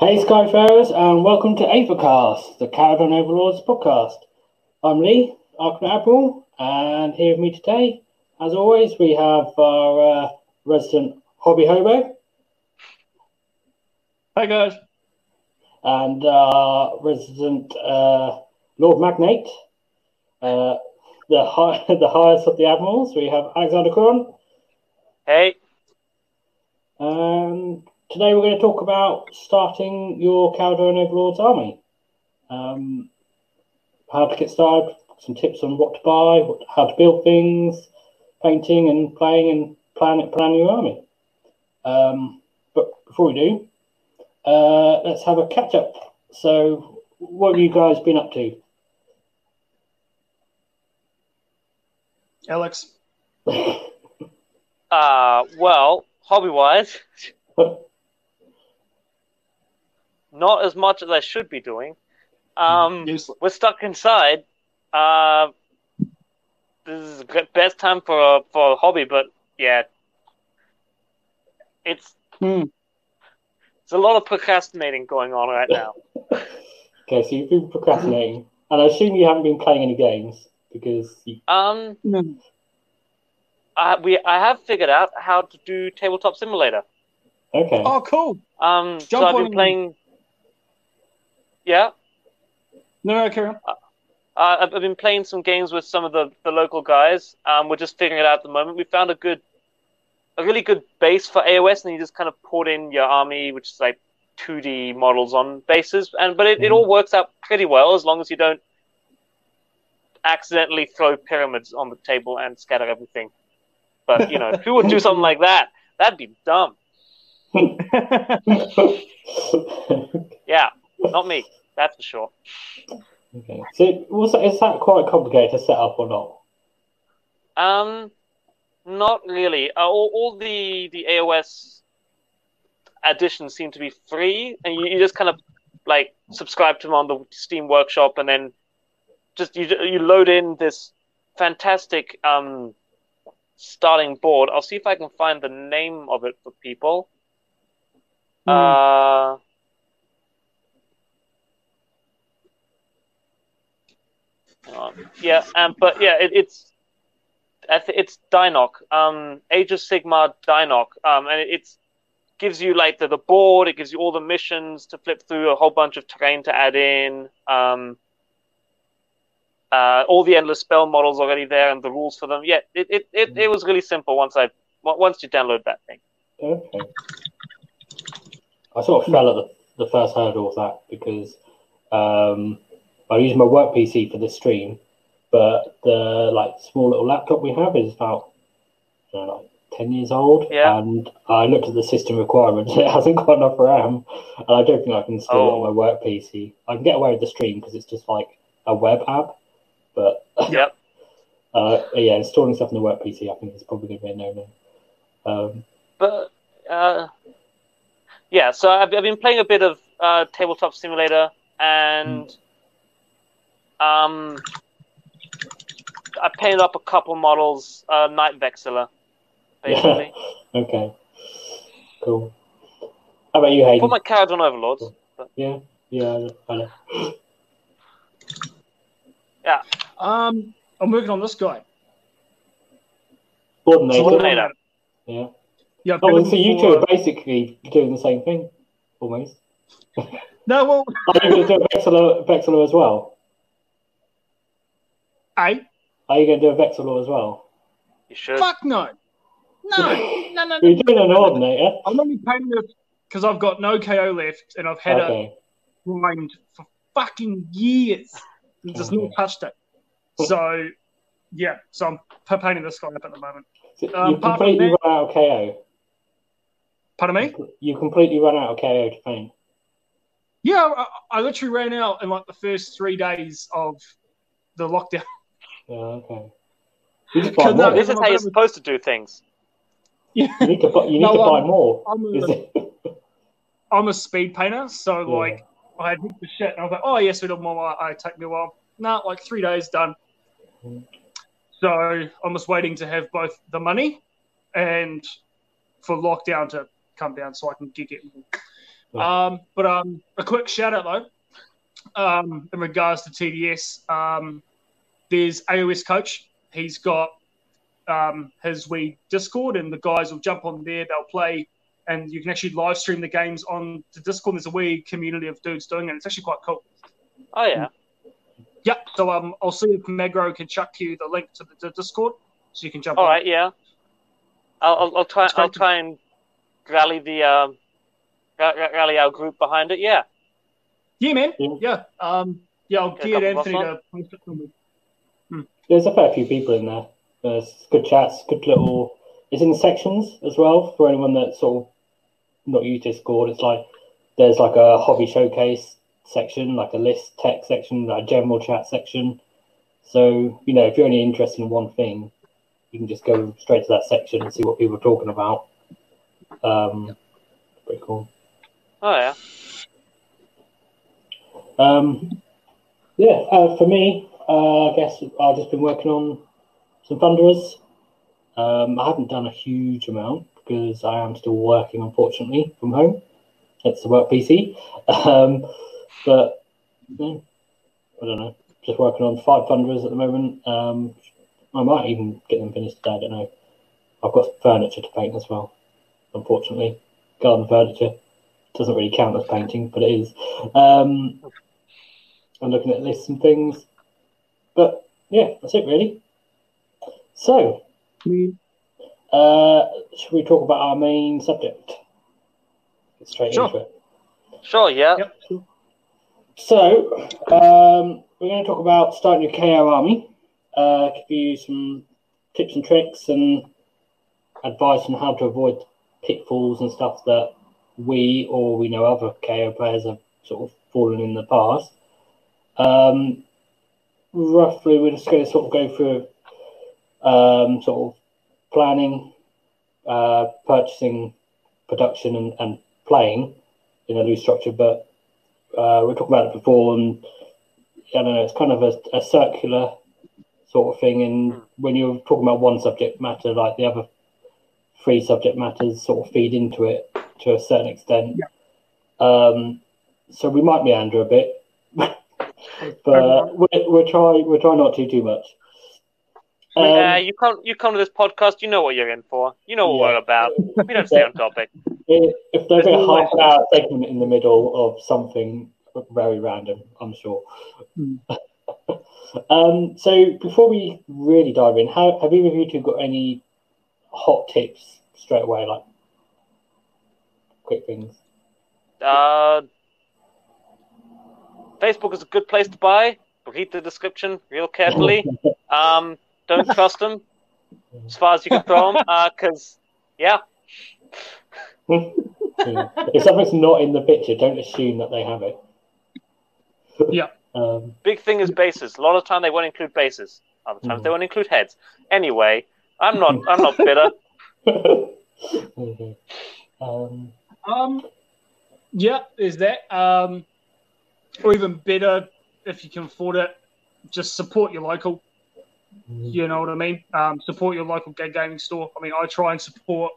Hey Skyfarers, and welcome to Aethercast, the Kharadron Overlords podcast. I'm Lee, Arkanaut Admiral, and here with me today, as always, we have our uh, resident hobby hobo Hi guys. and our resident uh, Lord Magnate, uh, the, high, the highest of the admirals. We have Alexander Coron, Hey, and today we're going to talk about starting your Kharadron Overlords army. Um, how to get started, some tips on what to buy, what, how to build things, painting and playing and plan, plan your army. Um, but before we do, uh, let's have a catch up. So, what have you guys been up to? Alex. uh, well, hobby wise, not as much as I should be doing. Um, we're stuck inside. Uh, this is the best time for a, for a hobby, but yeah, it's Hmm. it's a lot of procrastinating going on right now. okay, so you've been procrastinating, and I assume you haven't been playing any games because you. Um, No. I, we I have figured out how to do tabletop simulator. Okay. Oh, cool. Um, so I've been playing. Yeah, No, no, carry on. Uh, I've, I've been playing some games with some of the, the local guys. Um, we're just figuring it out at the moment. We found a good, a really good base for AOS, and you just kind of put in your army, which is like 2D models on bases, and but it, it all works out pretty well as long as you don't accidentally throw pyramids on the table and scatter everything. But you know, who would do something like that? That'd be dumb. Yeah, not me. That's for sure. okay. So, was that, is that quite complicated to set up or not? Um, not really. Uh, all, all the the AOS additions seem to be free, and you, you just kind of like subscribe to them on the Steam Workshop, and then just you you load in this fantastic um starting board. I'll see if I can find the name of it for people. Hmm. Uh. On. Yeah, um, but yeah, it, it's it's Dynok, um, Age of Sigmar Dynok, um, and it gives you like the, the board. It gives you all the missions to flip through, a whole bunch of terrain to add in, um, uh, all the endless spell models already there, and the rules for them. Yeah, it it, it, it was really simple once I once you download that thing. Okay. I sort of fell at the, the first hurdle of that because um, I use my work PC for the stream, but the like small little laptop we have is about don't know, like ten years old, Yeah. and I looked at the system requirements. It hasn't got enough RAM, and I don't think I can install it Oh. on my work PC. I can get away with the stream because it's just like a web app, but Yep. uh, yeah, installing stuff on the work PC I think is probably going to be a no-no. Um, But uh, yeah, so I've, I've been playing a bit of uh, tabletop simulator, and um, I painted up a couple models, uh, Knight-Vexillor, basically. Okay. Cool. How about you, Hayden? For my on Overlords. Yeah, yeah, I know. Um, I'm working on this guy. Coordinator. Coordinator. Yeah. Yeah. Oh, and so you two for- are basically doing the same thing, almost. No, well, Are you going to do a Vexillor, Vexillor as well? Hey, Are you going to do a Vexillor as well? You should. fuck no. No, no, no, no. You're doing an Ordinator. I'm only painting this because I've got no KO left, and I've had a Okay. grind for fucking years. and Just not touched it. So, yeah. So I'm painting this guy up at the moment. So Um, you completely that- run out of KO. Pardon me? You completely run out of KO to paint. Yeah, I, I literally ran out in like the first three days of the lockdown. Yeah, okay. You just buy Could not- This is how you're supposed to do things. You need to buy, you need No, to buy more. I'm Is a, it- I'm a speed painter, so Yeah. like I had heaps of shit, and I was like, oh yes, it'll more. I take me a while. No, like three days done. So I'm just waiting to have both the money and for lockdown to come down so I can get it. Um, but um, a quick shout out though, um, in regards to TTS, um, there's AOS Coach. He's got um, his wee Discord, and the guys will jump on there. They'll play, and you can actually live stream the games on the Discord. There's a wee community of dudes doing it. It's actually quite cool. Oh yeah. Yeah. So um, I'll see if Magro can chuck you the link to the, the Discord, so you can jump. All on. right. Yeah. I'll, I'll, I'll try. I'll try and rally the um, ra- ra- rally our group behind it. Yeah. Yeah, man. Yeah. Yeah. Um, yeah, I'll Get get Anthony to post it for me. There's a fair few people in there. There's good chats, good little. It's in sections as well for anyone that's sort of not used Discord. It's like there's like a hobby showcase section, like a list tech section, like a general chat section. So you know, if you're only interested in one thing, you can just go straight to that section and see what people are talking about. Um, pretty cool. Oh yeah. Um, yeah, uh, for me, uh, I guess I've just been working on some Thunderers. Um, I haven't done a huge amount because I am still working, unfortunately, from home. It's the work PC. Um, but yeah, I don't know. Just working on five Thunderers at the moment. Um, I might even get them finished today. I don't know. I've got furniture to paint as well, unfortunately. Garden furniture doesn't really count as painting, but it is. Um, I'm looking at lists and things. But yeah, that's it really. So, uh, should we talk about our main subject? Get straight Sure. into it. Sure. Yeah. Yep. So, um, we're going to talk about starting your KO army. Uh, give you some tips and tricks and advice on how to avoid pitfalls and stuff that we or we know other KO players have sort of fallen in the past. Um, roughly, we're just going to sort of go through um, sort of planning, uh, purchasing, production, and, and playing in a loose structure, but uh, we talked about it before, and I don't know, it's kind of a, a circular sort of thing. And when you're talking about one subject matter, like the other three subject matters sort of feed into it to a certain extent. Um, so we might meander a bit, but we'll, we'll try we'll try not to too much. Um, Uh, you come. You come to this podcast. You know what you're in for. You know what Yeah. we're about. We don't stay on topic. if if there's a There's half always- hour segment in the middle of something very random, I'm sure. Hmm. um, so before we really dive in, how, have either of you two got any hot tips straight away, like quick things? Uh, Facebook is a good place to buy. Read the description real carefully. Um, don't trust them as far as you can throw them. Because yeah, Yeah. If something's not in the picture, don't assume that they have it. Yeah. Um, big thing is bases. A lot of time they won't include bases. Other times Mhm. they won't include heads. Anyway, I'm not. I'm not bitter. okay. Um, Um, yeah, is that. Um, or even better, if you can afford it, just support your local. You know what I mean? Um, support your local gaming store. I mean, I try and support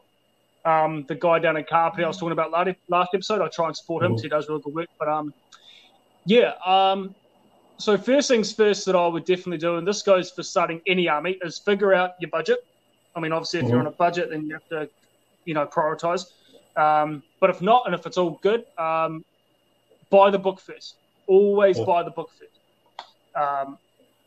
um, the guy down in Carpet I was talking about last, last episode. I try and support him him 'cause he does really good work. But um, yeah. Um, so first things first that I would definitely do, and this goes for starting any army, is figure out your budget. I mean, obviously, if you're on a budget, then you have to, you know, prioritize. Um, but if not, and if it's all good, um, buy the book first. Always Yeah. buy the book first. Um,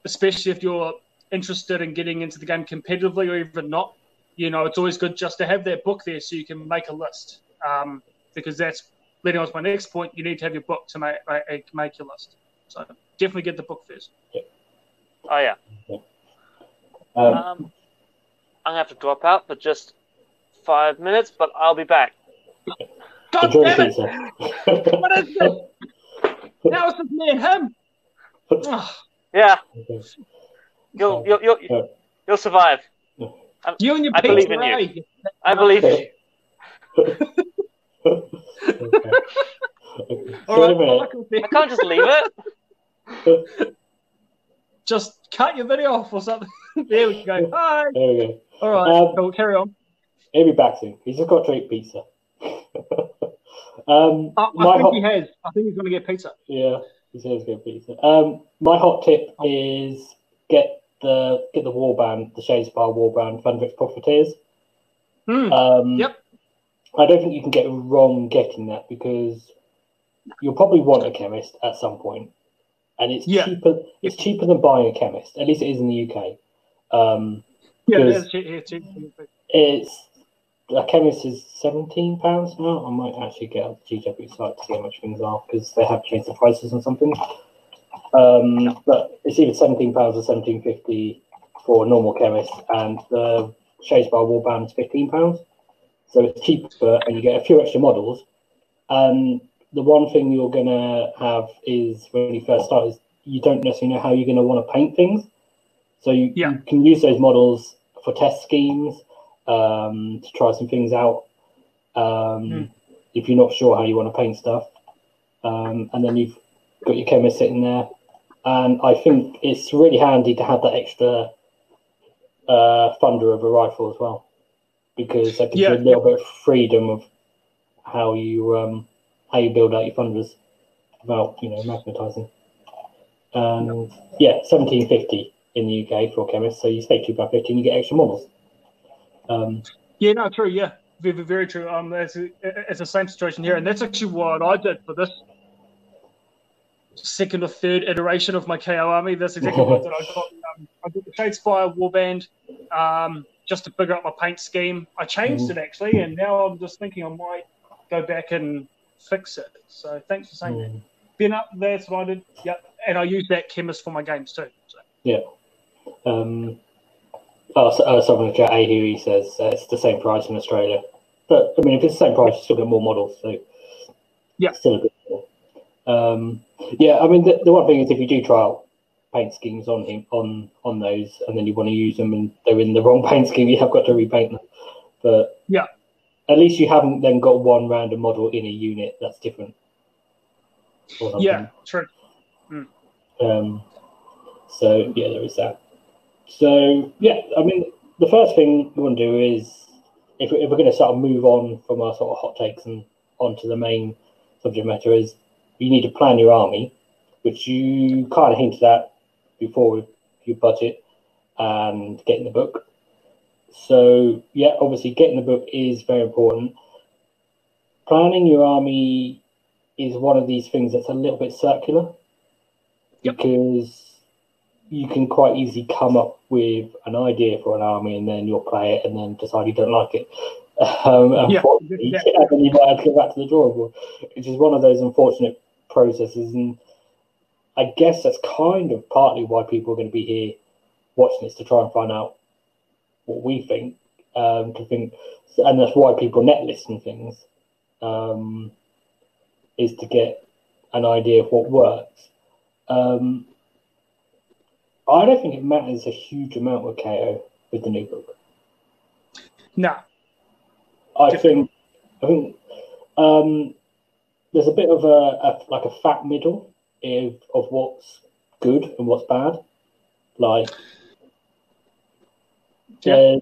especially if you're interested in getting into the game competitively or even not. You know, it's always good just to have that book there so you can make a list. Um, because that's leading on to my next point. You need to have your book to make make, make your list. So definitely get the book first. Oh yeah. um, Um, I'm gonna have to drop out for just five minutes, but I'll be back. God damn it! What is this? Now it's just me and him. Yeah, Okay. you'll you'll you'll, Yeah. you'll survive. You and your I believe pizza, in you. I believe in you. okay. Okay. Right, in a minute, Michael, there. I can't just leave it. just cut your video off or something. there we go. Hi. there we go. All right, Um, we'll carry on. He'll be back soon. He's just got to eat pizza. Um, I, my I think hot- he has. I think he's going to get pizza. Yeah, he says get pizza. Um, my hot tip is get the get the warband, the Shadespire warband, Thundrik's Profiteers. Hmm. Um, Yep. I don't think you can get wrong getting that because you'll probably want a Khemist at some point, and it's Yeah. cheaper. It's cheaper than buying a Khemist. At least it is in the UK. Um, yeah, because- that's cheap, yeah, cheap, cheap. it's a Khemist is seventeen pounds now. I might actually get a GW site to see how much things are because they have changed the prices on something. Um, but it's either seventeen pounds or seventeen fifty for a normal Khemist, and the Shadespire Warband is fifteen pounds. So it's cheaper, and you get a few extra models. Um, the one thing you're gonna have is when you first start is you don't necessarily know how you're gonna want to paint things. So you, Yeah. you can use those models for test schemes um, to try some things out. Um, Mm. If you're not sure how you want to paint stuff, um, and then you've got your Khemist sitting there, and I think it's really handy to have that extra uh, thunder of a rifle as well, because that gives Yeah. you a little bit of freedom of how you um, how you build out your thunders without you know magnetizing. And yeah, seventeen fifty in the UK for a Khemist, so you save two pound fifty and you get extra models. Um, Yeah, no, true. Yeah, very, very true. Um, it's, it's the same situation here, and that's actually what I did for this second or third iteration of my KO army. That's exactly what I did. I got, um, I got the Shadespire Warband um, just to figure out my paint scheme. I changed it actually, and now I'm just thinking I might go back and fix it. So thanks for saying that. mm, Been up, that's what I did. Yep, and I use that Khemist for my games too. So. Yeah. Um, oh, so, uh, someone in the chat, Ahu, says uh, it's the same price in Australia. But I mean, if it's the same price, you still get more models. So Yeah. still a good deal. Um, yeah, I mean, the, the one thing is if you do try out paint schemes on him on on those, and then you want to use them, and they're in the wrong paint scheme, you have got to repaint them. But Yeah. at least you haven't then got one random model in a unit that's different. Yeah, true. Um, so yeah, there is that. So yeah, I mean, the first thing we want to do is if, if we're going to sort of move on from our sort of hot takes and onto the main subject matter is you need to plan your army, which you kind of hinted at before with your budget and getting the book. So yeah, obviously getting the book is very important. Planning your army is one of these things that's a little bit circular Yep. because you can quite easily come up with an idea for an army and then you'll play it and then decide you don't like it. Um, Yeah, yeah. and then you might have to go back to the drawing board, which is one of those unfortunate processes. And I guess that's kind of partly why people are going to be here watching this to try and find out what we think. Um, to think, and that's why people net listen things um, is to get an idea of what works. Um, I don't think it matters a huge amount with KO with the new book. Nah, I think I think um, there's a bit of a, a like a fat middle of, of what's good and what's bad. Like, Yeah.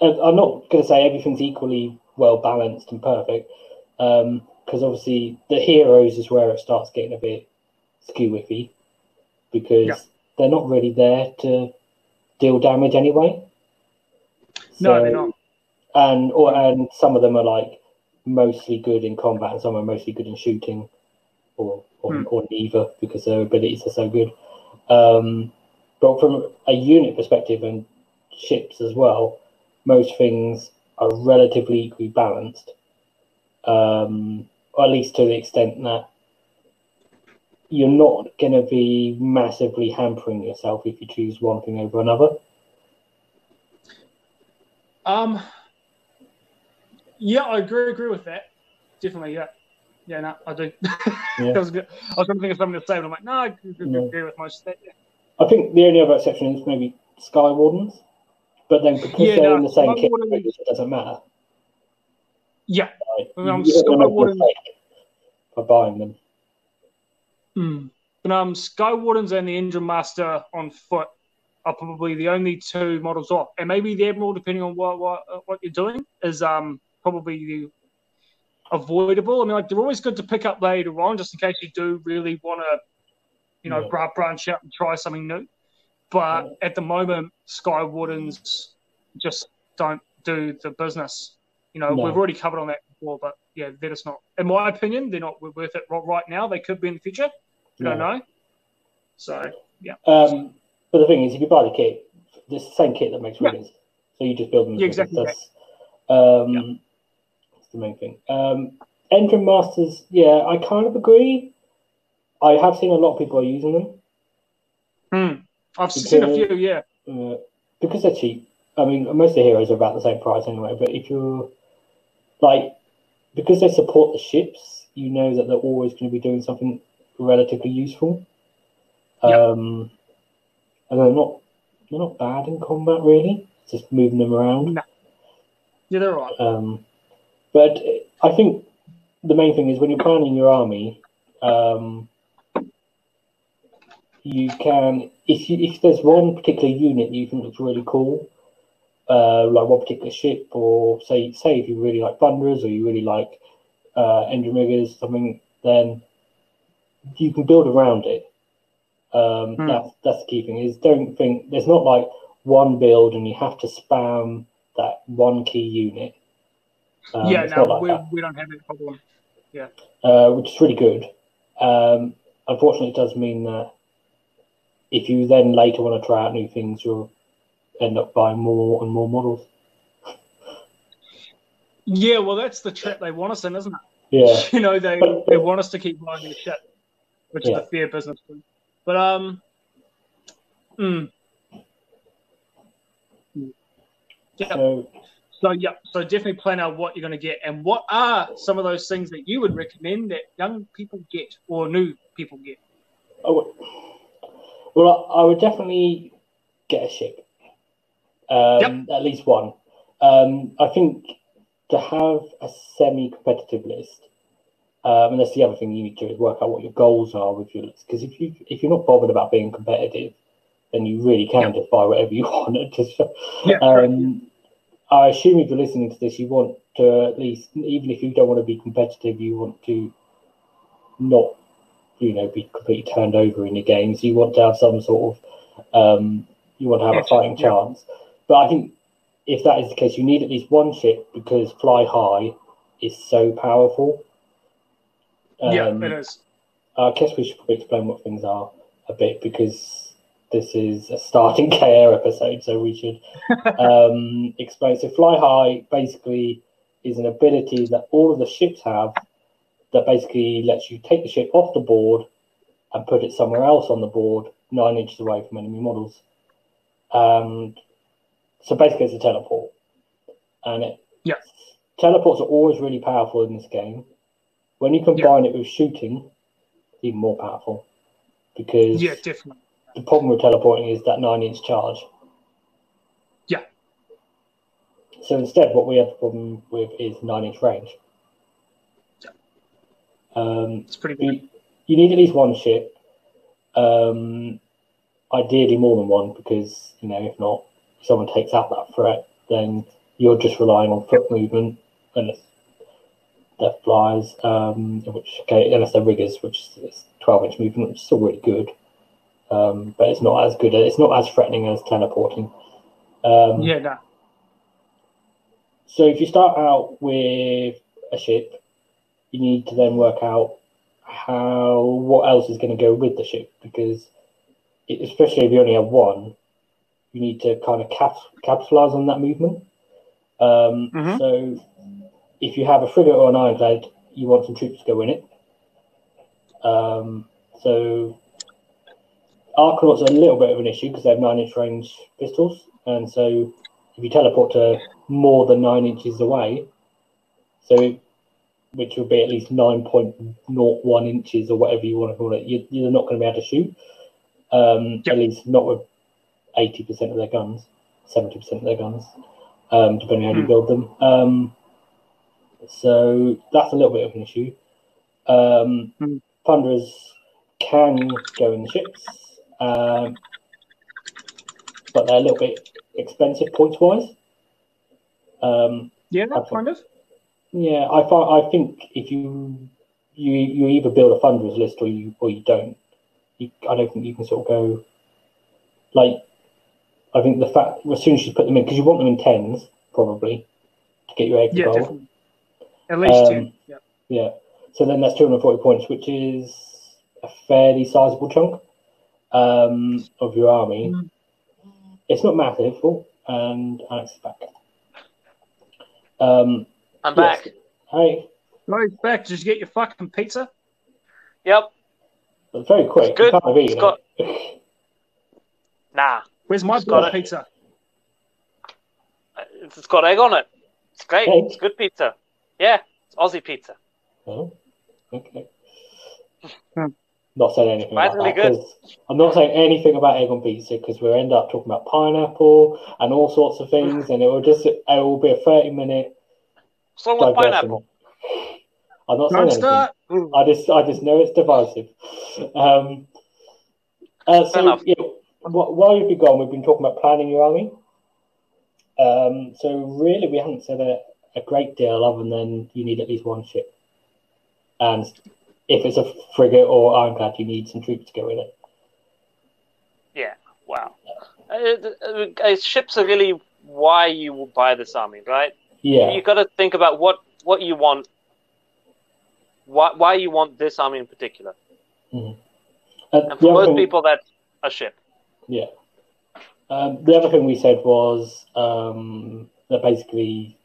uh, I'm not going to say everything's equally well balanced and perfect, because obviously the heroes is where it starts getting a bit skew iffy, because. They're not really there to deal damage anyway. no, they're not. and or and some of them are like mostly good in combat and some are mostly good in shooting or or, Hmm. or neither because their abilities are so good um but from a unit perspective and ships as well most things are relatively equally balanced um or at least to the extent that you're not going to be massively hampering yourself if you choose one thing over another Um, yeah, I agree. Agree with that. Definitely, yeah, yeah. No, I do. Yeah. was good. I was trying to think of something to say, but I'm like, no, I agree No. agree with most of that. Yeah. I think the only other exception is maybe Sky Wardens, but then because Yeah, they're no, in the same kit, Wardens- it doesn't matter. Yeah. Like, you, you don't Sky a by buying them. Mm. But um, Sky Wardens and the Endrinmaster on foot are probably the only two models off, and maybe the Admiral, depending on what what, what you're doing, is um probably the avoidable. I mean, like they're always good to pick up later on, just in case you do really want to, you know, Yeah. branch out and try something new. But at the moment, Sky Wardens just don't do the business. You know, No. we've already covered on that before, but yeah, they're just not. In my opinion, they're not worth it right now. They could be in the future. Don't No. know. So yeah, Um, but the thing is, if you buy the kit, it's the same kit that makes Yeah. riggers. So you just build them. Yeah, exactly That's, um, that's the main thing. Um, Endrinmasters, yeah, I kind of agree. I have seen a lot of people are using them Hmm. I've seen a few. Yeah, uh, because they're cheap. I mean, most of the heroes are about the same price anyway. But if you're like, because they support the ships, you know that they're always going to be doing something relatively useful. Yeah. Um, and they're not they're not bad in combat really. It's just moving them around. No. yeah, they're right. Um, but I think the main thing is when you're planning your army, um, you can if you if there's one particular unit that you think looks really cool, uh, like one particular ship, or say say if you really like thunderers or you really like uh, Endriggers, something, then you can build around it. Um, Hmm. That's that's the key thing. Is don't think there's not like one build and you have to spam that one key unit. Um, yeah, no, like we, that we don't have that problem. uh, which is really good. Um, unfortunately, it does mean that if you then later want to try out new things, you'll end up buying more and more models. Yeah, well, that's the trap they want us in, isn't it? Yeah, you know, they they want us to keep buying their shit, which Yeah. is a fair business thing. But um, mm. Yeah. so So yeah, so definitely plan out what you're going to get, and what are some of those things that you would recommend that young people get or new people get. oh, well, I would definitely get a ship, um, at least one. Um, I think to have a semi-competitive list, um, and that's the other thing you need to do is work out what your goals are with your list. Because if you if you're not bothered about being competitive, then you really can just buy whatever you want. Just Yeah, um, I assume if you're listening to this, you want to at least, even if you don't want to be competitive, you want to not, you know, be completely turned over in your games. You want to have some sort of, um, you want to have a fighting yeah. chance. But I think if that is the case, you need at least one ship because Fly High is so powerful. Yeah, Um, it is. I guess we should probably explain what things are a bit because this is a starting KR episode, so we should um, explain. So, Fly High basically is an ability that all of the ships have that basically lets you take the ship off the board and put it somewhere else on the board, nine inches away from enemy models. And so, basically, it's a teleport. And it, Yeah. teleports are always really powerful in this game. When you combine it with shooting, it's even more powerful because Yeah, definitely. the problem with teleporting is that nine inch charge. Yeah. So instead, what we have the problem with is nine inch range. Yeah. Um, It's pretty good. you, you need at least one ship, um, ideally more than one, because you know if not, if someone takes out that threat, then you're just relying on foot movement unless they're flyers, um, which okay, unless they're riggers, which is twelve inch movement, which is still really good, um, but it's not as good. It's not as threatening as teleporting. Um, Yeah, so if you start out with a ship, you need to then work out how what else is going to go with the ship because it, especially if you only have one, you need to kind of cap, capitalize on that movement. Um, Mhm. So if you have a frigate or an ironclad, you want some troops to go in it. Um, so Arkanauts are a little bit of an issue because they have nine inch range pistols, and so if you teleport to more than nine inches away, so which would be at least nine point zero one inches or whatever you want to call it, you, you're not going to be able to shoot. Um, Yep. At least not with eighty percent of their guns, seventy percent of their guns, um, depending on how you Hmm. build them. Um, so that's a little bit of an issue. Um, Hmm. Thunderers can go in the ships, um, but they're a little bit expensive points wise. Um, Yeah, kind of. Yeah, I find, I think if you you you either build a thunderers list or you or you don't. You, I don't think you can sort of go like. I think the fact as soon as you put them in because you want them in tens probably to get your egg Yeah. At least Um, ten. Yeah. Yeah. So then that's 240 points, which is a fairly sizable chunk um, of your army. Mm. It's not massive. Oh, and Alex is back. Um, I'm yes. back. Hey, No, he's back. Did you get your fucking pizza? Yep. it's very quick. It's good. You can't have eaten It's got- it. Nah. Where's my got pizza? It's got egg on it. It's great. Egg? It's good pizza. Yeah. It's Aussie pizza. Oh, okay. Hmm. Not saying anything about Surprisingly that, 'cause I'm not saying anything about egg on pizza because we'll end up talking about pineapple and all sorts of things, and it will just it will be a 30 minute So with digression. pineapple. I'm not saying Don't anything. I just I just know it's divisive. Um, uh, so yeah, wh- while you've been gone, we've been talking about planning your army. Um, so really, we haven't said a, a great deal other than you need at least one ship, and if it's a frigate or ironclad, you need some troops to go with it. Yeah, wow. Uh, uh, uh, ships are really why you will buy this army, right? Yeah, You got to think about what what you want. Why why you want this army in particular? and And for most thing- people, that's a ship. Yeah. Um, the other thing we said was um, that basically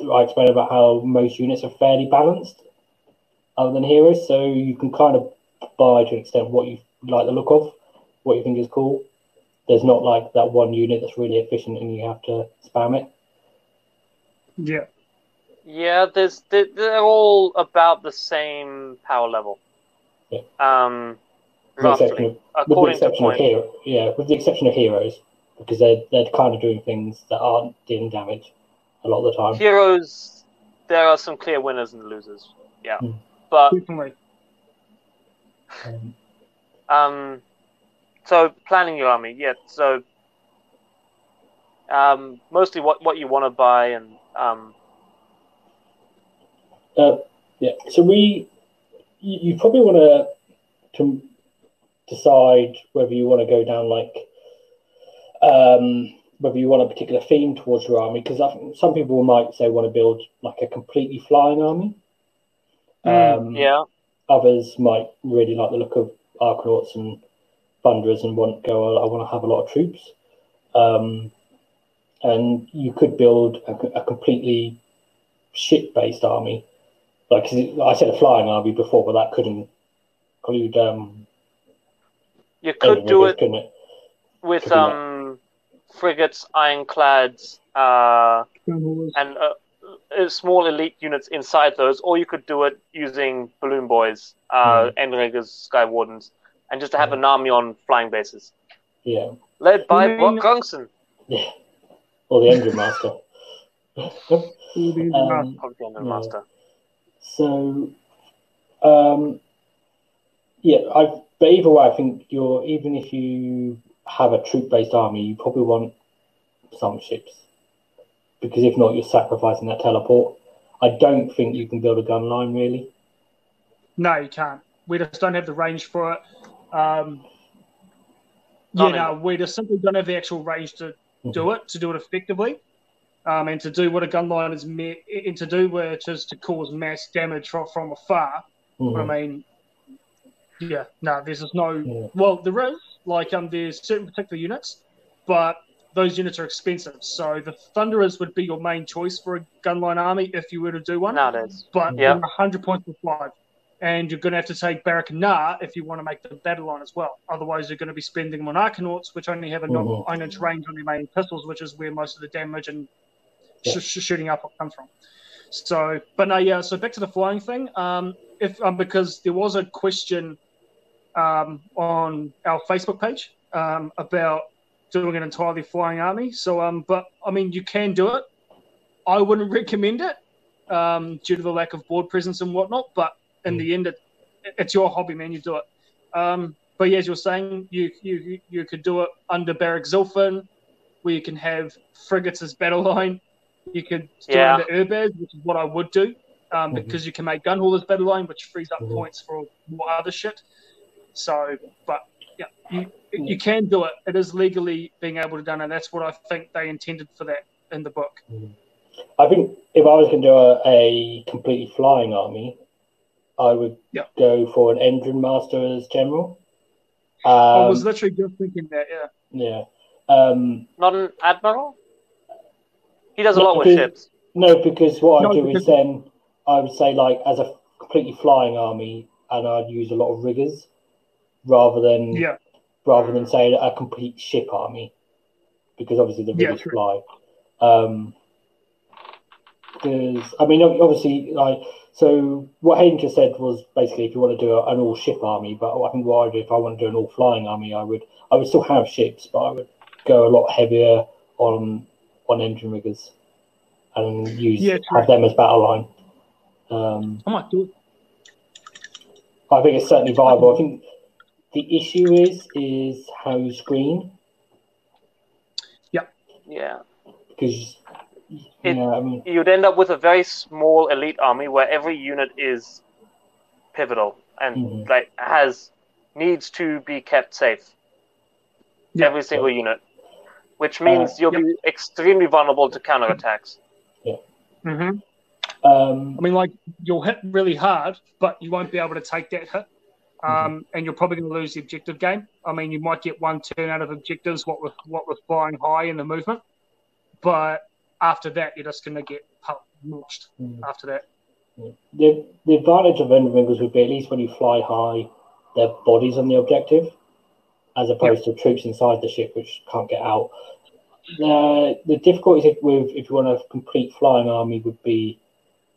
I explained about how most units are fairly balanced, other than heroes. So you can kind of buy to an extent what you like the look of, what you think is cool. There's not like that one unit that's really efficient and you have to spam it. Yeah. Yeah, there's they're, they're all about the same power level. Yeah. Um, With the exception roughly, of, with the according to exception of hero, yeah, with the exception of heroes, because they're they're kind of doing things that aren't dealing damage a lot of the time. Heroes, there are some clear winners and losers. Yeah, Hmm. but Definitely. Um, Um, so planning your army, yeah. So um, mostly what, what you want to buy and um, Uh, yeah. So we, you, you probably want to to decide whether you want to go down like, um, whether you want a particular theme towards your army because some people might say want to build like a completely flying army. Mm, Um, yeah. Others might really like the look of Arkanauts and Thunderers and want to go. I want to have a lot of troops. Um, and you could build a, a completely ship-based army. Like I said, a flying army before, but that couldn't include um, You could do it it? with could do that. um, frigates, ironclads, uh, Mm. and uh, uh, small elite units inside those, or you could do it using balloon boys, uh, Endriggers, Sky Wardens, and just to have Hmm. an army on flying bases, Yeah, led by Brokk mean- Grungsson. yeah, or the Endrinmaster. Um, Probably the Engine Yeah. Master. So, um, yeah, I. But either way, I think you're even if you have a troop-based army, you probably want some ships because if not, you're sacrificing that teleport. I don't think you can build a gun line really. No, you can't. We just don't have the range for it. Um, yeah, no, we just simply don't have the actual range to do it, to do it effectively, um, and to do what a gun line is meant and to do, which is to cause mass damage from, from afar. But I mean, yeah, no, there's just no. Yeah. Well, there is like um, there's certain particular units, but those units are expensive. So the Thunderers would be your main choice for a gunline army if you were to do one. Nowadays. But Yeah. you're 100 points for five. And you're going to have to take Barak Nar if you want to make the battle line as well. Otherwise, you're going to be spending them on Arkanauts, which only have a Mhm. 9 inch range on their main pistols, which is where most of the damage and Yeah. sh- sh- shooting up comes from. So, but no, yeah. So back to the flying thing. Um, if um, because there was a question um, on our Facebook page um, about doing an entirely flying army. So, um, but I mean, you can do it. I wouldn't recommend it um, due to the lack of board presence and whatnot. But in the end, it, it's your hobby, man. You do it. Um, but yeah, as you're saying, you you you could do it under Barak Zilfin, where you can have frigates as battle line, You could do Yeah. it into Urbaz, which is what I would do, um, Mhm. because you can make gun haulers battle line, which frees up Mhm. points for more other shit. So, but yeah, you you can do it. It is legally being able to done, and that's what I think they intended for that in the book. I think if I was going to do a, a completely flying army, I would Yeah. go for an Endrinmaster as general. Um, I was literally just thinking that. Yeah. yeah. Um, Not an admiral. He does a No, lot with ships. no, because what No, I do is then I would say like as a completely flying army, and I'd use a lot of riggers rather than Yeah. rather than say a complete ship army, because obviously the Yeah, true. fly. Um, because I mean, obviously, like so, what Hayden just said was basically if you want to do a, an all ship army, but I think what I do if I want to do an all flying army, I would I would still have ships, but I would go a lot heavier on on Endriggers and use Yeah, have them as battle line. Um, I might do it. I think it's certainly viable. I think the issue is is how you screen Yeah. because It- yeah, I mean You'd end up with a very small elite army where every unit is pivotal and Mhm. like has needs to be kept safe. Yeah. Every single unit, which means Uh, you'll yep. be extremely vulnerable to counterattacks. Yeah. Mm-hmm. um, I mean, like you'll hit really hard, but you won't be able to take that hit, um, and you're probably going to lose the objective game. I mean, you might get one turn out of objectives, what with what with flying high in the movement, but after that, you're just going to get pu- launched. Mm. After that, the the advantage of Endriggers would be at least when you fly high, their bodies on the objective, as opposed to troops inside the ship which can't get out. The the difficulties with if you want a complete flying army would be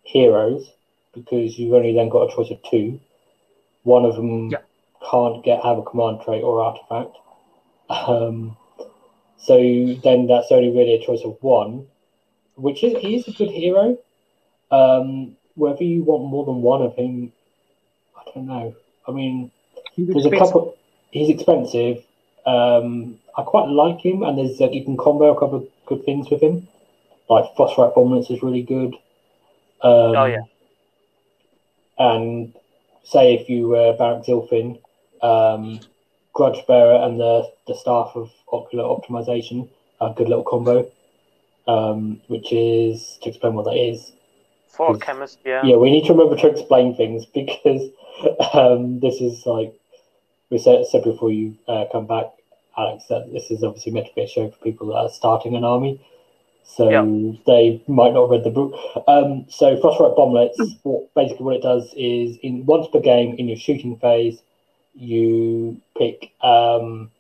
heroes because you've only then got a choice of two. One of them Yeah. can't get have a command trait or artifact. Um, so then that's only really a choice of one, which is he is a good hero. Um, whether you want more than one of him, I don't know. I mean, He's there's a couple. He's expensive. Um, I quite like him, and there's like you can combo a couple of good things with him. Like phosphorite bomblets is really good. Um, Oh, yeah. And say if you were Barak Zilfin, um, Grudge Bearer and the the staff of ocular optimization, a good little combo. Um, which is to explain what that is. For a Yes. Khemist, yeah. Yeah, we need to remember to explain things because um, this is like we said, said before you uh, come back, Alex, that this is obviously meant to be a show for people that are starting an army. So Yeah. they might not have read the book. Um, so phosphorite bomblets, what, basically what it does is in once per game in your shooting phase, you pick um,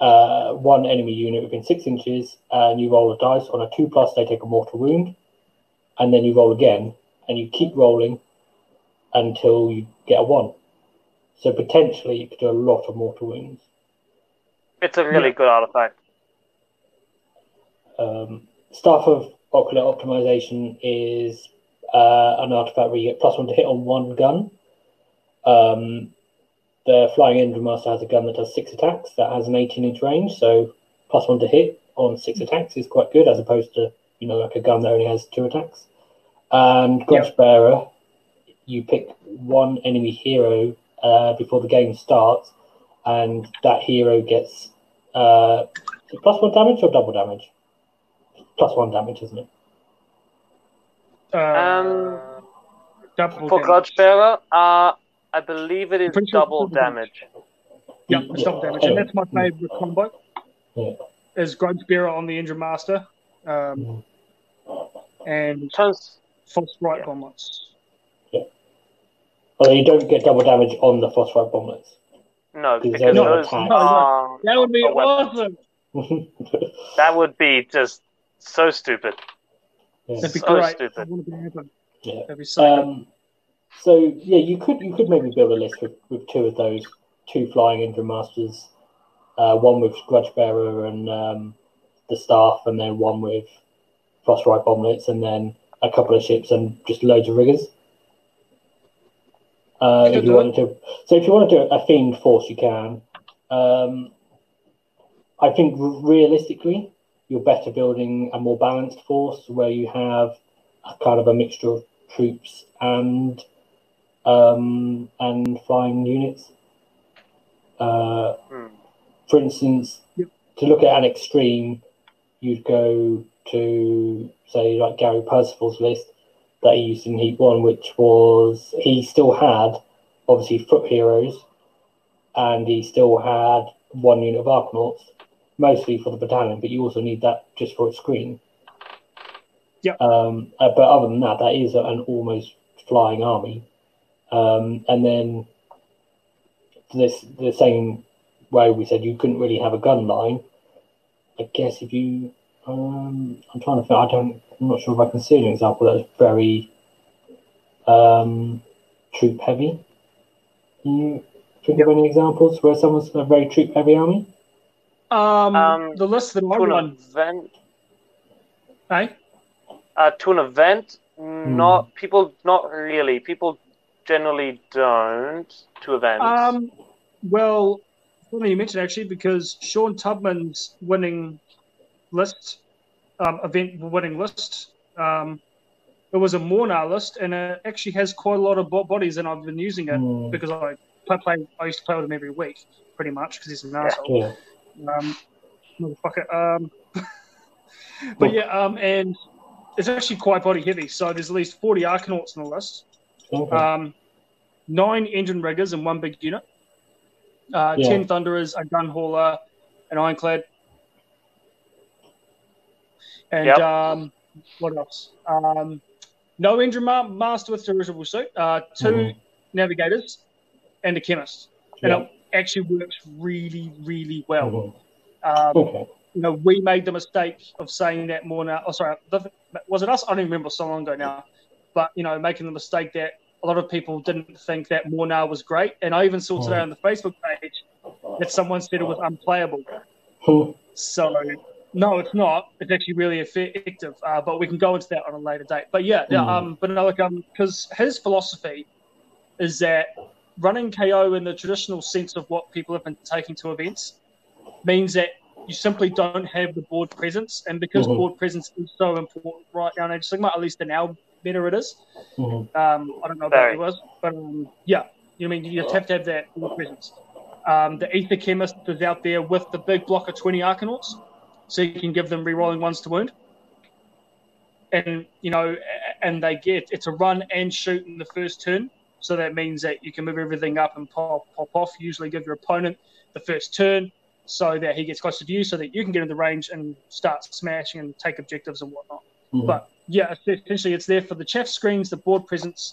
uh, one enemy unit within six inches and you roll a dice. On a two plus, they take a mortal wound and then you roll again, and you keep rolling until you get a one. So potentially you could do a lot of mortal wounds. It's a really Yeah. good artifact. Um, Staff of Ocular Optimization is uh, an artifact where you get plus one to hit on one gun. Um, the Flying Endrinmaster has a gun that does six attacks that has an 18 inch range, so plus one to hit on six attacks is quite good as opposed to, you know, like a gun that only has two attacks. And Grudge Bearer, you pick one enemy hero uh, before the game starts, and that hero gets uh, plus one damage or double damage? Plus one damage, isn't it? Uh, Um, double For damage. Grudge Bearer, uh, I believe it is Pretty sure double double damage. Yeah, it's double damage, and that's my favorite combo. Yeah. Is Grudge Bearer on the Endrinmaster, um, and Turns Phosphorite Yeah. Bomblets. Although you don't get double damage on the phosphorite bomblets. no, Because because they're those attacks. are That would be awesome. that would be just so stupid. Yeah. That'd be So great. stupid. I want to be happen. Yeah. That'd be so good. Um, so yeah, you could you could maybe build a list with, with two of those, two flying Endrinmasters, uh, one with grudge bearer and um, the staff, and then one with phosphorite bomblets, and then a couple of ships and just loads of riggers. Uh, if you wanted to, so if you want to do a themed force, you can. Um, I think realistically, you're better building a more balanced force where you have a kind of a mixture of troops and um, and flying units. Uh, Hmm. for instance, Yep. to look at an extreme, you'd go to say like Gary Percival's list that he used in Heat One, which was he still had obviously foot heroes, and he still had one unit of Arkanauts, mostly for the battalion, but you also need that just for its screen. Yep. Um, uh, but other than that, that is an almost flying army. Um, and then this the same way we said you couldn't really have a gun line. I guess if you, um, I'm trying to think. I don't. I'm not sure if I can see an example that's very um, troop heavy. Can you think of any examples where someone's a very troop heavy army? Um, Um, the list that I To run, event, eh? uh, to an event, not people, not really. People generally don't to events. Um, well, funny you mentioned actually because Sean Tubman's winning list, um, event winning list, um, it was a Mhornar list, and it actually has quite a lot of bo- bodies, and I've been using it Hmm, because I play, play. I used to play with him every week, pretty much, because he's an asshole. Um, motherfucker. Um, but yeah, um, and it's actually quite body heavy. So there's at least 40 Arkanauts on the list, Okay. um, nine Endriggers in one big unit, uh, Yeah. 10 Thunderers, a gun hauler, an Ironclad. And Yep. um, what else? Um, no engine ma- master with dirigible suit, uh, 2 Mhm. navigators, and a Khemist. And Yeah. it actually works really, really well. Mhm. Um, Okay. you know, we made the mistake of saying that more now. Oh, sorry, the- was it us? I don't even remember so long ago now. But you know, making the mistake that a lot of people didn't think that Mhornar was great, and I even saw today Mm. on the Facebook page that someone said it was unplayable. So no, it's not. It's actually really effective. Uh, but we can go into that on a later date. But yeah, yeah Mm. um, but no, like um, because his philosophy is that running KO in the traditional sense of what people have been taking to events means that you simply don't have the board presence, and because Mhm. board presence is so important right now in Age of Sigmar, at least in our meta it is. Mhm. Um, I don't know about Very. yours, but um, yeah, you know, mean you just have to have that board presence. Um, the Aether-Khemist is out there with the big block of 20 Arkanauts, so you can give them rerolling ones to wound. And, you know, and they get it's a run and shoot in the first turn. So that means that you can move everything up and pop, pop off. Usually give your opponent the first turn so that he gets closer to you so that you can get in the range and start smashing and take objectives and whatnot. Mhm. But yeah, essentially it's there for the chef screens, the board presence.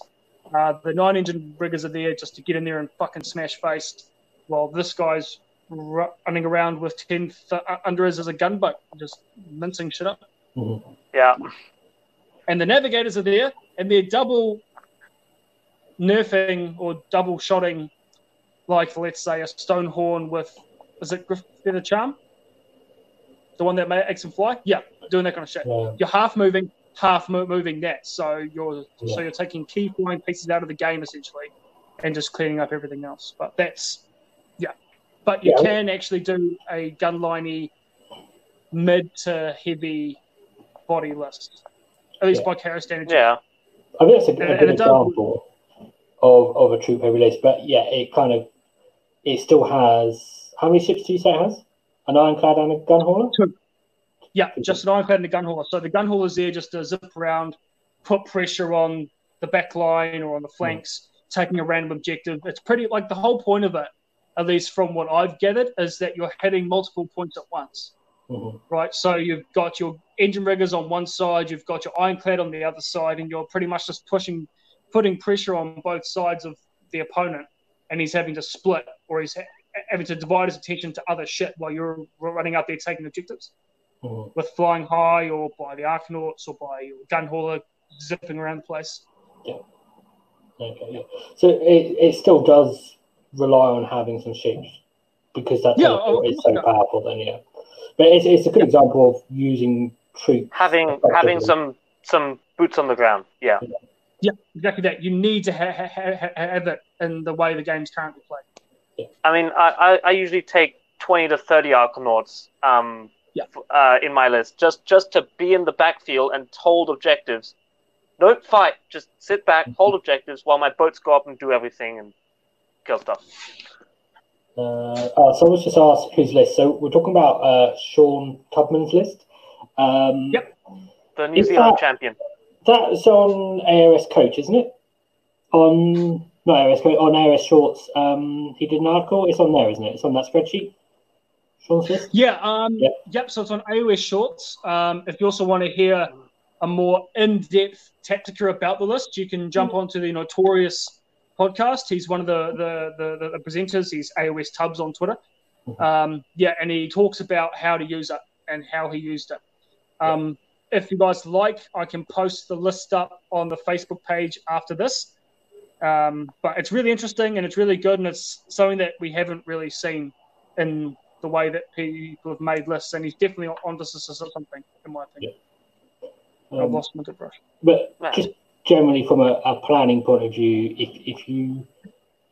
Uh, the nine Endriggers are there just to get in there and fucking smash face, while this guy's ru- running around with 10 th- uh, under us as a gunboat, just mincing shit up. Mhm. yeah, And the navigators are there, and they're double nerfing or double shotting, like let's say a Stonehorn with, is it Griff Feather Charm? The one that makes him fly? Yeah, doing that kind of shit. Yeah. You're half moving, half mo- moving that. So you're Yeah. so you're taking key flying pieces out of the game essentially, and just cleaning up everything else. But that's yeah. But you Yeah. can actually do a gunliney mid to heavy body list, at least Yeah. by Kara standards. yeah. I think that's a, a And- and good it does- example of, of a troop heavy list. But yeah, it kind of it still has how many ships do you say it has? An ironclad and a gun hauler? Yeah, just an ironclad and a gun hauler. So the gun hauler's there just to zip around, put pressure on the back line or on the flanks, taking a random objective. It's pretty like the whole point of it, at least from what I've gathered, is that you're hitting multiple points at once. Mhm. Right, so you've got your Endriggers on one side, you've got your ironclad on the other side, and you're pretty much just pushing, putting pressure on both sides of the opponent, and he's having to split or he's ha- having to divide his attention to other shit while you're running out there taking objectives Mhm. with flying high or by the Arkanauts or by your gun hauler zipping around the place. Yeah. Okay, yeah. So it, it still does rely on having some ships because that Yeah, teleport oh, is so powerful. Then yeah, but it's, it's a good example of using troops. Having having some some boots on the ground. Yeah, Yeah, exactly that. You need to ha- ha- ha- have it in the way the game's currently played. I mean, I, I, I usually take twenty to thirty Arkanauts um, Yeah. Uh, in my list, just just to be in the backfield and hold objectives. Don't fight. Just sit back, hold objectives while my boats go up and do everything and kill stuff. Uh, oh, someone's just asked whose list. So we're talking about uh, Sean Tubman's list. Um, Yep. The New Zealand that- champion. That's on AOS Coach, isn't it? On not AOS Coach, on AOS Shorts. Um, he did an article. It's on there, isn't it? It's on that spreadsheet. Sean's list. Yeah. Um, Yep. Yep. So it's on AOS Shorts. Um, if you also want to hear a more in-depth tactica about the list, you can jump onto the Notorious podcast. He's one of the the, the, the presenters. He's AOS Tubbs on Twitter. Um, yeah, and he talks about how to use it and how he used it. Um, if you guys like, I can post the list up on the Facebook page after this. Um, but it's really interesting and it's really good, and it's something that we haven't really seen in the way that people have made lists. And he's definitely onto something, in my opinion. I've Um, lost my good brush. But Right. just generally from a, a planning point of view, if, if you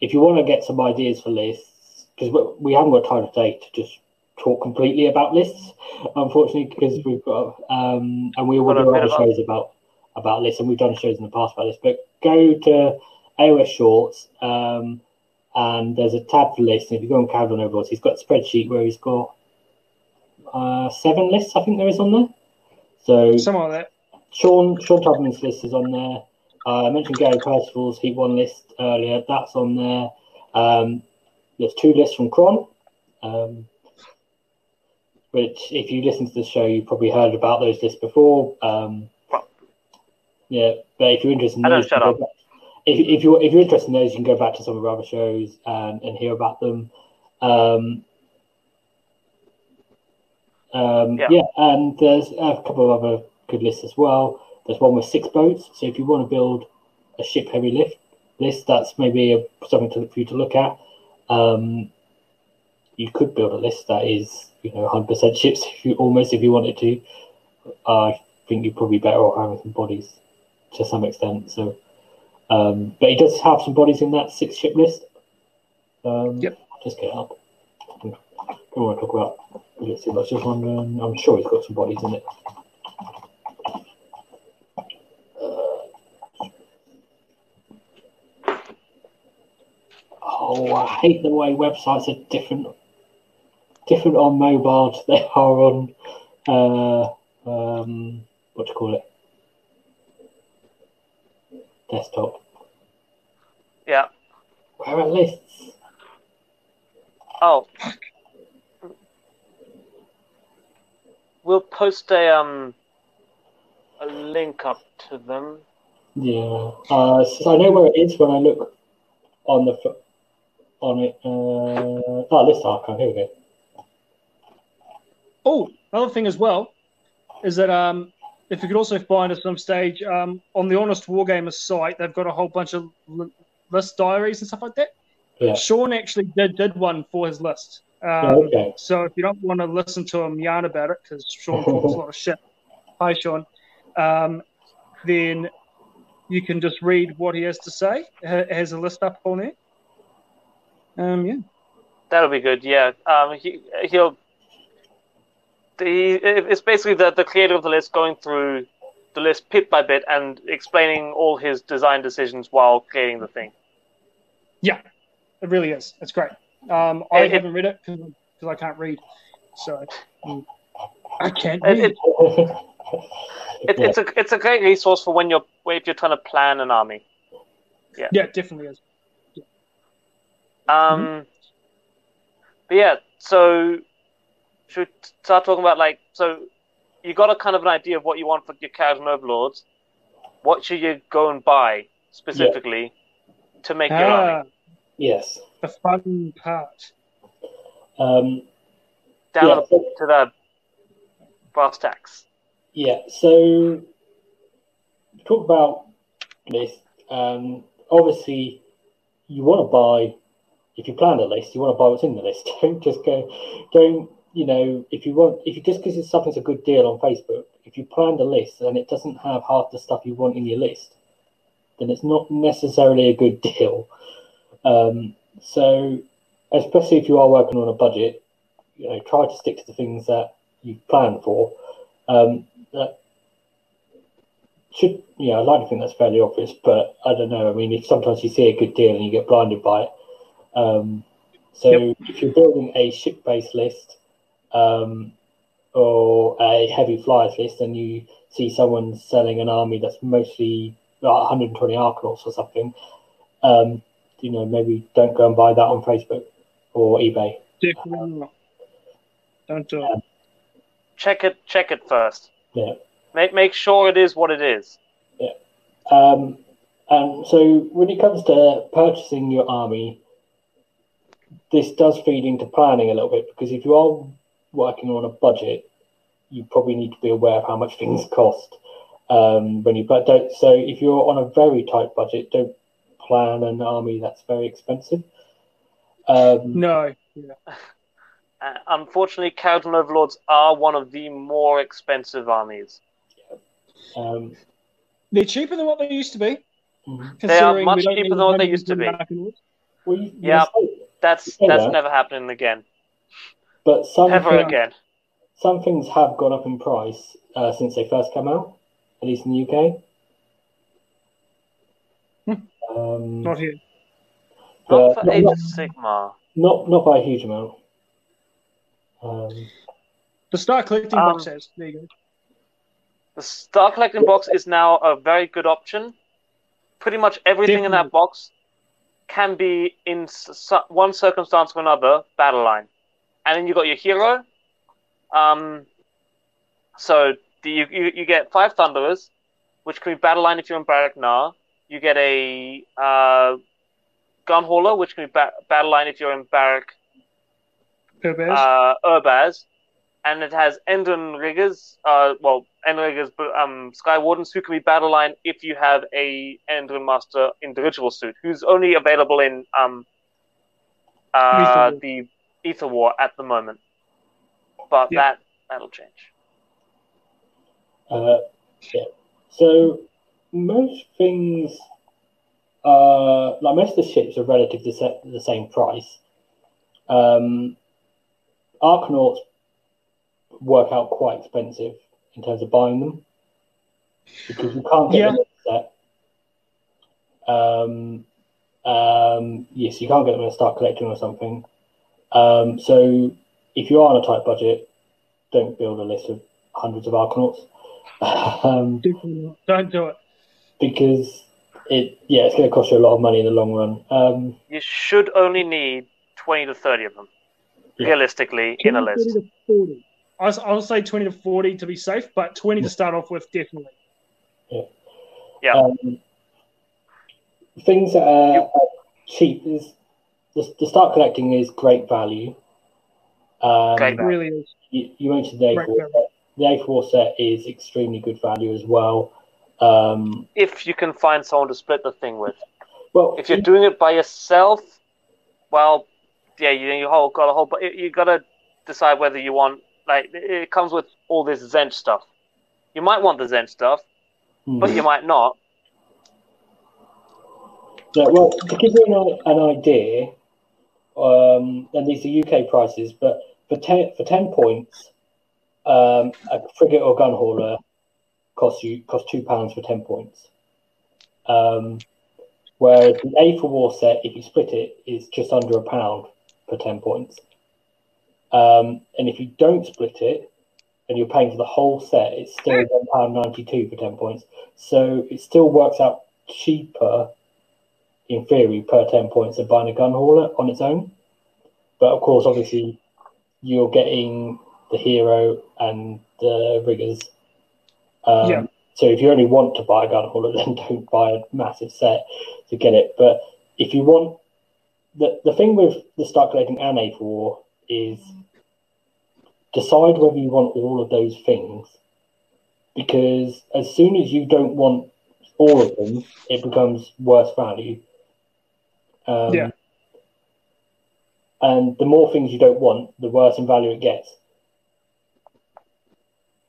if you want to get some ideas for lists, because we haven't got time today to just talk completely about lists, unfortunately, because we've got um, and we will do other shows about about lists, and we've done shows in the past about this. But go to AOS Shorts, um, and there's a tab for lists. And if you go on Kharadron Overlords, he's got a spreadsheet where he's got uh, seven lists, I think there is on there. So Something like that. Sean Sean Tubman's list is on there. Uh, I mentioned Gary Percival's Heat One list earlier. That's on there. Um, there's two lists from Cron, um, which if you listen to the show, you've probably heard about those lists before. Um, yeah, but if you're interested in those, shut you can up. go back- If, if you're if you're interested in those, you can go back to some of our other shows and, and hear about them. Um, um, Yeah. yeah, and there's a couple of other good lists as well. There's one with six boats, so if you want to build a ship heavy lift list, that's maybe a, something to, for you to look at. Um, you could build a list that is, you know, 100% ships if you almost if you wanted to. I think you're probably better off having some bodies to some extent. So, um, but he does have some bodies in that six ship list. Um, Yep. I'll just get it up. I don't want to talk about. Let's see. I was just wondering. I'm sure he's got some bodies in it. Oh, I hate the way websites are different, different on mobile to they are on, uh, um, what do you call it, desktop. Yeah. Where are lists? Oh. We'll post a um a link up to them. Yeah, uh, so I know where it is when I look on the on it. Uh, oh, list archive. Here we go. Oh, another thing as well is that um, if you could also find at some stage um, on the Honest Wargamer site, they've got a whole bunch of li- list diaries and stuff like that. Yeah. Sean actually did, did one for his list. Um, Oh, okay. So if you don't want to listen to him yarn about it, because Sean talks a lot of shit, hi Sean, um, then you can just read what he has to say. It has a list up on there. Um, yeah. That'll be good. Yeah. Um. He he'll. The it's basically the the creator of the list going through the list bit by bit and explaining all his design decisions while creating the thing. Yeah, it really is. It's great. Um, I It- haven't read it because I can't read, so I can't read. it, it, it's a it's a great resource for when you're if you're trying to plan an army. yeah, it definitely is. Um, but yeah, so should start talking about like so you got a kind of an idea of what you want for your Kharadron Overlords. What should you go and buy specifically to make your Ah, army? yes. the fun part. Um, Down yeah, to so- the- to the brass tacks. Yeah, so talk about this. Um, obviously, you want to buy. If you plan a list, you want to buy what's in the list. Don't just go. Don't you know? If you want, if you just because it's something's a good deal on Facebook, if you plan the list and it doesn't have half the stuff you want in your list, then it's not necessarily a good deal. Um, so, especially if you are working on a budget, you know, try to stick to the things that you plan for. Um, that should yeah, I like to think that's fairly obvious, but I don't know. I mean, if sometimes you see a good deal and you get blinded by it. Um, so Yep. if you're building a ship-based list um, or a heavy flyers list, and you see someone selling an army that's mostly like 120 Arkanauts or something, um, you know, maybe don't go and buy that on Facebook or eBay. Definitely not. Don't do it. Check it. Check it first. Yeah. Make make sure it is what it is. Yeah. Um, and so when it comes to purchasing your army, this does feed into planning a little bit because if you are working on a budget, you probably need to be aware of how much things cost. Um, when you but don't so if you're on a very tight budget, don't plan an army that's very expensive. Um, No. Uh, unfortunately, Kharadron Overlords are one of the more expensive armies. um, They're cheaper than what they used to be. mhm. They are much cheaper than what they used to be. Well, you- you Yeah. say- That's Yeah. that's never happening again. But some Ever things- again. some things have gone up in price uh, since they first came out, at least in the UK. Um, Not here. Not but for Age of Sigmar. not not by a huge amount. Um, The Star Collecting Um, box says. There you go. The Star Collecting box is now a very good option. Pretty much everything in that box can be, in s- s- one circumstance or another, battle line. And then you got your hero. Um, so the, you, you you get five Thunderers, which can be battle line if you're in Barak Nar. You get a uh, Gun Hauler, which can be ba- battle line if you're in Barak Herbaz. uh, Urbaz, and it has Endriggers, uh, well, Endriggers, but um, Sky Wardens who can be battle line if you have a Endrinmaster individual suit, who's only available in um, uh, the Aether War at the moment. But Yeah. that that'll change. uh, yeah. So most things, uh, like most of the ships are relatively the, sa- the same price. Um, Arkanauts work out quite expensive in terms of buying them because you can't get Yeah. them in a set. Um, um, yes, you can't get them and start collecting or something. Um, so if you are on a tight budget, don't build a list of hundreds of Arkanauts. um, Don't do it. because it yeah it's going to cost you a lot of money in the long run um You should only need twenty to thirty of them, Yeah. realistically, in a list. to 40. I was- I'll say 20 to 40 to be safe, but 20 to start off with, definitely. Yeah. um, things that are, You- are cheap is the, the start collecting is great value um Great value. really is. you, you mentioned the Great A4 value. set. the A4 set is extremely good value as well um If you can find someone to split the thing with. well if you're doing it by yourself, well, yeah, you you whole got a whole, but you gotta decide whether you want like it comes with all this Zen stuff. You might want the Zen stuff, but you might not. Yeah, well, to give you an, an idea, um, and these are UK prices, but for ten for ten points, um, a frigate or gun hauler costs you costs two pounds for ten points. Um, whereas the Aether War set, if you split it, is just under a pound for ten points. Um, and if you don't split it, and you're paying for the whole set, it's still one pound ninety two for ten points. So it still works out cheaper in theory, per 10 points than buying a gun hauler on its own. But of course, obviously, you're getting the hero and the riggers. Um, Yeah. So if you only want to buy a gun hauler, then don't buy a massive set to get it. But if you want, the, the thing with the start collecting and Aether War is decide whether you want all of those things. Because as soon as you don't want all of them, it becomes worse value. Um, Yeah. And the more things you don't want, the worse in value it gets.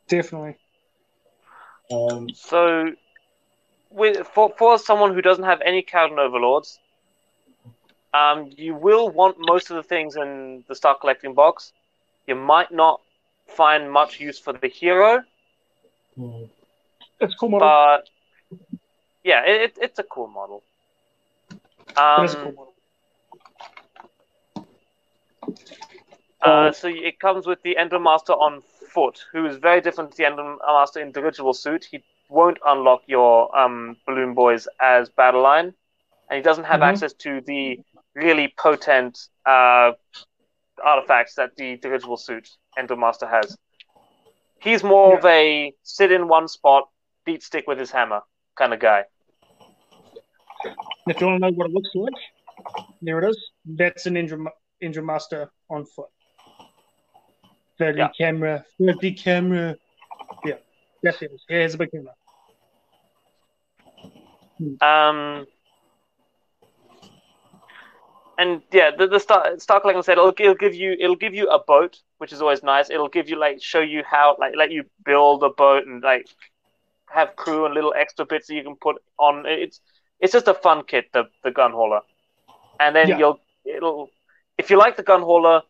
Definitely. Um, So, with for for someone who doesn't have any Kharadron Overlords, um, you will want most of the things in the start collecting box. You might not find much use for the hero, Mm. It's a cool model. but yeah, it, it, it's a cool model. Um, is a cool model. Uh, so it comes with the Endrinmaster on foot, who is very different to the Endrinmaster in dirigible suit. He won't unlock your um, Balloon Boys as battle line, and he doesn't have Mhm. access to the really potent uh, artifacts that the dirigible suit Endrinmaster has. He's more of a sit in one spot, beat stick with his hammer kind of guy. If you want to know what it looks like, there it is. That's an Indra, Endrinmaster on foot. 30 Yeah. camera, 30 camera. Yeah, that's it. Here's a big camera. Um, and yeah, the, the Star, Star Collecting said it'll, it'll give you it'll give you a boat, which is always nice. It'll give you like show you how like let you build a boat and like have crew and little extra bits that you can put on. It's it's just a fun kit, the the gun hauler, and then Yeah. you'll it'll if you like the gun hauler,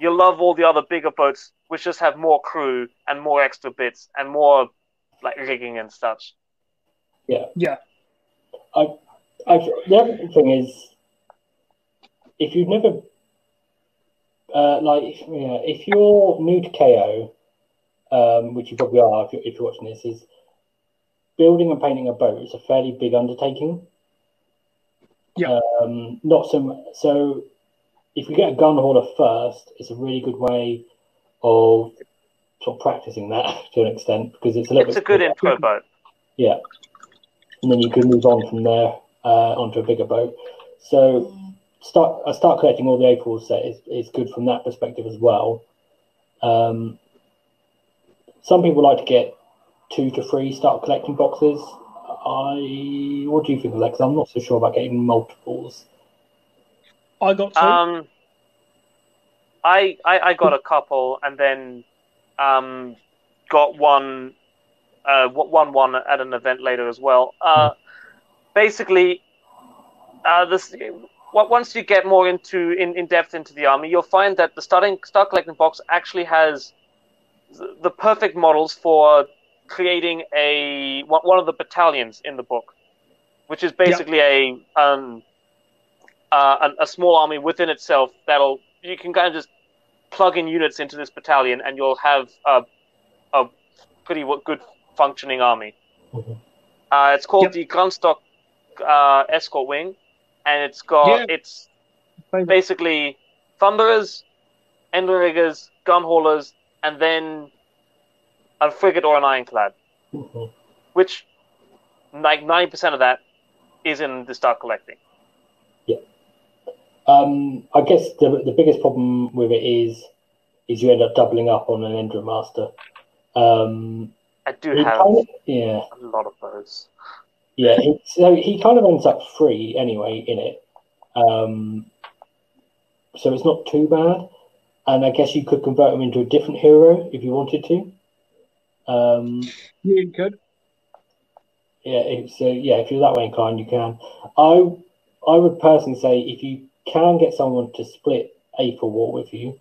you'll love all the other bigger boats, which just have more crew and more extra bits and more like rigging and such. Yeah. Yeah. I've, the other thing is, if you've never, uh, like, if, you know, if you're new to KO, um, which you probably are if you're, if you're watching this, is building and painting a boat is a fairly big undertaking. Yeah. Um, not so mu- so. If you get a gun hauler first, it's a really good way of sort of practicing that to an extent because it's a little It's a bit good intro boat. yeah. And then you can move on from there uh, onto a bigger boat. So start I start collecting all the April set is, is good from that perspective as well. Um, some people like to get two to three start collecting boxes. I what do you think of that? Because I'm not so sure about getting multiples. I got two. Um, I, I I got a couple and then um, got one uh, one one at an event later as well. Uh, basically, uh, this what once you get more into in, in depth into the army, you'll find that the starting start collecting box actually has the, the perfect models for creating a one one of the battalions in the book, which is basically a um, uh, a, a small army within itself that'll you can kind of just plug in units into this battalion and you'll have a, a pretty good functioning army. Mhm. Uh, it's called Yep. the Grundstok uh, Escort Wing, and it's got Yeah. it's basically thunderers, Endriggers, gun haulers, and then a frigate or an ironclad, Mhm. which like ninety percent of that is in the start collecting. Um, I guess the the biggest problem with it is is you end up doubling up on an Endrinmaster. Um, I do have kind of- yeah. a lot of those. Yeah, he, so he kind of ends up free anyway in it. Um, so it's not too bad. And I guess you could convert him into a different hero if you wanted to. Um, you could. yeah, if, so yeah, if you're that way inclined, you can. I I would personally say if you can get someone to split Aether War with you,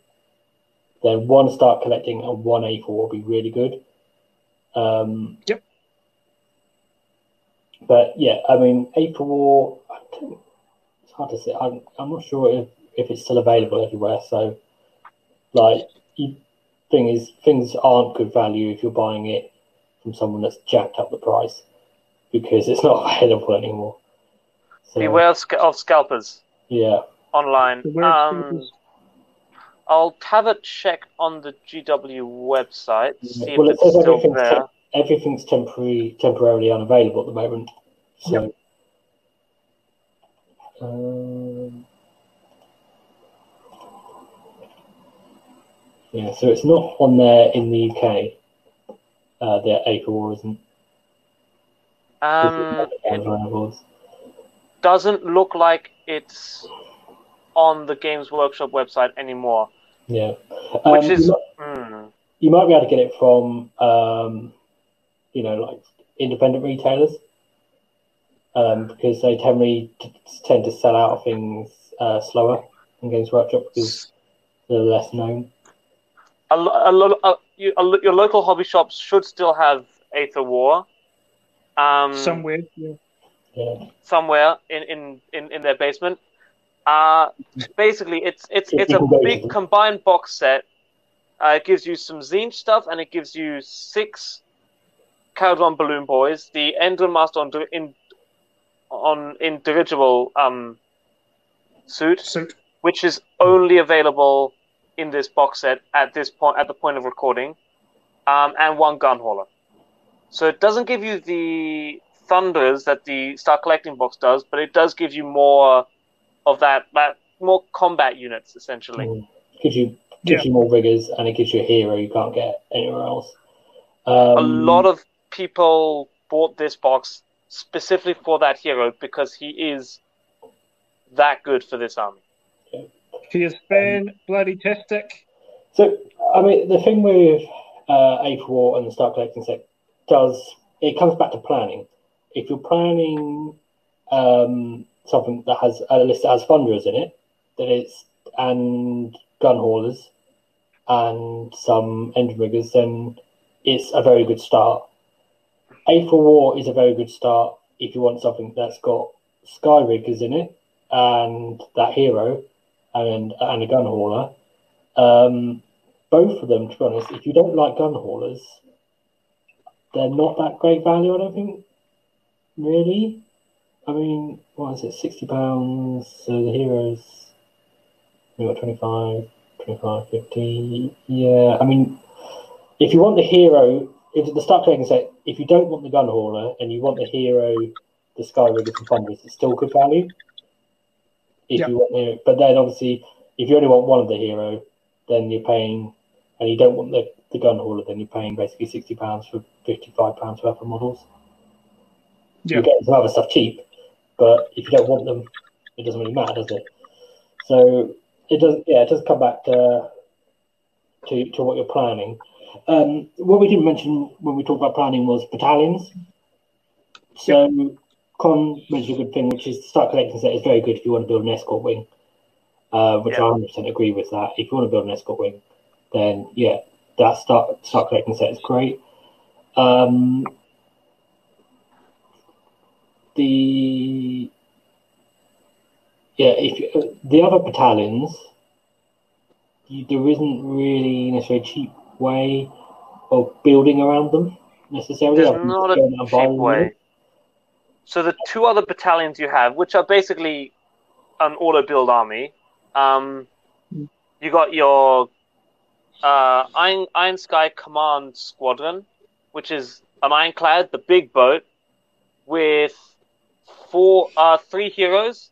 then one start collecting and one Aether War will be really good. Um, Yep. But yeah, I mean, Aether War, it's hard to say. I'm, I'm not sure if, if it's still available everywhere. So, like, you, thing is, things aren't good value if you're buying it from someone that's jacked up the price because it's not available anymore. So, Beware of, sc- of scalpers yeah. online. Beware of Um, scalpers. I'll have a check on the GW website, see Well, if it says still everything's, there. tem- everything's temporary, temporarily unavailable at the moment. So, um, yeah, so it's not on there in the UK. Uh, the Aether War isn't. Um, it doesn't look like it's on the Games Workshop website anymore, Yeah. which Um, is you might- hmm, you might be able to get it from, um, you know, like independent retailers, um, because they generally tend to sell out of things uh, slower in Games Workshop because they're less known. A, lo- a lot. Uh, you, uh, your local hobby shops should still have Aether War. Um, Somewhere. Yeah. Yeah. somewhere in, in, in, in their basement. Uh, basically, it's it's it's a big combined box set. Uh, it gives you some Zine stuff, and it gives you six Kharadron Balloon Boys, the Endrinmaster on di- in on in dirigible um, suit, Suit. which is only available in this box set at this point at the point of recording, um, and one gun hauler. So it doesn't give you the thunders that the Start Collecting box does, but it does give you more of that that more combat units essentially. Mm. Gives you gives Yeah. you more riggers and it gives you a hero you can't get anywhere else. Um, A lot of people bought this box specifically for that hero because he is that good for this army. He is fan bloody tastic. So, I mean, the thing with uh, Aether War and the Collecting set does it comes back to planning. If you're planning um, something that has a list that has thunderers in it, then it's and gun haulers and some Endriggers, then it's a very good start. Aether War is a very good start if you want something that's got sky riggers in it and that hero and and a gun hauler. Um, both of them, to be honest, if you don't like gun haulers, they're not that great value, I don't think. Really? I mean, what is it, £60? So the heroes, we got 25, 25, 50. Yeah, I mean, if you want the hero, if the start collecting set, if you don't want the gun hauler and you want the hero, the sky riggers and thunders, it's still good value. If Yeah. you want but then obviously, if you only want one of the hero, then you're paying, and you don't want the, the gun hauler, then you're paying basically sixty pounds for fifty five pounds worth of models. Yeah. You're getting some other stuff cheap, but if you don't want them, it doesn't really matter, does it? So it does. Yeah, it does come back to to, to what you're planning. Um, what we didn't mention when we talked about planning was battalions. So Con mentioned a good thing, which is the start collecting set is very good if you want to build an escort wing, uh, which Yeah. I 100% agree with that. If you want to build an escort wing, then yeah, that start start collecting set is great. Um, the yeah, if you, the other battalions, you, there isn't really necessarily a cheap way of building around them necessarily. There's not a cheap way. So the two other battalions you have, which are basically an auto build army, um, you got your uh, Iron, Iron Sky Command Squadron, which is an ironclad, the big boat, with four, uh, three heroes,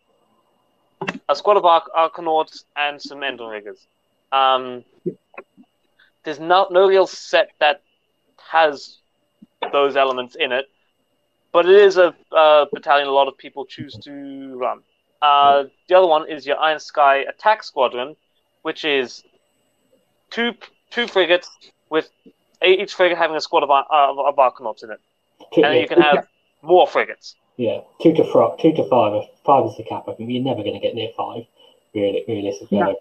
a squad of Arc- Arkanauts, and some Endriggers. Um, there's not no real set that has those elements in it, but it is a, uh battalion a lot of people choose to run. Uh, the other one is your Iron Sky Attack Squadron, which is two two frigates with each frigate having a squad of, uh, of, of Arkanauts in it, Two, and yeah, you can have more frigates. yeah, two to fro- two to five. Five is the cap. I think you're never going to get near five, really, realistically. I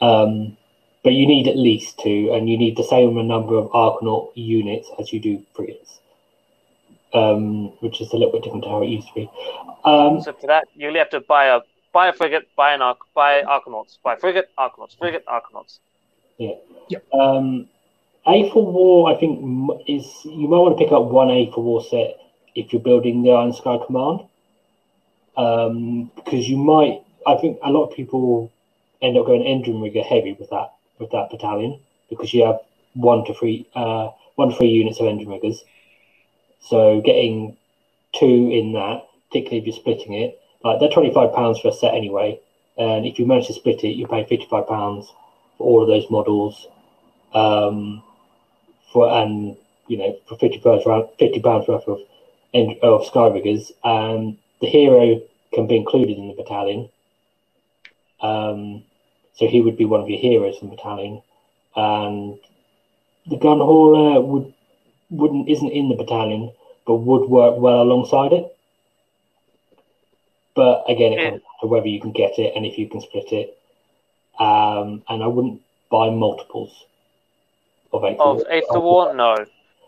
No. Um, but you need at least two, and you need the same number of Arkanaut units as you do frigates, um, which is a little bit different to how it used to be. Um, So for that, you really have to buy a buy a frigate, buy an arc, buy Arkanauts, buy frigate, Arkanauts, frigate, Arkanauts. Um, Aether War, I think, is you might want to pick up one Aether War set if you're building the Iron Sky Command, um, because you might. I think a lot of people end up going Endrigger heavy with that with that battalion because you have one to three uh, one to three units of Endriggers. So getting two in that, particularly if you're splitting it, like they're twenty five pounds for a set anyway, and if you manage to split it, you pay fifty five pounds for all of those models um, for and you know for fifty pounds fifty pounds worth of of sky riggers, and the hero can be included in the battalion. Um, so he would be one of your heroes in the battalion, and the gun hauler would wouldn't isn't in the battalion, but would work well alongside it. But again, it Yeah. comes down to whether you can get it and if you can split it. Um, and I wouldn't buy multiples of Aether War. Aether War? No.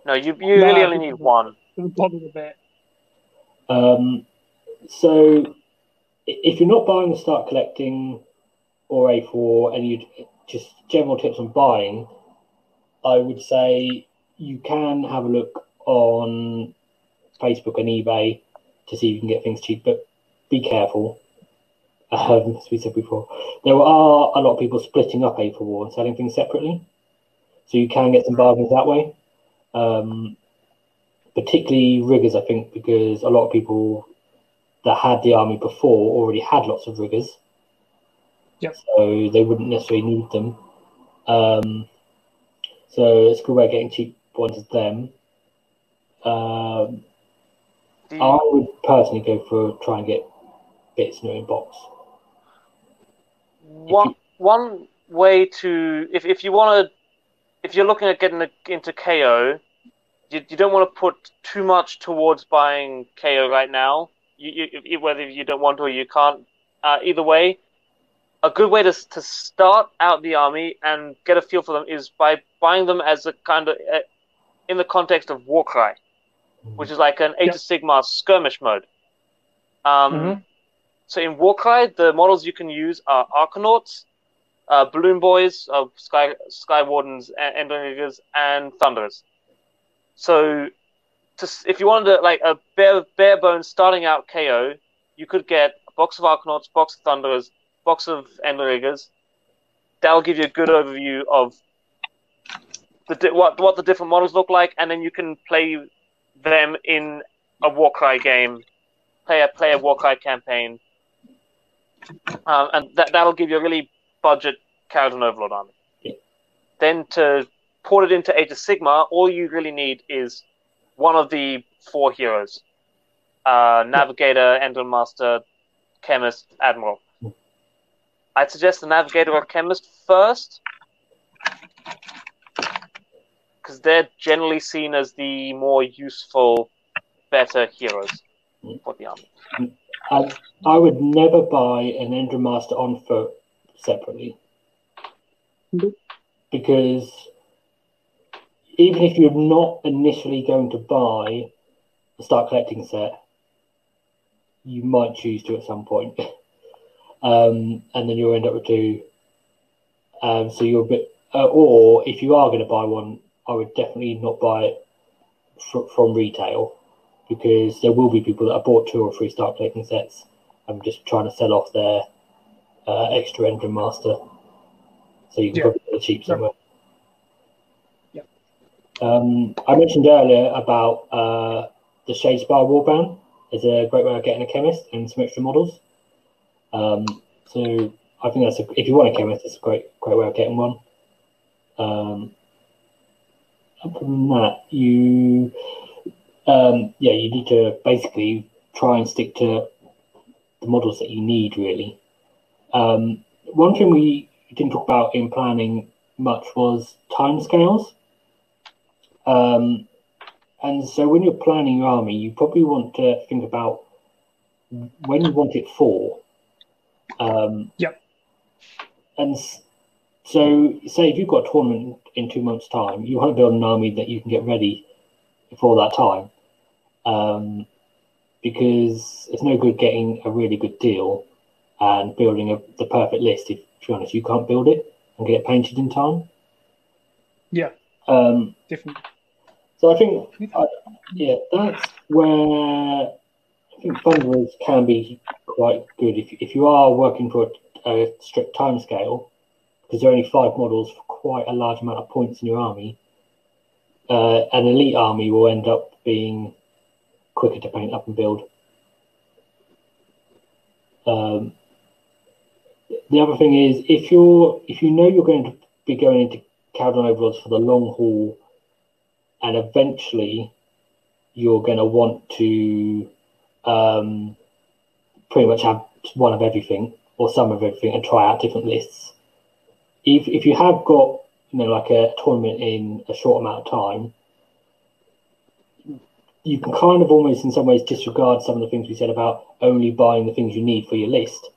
No, you, you No, really only need one. Probably a bit. Um, so if you're not buying the start collecting or A4 and you just general tips on buying, I would say you can have a look on Facebook and eBay to see if you can get things cheap, but be careful. Um, as we said before, there are a lot of people splitting up Aether War and selling things separately, so you can get some bargains that way. Um, particularly riggers, I think, because a lot of people that had the army before already had lots of riggers. Yep. So they wouldn't necessarily need them. Um, so it's a good way of getting cheap ones them. Um, you- I would personally go for try and get bits in your inbox. one one way to if, if you want to if you're looking at getting a, into KO, you, you don't want to put too much towards buying KO right now. You, you, you- whether you don't want to or you can't. Uh, either way, a good way to to start out the army and get a feel for them is by buying them as a kind of in the context of Warcry, which is like an Age Yep. of Sigmar skirmish mode. Um, Mhm. so in Warcry, the models you can use are Arkanauts, uh, Balloon Boys, uh, Sky Sky Wardens, and Endriggers, and Thunderers. So, to, if you wanted to, like a bare bare bones starting out KO, you could get a box of Arkanauts, box of Thunderers, box of Endriggers. That'll give you a good overview of the what what the different models look like, and then you can play them in a Warcry game play a play a Warcry campaign, um, and that that'll give you a really budget Kharadron Overlord army. Yeah. Then to port it into Age of Sigmar, all you really need is one of the four heroes: uh, Navigator, Endon Master, Khemist, Admiral. I'd suggest the Navigator or Khemist first, because they're generally seen as the more useful, better heroes for the army. I, I would never buy an Endrinmaster on foot separately. Because even if you're not initially going to buy a start collecting set, you might choose to at some point. um, and then you'll end up with two. Um, so you're a bit, uh, or if you are going to buy one, I would definitely not buy it fr- from retail because there will be people that have bought two or three start collecting sets and just trying to sell off their uh, extra Endrinmaster. So you can Yeah. probably get it cheap somewhere. Yeah. Um, I mentioned earlier about uh, the Shadespire Warband is a great way of getting a Khemist and some extra models. Um, so I think that's a, if you want a Khemist, it's a great great way of getting one. Um, other than that, you um, yeah, you need to basically try and stick to the models that you need, really. Um, one thing we didn't talk about in planning much was timescales. Um, and so when you're planning your army, you probably want to think about when you want it for. Um, Yep. And so, say if you've got a tournament in two months' time, you want to build an army that you can get ready before that time um, because it's no good getting a really good deal and building a, the perfect list if, to be honest, you can't build it and get it painted in time. Yeah. Um, Different. so I think, uh, yeah, that's where I think Thunderers can be quite good if, if you are working for a, a strict time scale, because there are only five models for quite a large amount of points in your army. Uh, an elite army will end up being quicker to paint up and build. Um, the other thing is if you're if you know you're going to be going into Kharadron Overlords for the long haul, and eventually you're going to want to um, pretty much have one of everything or some of everything and try out different lists. If if you have got you know like a tournament in a short amount of time, you can kind of almost in some ways disregard some of the things we said about only buying the things you need for your list.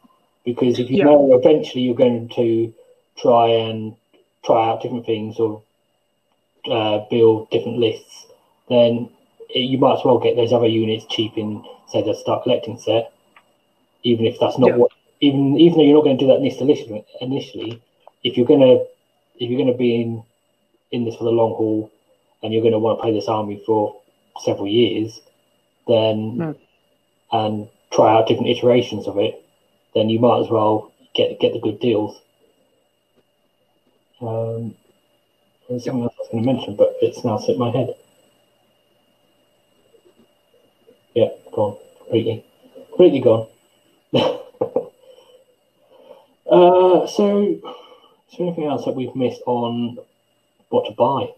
Because if you Yeah. know eventually you're going to try and try out different things or uh, build different lists, then it, you might as well get those other units cheap in, say, the start collecting set, even if that's not Yeah. what. Even even though you're not going to do that list initially, initially, if you're gonna if you're going to be in in this for the long haul, and you're going to want to play this army for several years, then Hmm. and try out different iterations of it, then you might as well get get the good deals. Um, there's something else I was going to mention, but it's now slipped my head. Yeah, gone completely, completely gone. uh, so, is there anything else that we've missed on what to buy?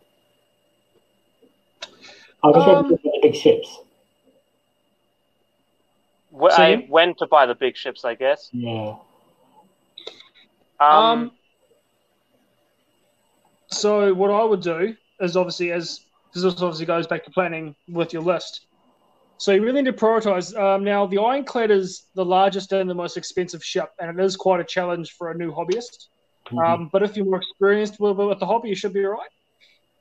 I just Um, read the big ships. Wh- Say I again? went to buy the big ships, I guess. Yeah. Um, Um, so what I would do is obviously as because this obviously goes back to planning with your list. So you really need to prioritize. Um, now the Ironclad is the largest and the most expensive ship, and it is quite a challenge for a new hobbyist. Um, but if you're more experienced with, with the hobby, you should be all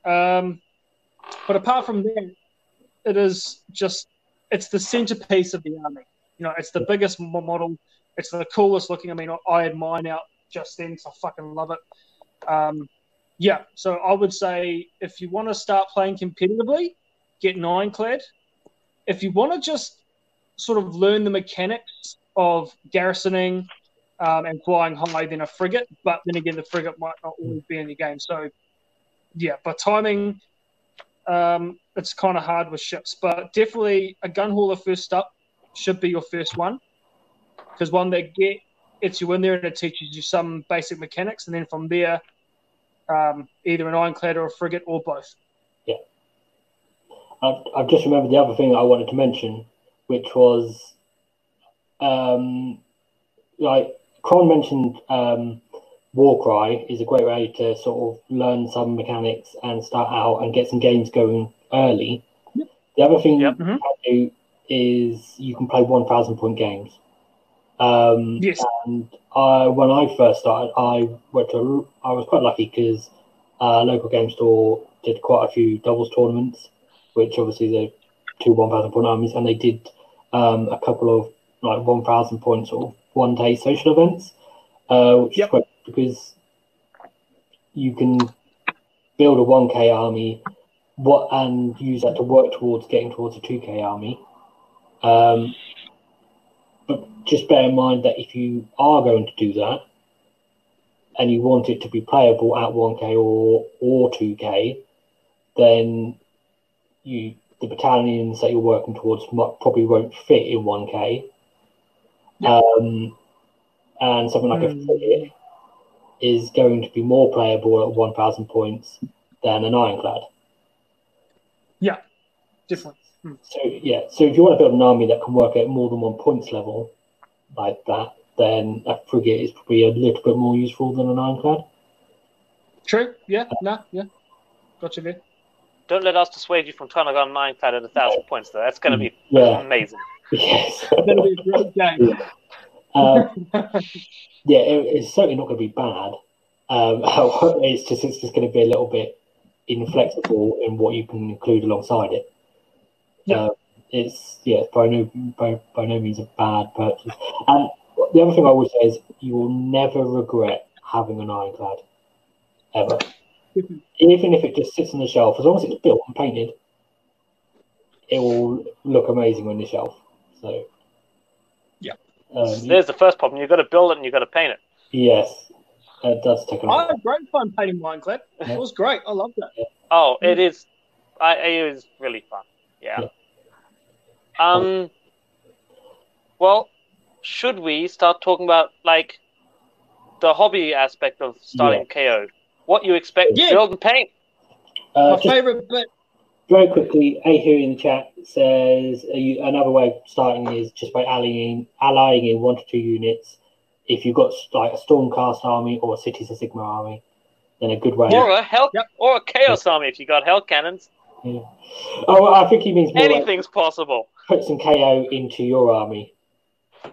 right. Um, but apart from that, it is just it's the centerpiece of the army. You know, it's the biggest model. It's the coolest looking. I mean, I, had mine out just then, so I fucking love it. Um, yeah, so I would say if you want to start playing competitively, get ironclad. If you want to just sort of learn the mechanics of garrisoning um, and flying high, than a frigate. But then again, the frigate might not always be in your game. So, yeah, but timing, um, it's kind of hard with ships. But definitely a gun hauler first up should be your first one because one that get gets you in there and it teaches you some basic mechanics, and then from there, um, either an ironclad or a frigate or both. I've, I've just remembered the other thing I wanted to mention, which was, um, like Cron mentioned, um, Warcry is a great way to sort of learn some mechanics and start out and get some games going early. The other thing Yep. you can do is you can play one thousand point games. Um, Yes. And I, when I first started, I went to. I was quite lucky because uh, local game store did quite a few doubles tournaments, which obviously the two one thousand point armies, and they did um, a couple of like one thousand point sort of one day social events, uh, which Yep. is great because you can build a one k army, what and use that to work towards getting towards a two k army. Um, but just bear in mind that if you are going to do that, and you want it to be playable at 1k or or 2k, then you the battalions that you're working towards probably won't fit in 1k. Um, and something like a Hmm. frigate is going to be more playable at 1,000 points than an ironclad. Yeah, different. So yeah, so if you want to build an army that can work at more than one points level like that, then a frigate is probably a little bit more useful than an ironclad. True. Yeah. No. Yeah. Gotcha there. don't let us dissuade you from trying to run nine pad at a thousand points, though. That's going to be Yeah. amazing. Yes. That'll be a great game. Uh, yeah, it, it's certainly not going to be bad. Um, it's just it's just going to be a little bit inflexible in what you can include alongside it. Yeah. Uh, it's yeah, by no by, by no means a bad purchase. And the other thing I would say is you will never regret having an ironclad ever, even if it just sits on the shelf. As long as it's built and painted, it will look amazing on the shelf. So Yeah. um, There's the first problem. You've got to build it and you've got to paint it. Yes, it does take a I lot. I had great fun painting mine, Minecraft. It was great. I loved it. Oh, it is. I, it is really fun. Yeah. Um. Well, should we start talking about like the hobby aspect of starting KO? What you expect to Yeah. build and paint? Uh, My just favorite bit. Very quickly, A here in the chat says you, another way of starting is just by allying, allying in one to two units. If you've got like a Stormcast army or a Cities of Sigmar army, then a good way. Or a hell, Yep. or a chaos army if you got hell cannons. Oh, I think he means more like Anything's possible. put some KO into your army,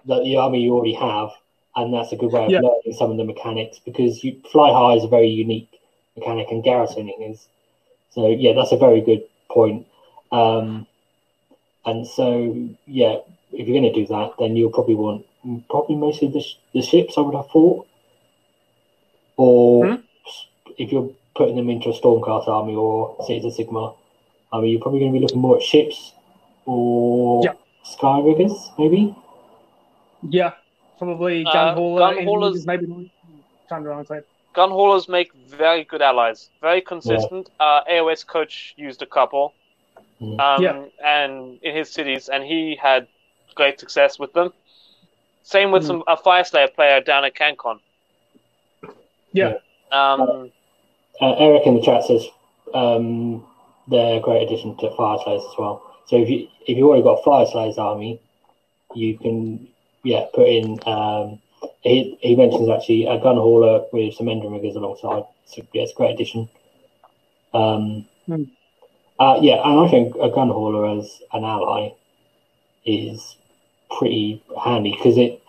the, the army you already have, and that's a good way of Yeah. learning some of the mechanics because you fly high is a very unique mechanic, and garrisoning is So yeah, that's a very good point. Um, and so yeah, if you're going to do that, then you'll probably want probably mostly the, sh- the ships. I would have thought, or Hmm? if you're putting them into a Stormcast army or Cities of Sigmar army, you're probably going to be looking more at ships or Yeah. Skyriggers, maybe. Yeah, probably Uh, gun hauler. gun haulers- maybe Thunder Ironclad. Gun haulers make very good allies, very consistent. Uh, AOS coach used a couple, Mm. um, Yeah. and in his cities, and he had great success with them. Same with Mm. some a Fyreslayer player down at CanCon. Yeah. Um, Uh, Eric in the chat says um, they're a great addition to Fyreslayers as well. So if you if you already got a Fyreslayers army, you can yeah put in. Um, he he mentions actually a gun hauler with some Endrinriggers alongside. So yeah, it's a great addition. Um, Hmm. uh, yeah, and I think a gun hauler as an ally is pretty handy because it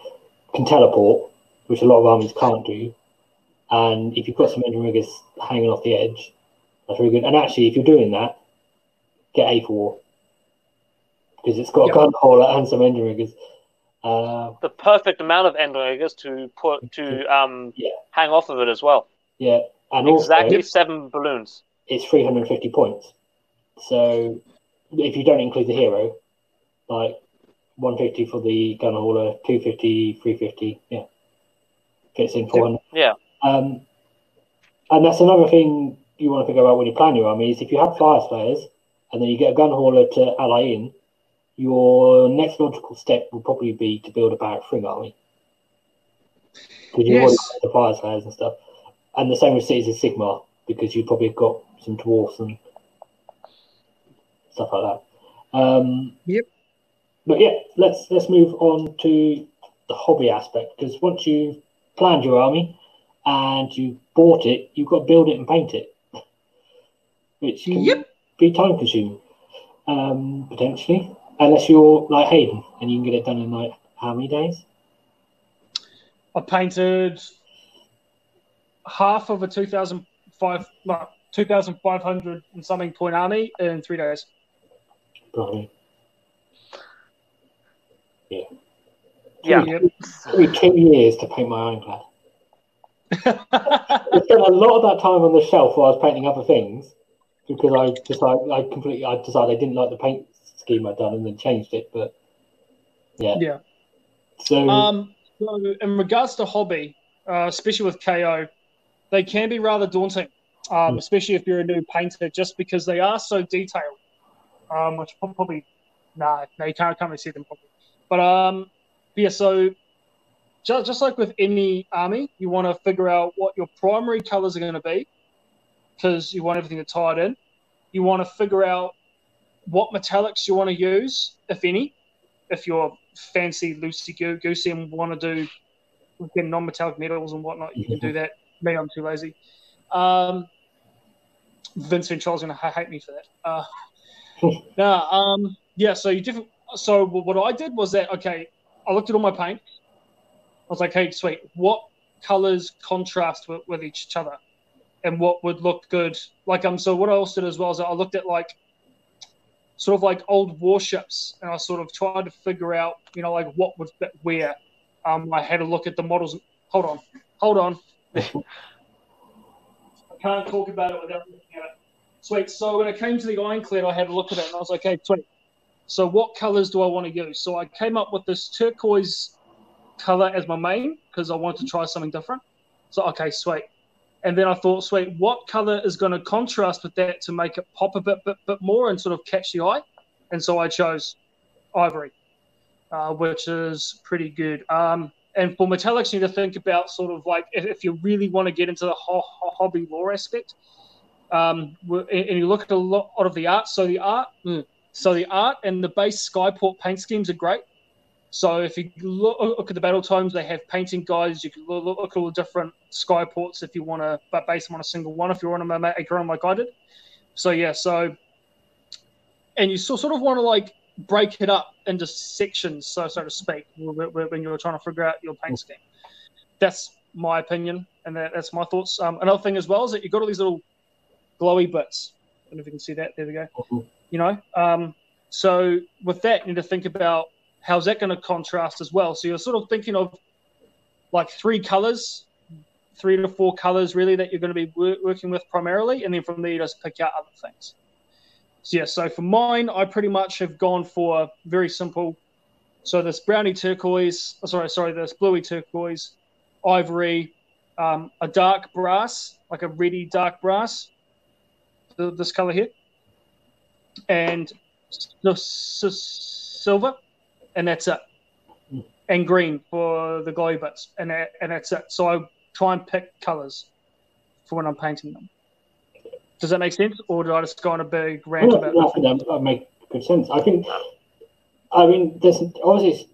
can teleport, which a lot of armies can't do. And if you've got some Endrinriggers hanging off the edge, that's really good. And actually, if you're doing that, get A4 because it's got Yeah. a gun hauler and some Endrinriggers. Uh, the perfect amount of Endriggers to put to um, Yeah. hang off of it as well. yeah, and Exactly also seven balloons. it's 350 points. So if you don't include the hero, like 150 for the gun hauler, 250, 350, yeah, fits in 400. Yeah. Um, and that's another thing you want to think about when you plan your army is if you have Fyreslayers and then you get a gun hauler to ally in, your next logical step will probably be to build a Barak-Thryng army. Because you've Yes. the Fyreslayers and stuff. And the same with Cities of Sigmar, because you've probably got some dwarfs and stuff like that. Um, Yep. But yeah, let's let's move on to the hobby aspect because once you've planned your army and you bought it, you've got to build it and paint it, which can Yep. be time consuming um, potentially, unless you're like Hayden and you can get it done in like how many days? I painted half of a 2005, no, 2,500 and something point army in three days. Probably. Yeah. Yeah. It took me two years to paint my own ironclad. I spent a lot of that time on the shelf while I was painting other things because I decided I completely I decided I didn't like the paint scheme I'd done and then changed it. But yeah, yeah. so Um, so in regards to hobby, uh, especially with KO, they can be rather daunting, um, Hmm. especially if you're a new painter, just because they are so detailed. Um, which probably, nah, no, you can't, come and see them properly. But um, yeah, so just, just like with any army, you want to figure out what your primary colors are going to be, because you want everything to tie it in. You want to figure out what metallics you want to use, if any, if you're fancy loosey goosey and want to do again non-metallic metals and whatnot, you can do that. Me, I'm too lazy. Um, Vince Venturella's gonna hate me for that. Uh, nah, um, yeah. So you different. So what I did was that okay, I looked at all my paint. I was like, hey, sweet. What colors contrast with, with each other, and what would look good? Like um. So what I also did as well is I looked at like sort of like old warships, and I sort of tried to figure out, you know, like what would fit where. Um, I had a look at the models. Hold on, hold on. I can't talk about it without looking at it. Sweet. So when it came to the ironclad, I had a look at it, and I was like, okay, sweet. So what colors do I want to use? So I came up with this turquoise color as my main because I wanted to try something different. So okay, sweet. And then I thought, sweet, what color is going to contrast with that to make it pop a bit, bit, bit more and sort of catch the eye? And so I chose ivory, uh, which is pretty good. Um, and for metallics, you need to think about sort of like if, if you really want to get into the ho- ho- hobby lore aspect, um, and you look at a lot of the art. So the art, mm, so the art and the base Skyport paint schemes are great. So if you look, look at the battle tomes, they have painting guides. You can look, look at all the different Skyports if you want to, but base them on a single one. If you want to make your own, like I did. So yeah, so and you sort of want to like break it up into sections, so so to speak, when you're trying to figure out your paint scheme. That's my opinion, and that, that's my thoughts. Um, another thing as well is that you've got all these little glowy bits I don't know if you can see that. There we go. Mhm. You know, um, so with that, you need to think about how's that going to contrast as well. So you're sort of thinking of like three colors, three to four colors really that you're going to be wor- working with primarily, and then from there you just pick out other things. So yeah, so for mine, I pretty much have gone for very simple. So this brownie turquoise, oh, sorry, sorry, this bluey turquoise, ivory, um, a dark brass, like a reddy dark brass, this color here, and silver, and that's it. And green for the glowy bits, and that, and that's it. So I try and pick colors for when I'm painting them. Does that make sense, or did I just go on a big rant No, about no, I think that, that makes good sense. I think, I mean, there's obviously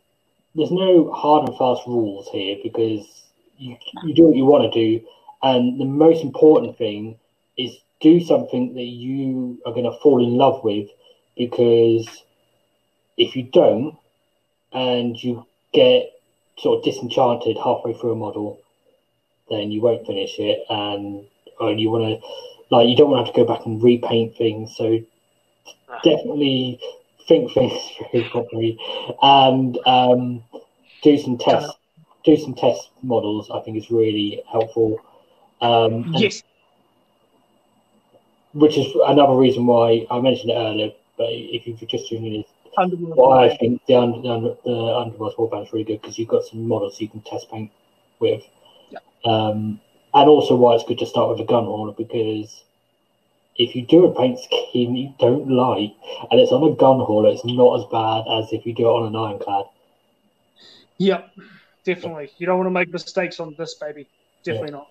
there's no hard and fast rules here because you you do what you want to do, and the most important thing is do something that you are going to fall in love with, because if you don't, and you get sort of disenchanted halfway through a model, then you won't finish it, and or you want to like you don't want to have to go back and repaint things. So definitely think things through properly and um, do some tests. Do some test models. I think is really helpful. Um, yes, which is another reason why I mentioned it earlier. But if you're just tuning in, Underworld. why I think the under, the, under, the Underworld Warband is really good because you've got some models you can test paint with. Yeah. Um, and also why it's good to start with a gun hauler because if you do a paint scheme you don't like and it's on a gun hauler, it's not as bad as if you do it on an ironclad. Yep, definitely. You don't want to make mistakes on this baby. Definitely not.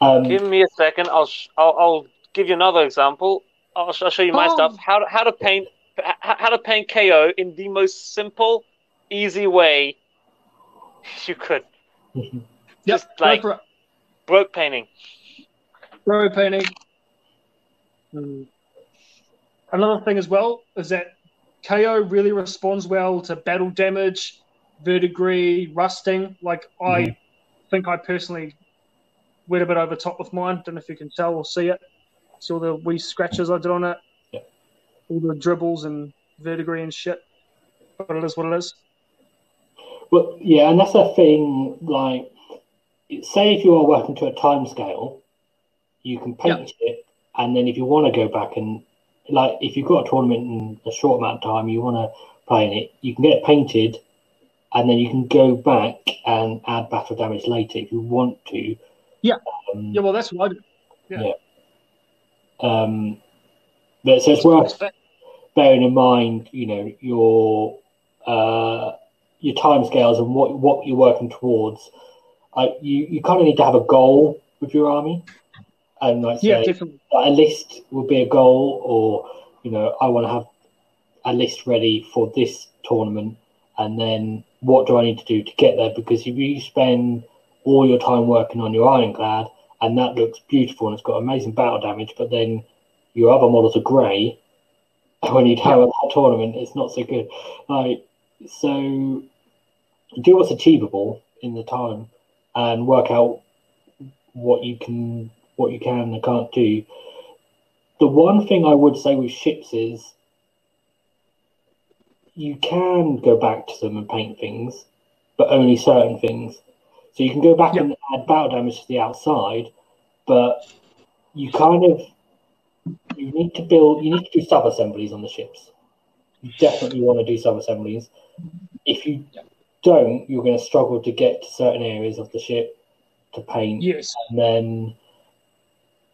Um, Give me a second. I'll sh- I'll, I'll give you another example. I'll, sh- I'll show you my Oh. stuff. How to, how to paint h- how to paint KO in the most simple, easy way you could. Yep, Just go like- it. Broke painting. Row painting. Hmm. Another thing as well is that KO really responds well to battle damage, verdigris, rusting. Like I think I personally went a bit over top with mine. Don't know if you can tell or see it. See all the wee scratches I did on it. Yeah. All the dribbles and verdigris and shit. But it is what it is. Well, yeah, and that's a thing. Like, say if you are working to a time scale, you can paint it, and then if you want to go back and like, if you've got a tournament in a short amount of time, you want to play in it, you can get it painted, and then you can go back and add battle damage later if you want to. Yeah. Um, Yeah, well, that's what I do. um, but so it's worth bearing in mind, you know, your uh, your timescales and what what you're working towards. I, you you kind of need to have a goal with your army, and like Yeah, say, definitely. a list would be a goal, or you know, I want to have a list ready for this tournament, and then what do I need to do to get there? Because if you spend all your time working on your ironclad, and that looks beautiful and it's got amazing battle damage, but then your other models are grey, when you have a tournament, it's not so good. Like so, do what's achievable in the time, and work out what you can what you can and can't do. The one thing I would say with ships is you can go back to them and paint things, but only certain things. So you can go back Yeah. and add battle damage to the outside, but you kind of you need to build you need to do sub assemblies on the ships. You definitely want to do sub assemblies. If you don't, you're going to struggle to get to certain areas of the ship to paint Yes. and then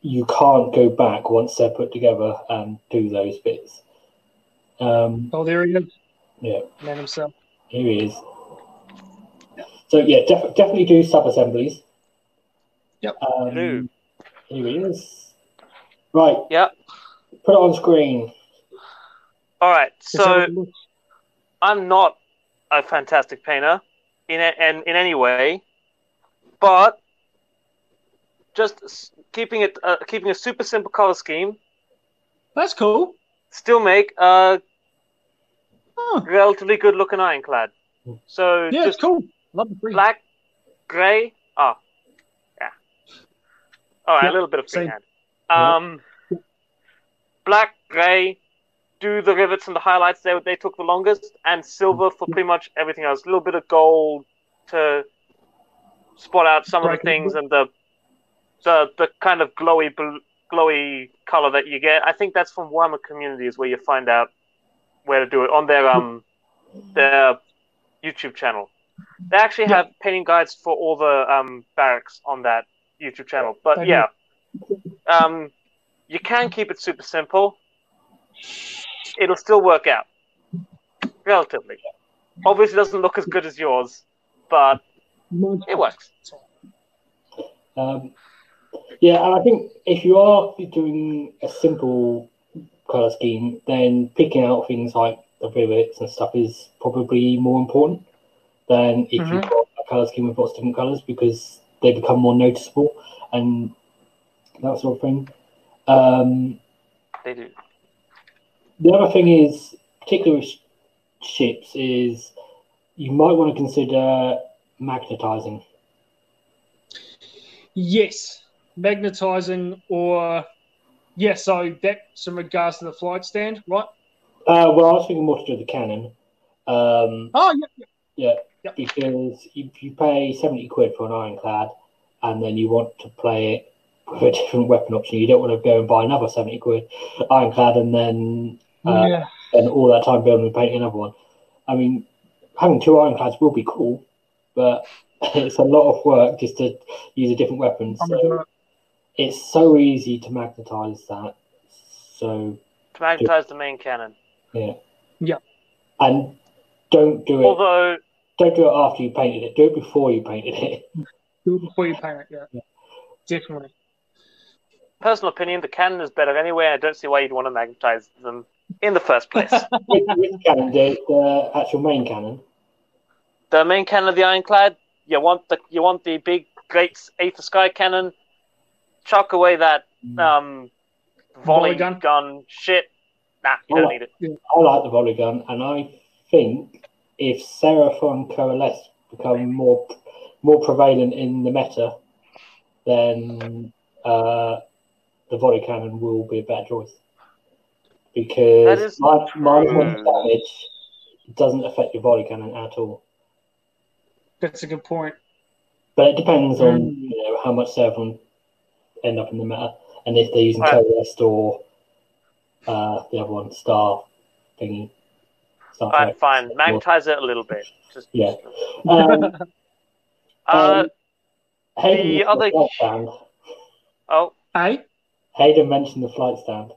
you can't go back once they're put together and do those bits. Um, Oh, there he is. yeah, Man himself. here he is. So yeah, def- definitely do sub assemblies. Yep. Um, Do. Here he is. Right. Yep. Put it on screen. All right. So. I'm not a fantastic painter in a, in, in any way, but just keeping it uh, keeping a super simple color scheme, That's cool. still make a relatively good looking ironclad. So yeah, it's just cool. Love the green. black, gray. Oh, yeah. All right, Yep, a little bit of same. Um, black, gray, do the rivets and the highlights. They they took the longest, and silver for pretty much everything else. A little bit of gold to spot out some of the things and the the the kind of glowy glowy color that you get. I think that's from Warhammer Communities where you find out where to do it on their um their YouTube channel. They actually Yeah. have painting guides for all the um barracks on that YouTube channel. But yeah, um, you can keep it super simple. It'll still work out relatively. Obviously, it doesn't look as good as yours, but it works. Um, yeah, and I think if you are doing a simple color scheme, then picking out things like the rivets and stuff is probably more important than if you've Mhm. got a color scheme with lots of different colors because they become more noticeable and that sort of thing. Um, They do. the other thing is, particularly with ships, is you might want to consider magnetizing. Yes, magnetizing or yeah. So that's in regards to the flight stand, right? Uh, well, I was thinking more to do with the cannon. Um, Oh yeah, Yeah, Yep. because if you pay 70 quid for an ironclad and then you want to play it with a different weapon option, you don't want to go and buy another 70 quid ironclad and then uh, yeah. spend all that time building and painting another one. I mean, having two ironclads will be cool, but it's a lot of work just to use a different weapon. So gonna do it. it's so easy to magnetize that. So, To magnetize the main cannon. Yeah. Yeah. And don't do it. Although, Don't do it after you painted it. Do it before you painted it. Do it before you paint it. Yeah, Yeah. definitely. Personal opinion, the cannon is better anyway. I don't see why you'd want to magnetize them in the first place. with, with cannon, the, the actual main cannon. the main cannon of the ironclad, you want the you want the big, great Aether Sky cannon. Chuck away that um, volley Volley gun? gun. shit. Nah, you Oh, don't need it. I like the volley gun, and I think if Seraphon Coalesce become more more prevalent in the meta, then uh, the volley cannon will be a better choice because is my, minus one damage doesn't affect your volley cannon at all. That's a good point. But it depends on Mm. you know how much Seraphon end up in the meta, and if they're using Right. Coalesced or uh, the other one, Star thingy. Star Fine, Trek. fine. Magnetize it a little bit. Just Yeah. Um, uh, Um, Hayden, the other- flight oh Hey, Hayden mentioned the flight stand.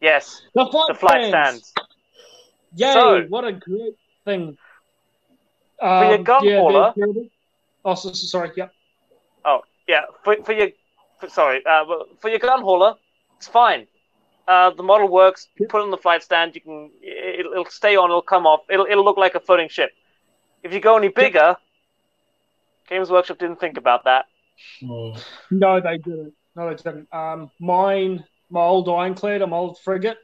yes, the flight, the flight stands. stands. Yay! So- what a great thing. For your Um, gun yeah, hauler- they're terrible. Oh, so, so- sorry. Yep. Yeah, for, for your for, sorry, uh, for your gun hauler, it's fine. Uh, the model works. You put it on the flight stand. You can it, it'll stay on. It'll come off. It'll it'll look like a floating ship. If you go any bigger, Games Workshop didn't think about that. Hmm. No, they didn't. No, they didn't. Um, mine, my old ironclad, my old frigate,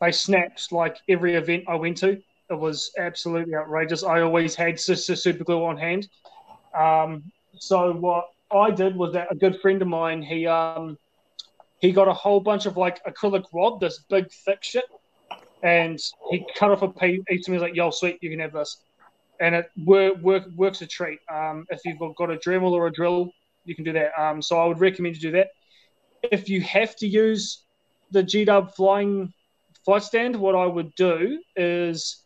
they snapped like every event I went to. It was absolutely outrageous. I always had sister super glue on hand. Um, so what I did was that a good friend of mine, he um, he got a whole bunch of like acrylic rod, this big thick shit, and he cut off a piece. He me was like, "Yo, sweet, you can have this." And it work, work, works a treat. Um, if you've got a Dremel or a drill, you can do that. Um, so I would recommend you do that. If you have to use the G Dub flying flight stand, what I would do is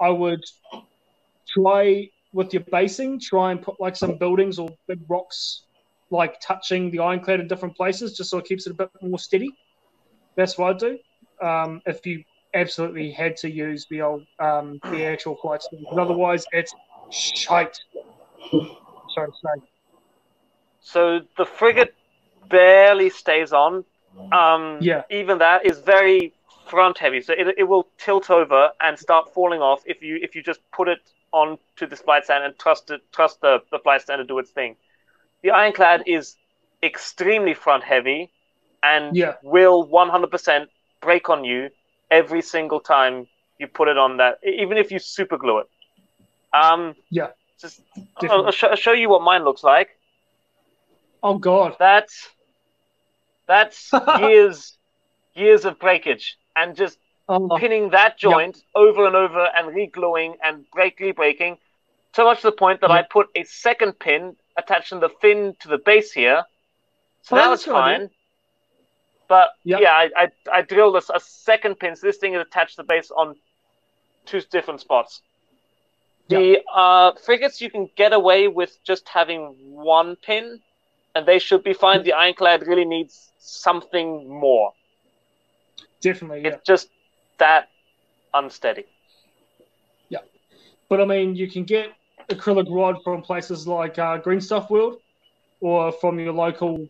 I would try with your basing, try and put like some buildings or big rocks like touching the ironclad in different places, just so it keeps it a bit more steady. That's what I'd do. Um, if you absolutely had to use the old um, the actual flight stand, otherwise it's shite. Sorry to say. So the frigate barely stays on. Um, Yeah. Even that is very front heavy, so it, it will tilt over and start falling off if you if you just put it onto this flight stand and trust it trust the, the flight stand to do its thing. The ironclad is extremely front heavy and Yeah. will 100% break on you every single time you put it on that, even if you super glue it. Um, Yeah. Just I'll, I'll, show, I'll show you what mine looks like. Oh God. That's that's years years of breakage and just Oh, pinning that joint over and over and re-gluing and break re-breaking, so much to the point that I put a second pin attaching the fin to the base here. So Oh, it's idea. fine. But Yeah. yeah, I, I, I drilled a, a second pin, so this thing is attached to the base on two different spots. The uh, frigates you can get away with just having one pin, and they should be fine. The ironclad really needs something more. definitely, yeah. It's just that unsteady. Yeah, but I mean, you can get acrylic rod from places like uh, Green Stuff World or from your local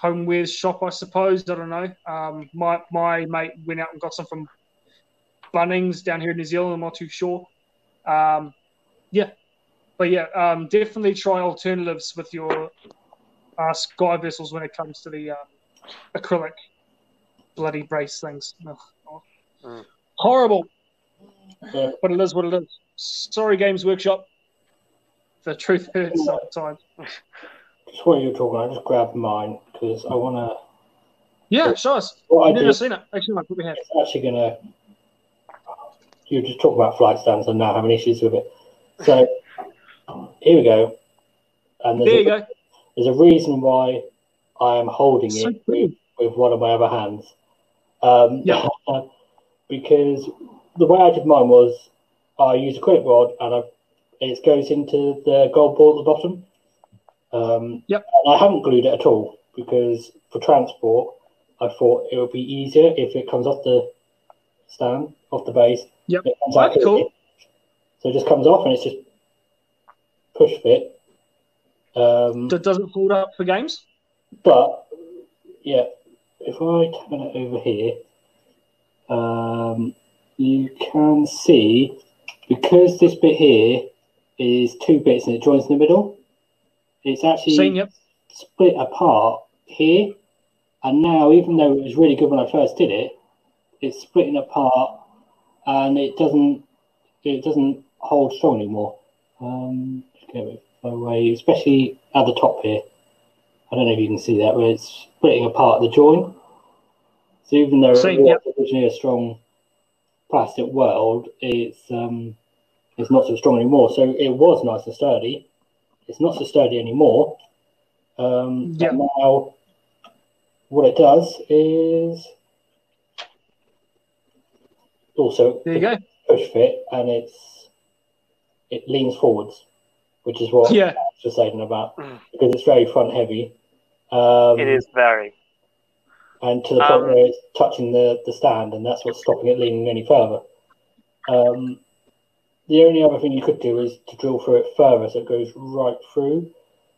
homewares shop, I suppose. I don't know. Um, my my mate went out and got some from Bunnings down here in New Zealand. I'm not too sure. Um, yeah, but yeah, um, definitely try alternatives with your uh, sky vessels when it comes to the uh, acrylic bloody brace things. Ugh. Mm. Horrible Yeah. but it is what it is. Sorry, Games Workshop. The truth hurts sometimes. Just what you were talking about, I just grabbed mine because I want to. Yeah, show us. What I I've do never is seen it. Actually, I probably have. actually going to. You just talk about flight stands and now having issues with it. So here we go. And there's, There a, you go. There's a reason why I am holding So it cool. with one of my other hands. Um, Yeah. because the way I did mine was I used acrylic rod and I, it goes into the gold ball at the bottom. Um, Yep. And I haven't glued it at all because for transport, I thought it would be easier if it comes off the stand, off the base. Yep. It comes out That's cool. So it just comes off and it's just push fit. Um, That doesn't hold up for games. but yeah, if I turn it over here, um, you can see because this bit here is two bits and it joins in the middle. It's actually Seen, yep. split apart here, and now even though it was really good when I first did it, it's splitting apart, and it doesn't it doesn't hold strong anymore. Um, just get it away, especially at the top here. I don't know if you can see that, where it's splitting apart the join. So even though Seen, it was originally a strong plastic weld, it's um, it's not so strong anymore. So it was nice and sturdy. It's not so sturdy anymore. Um, Yeah. Now, what it does is also There you go. push fit, and it's it leans forwards, which is what Yeah. I was just saying about Mm. because it's very front heavy. Um, It is very. and to the point Um, where it's touching the, the stand, and that's what's stopping it leaning any further. Um, the only other thing you could do is to drill through it further so it goes right through,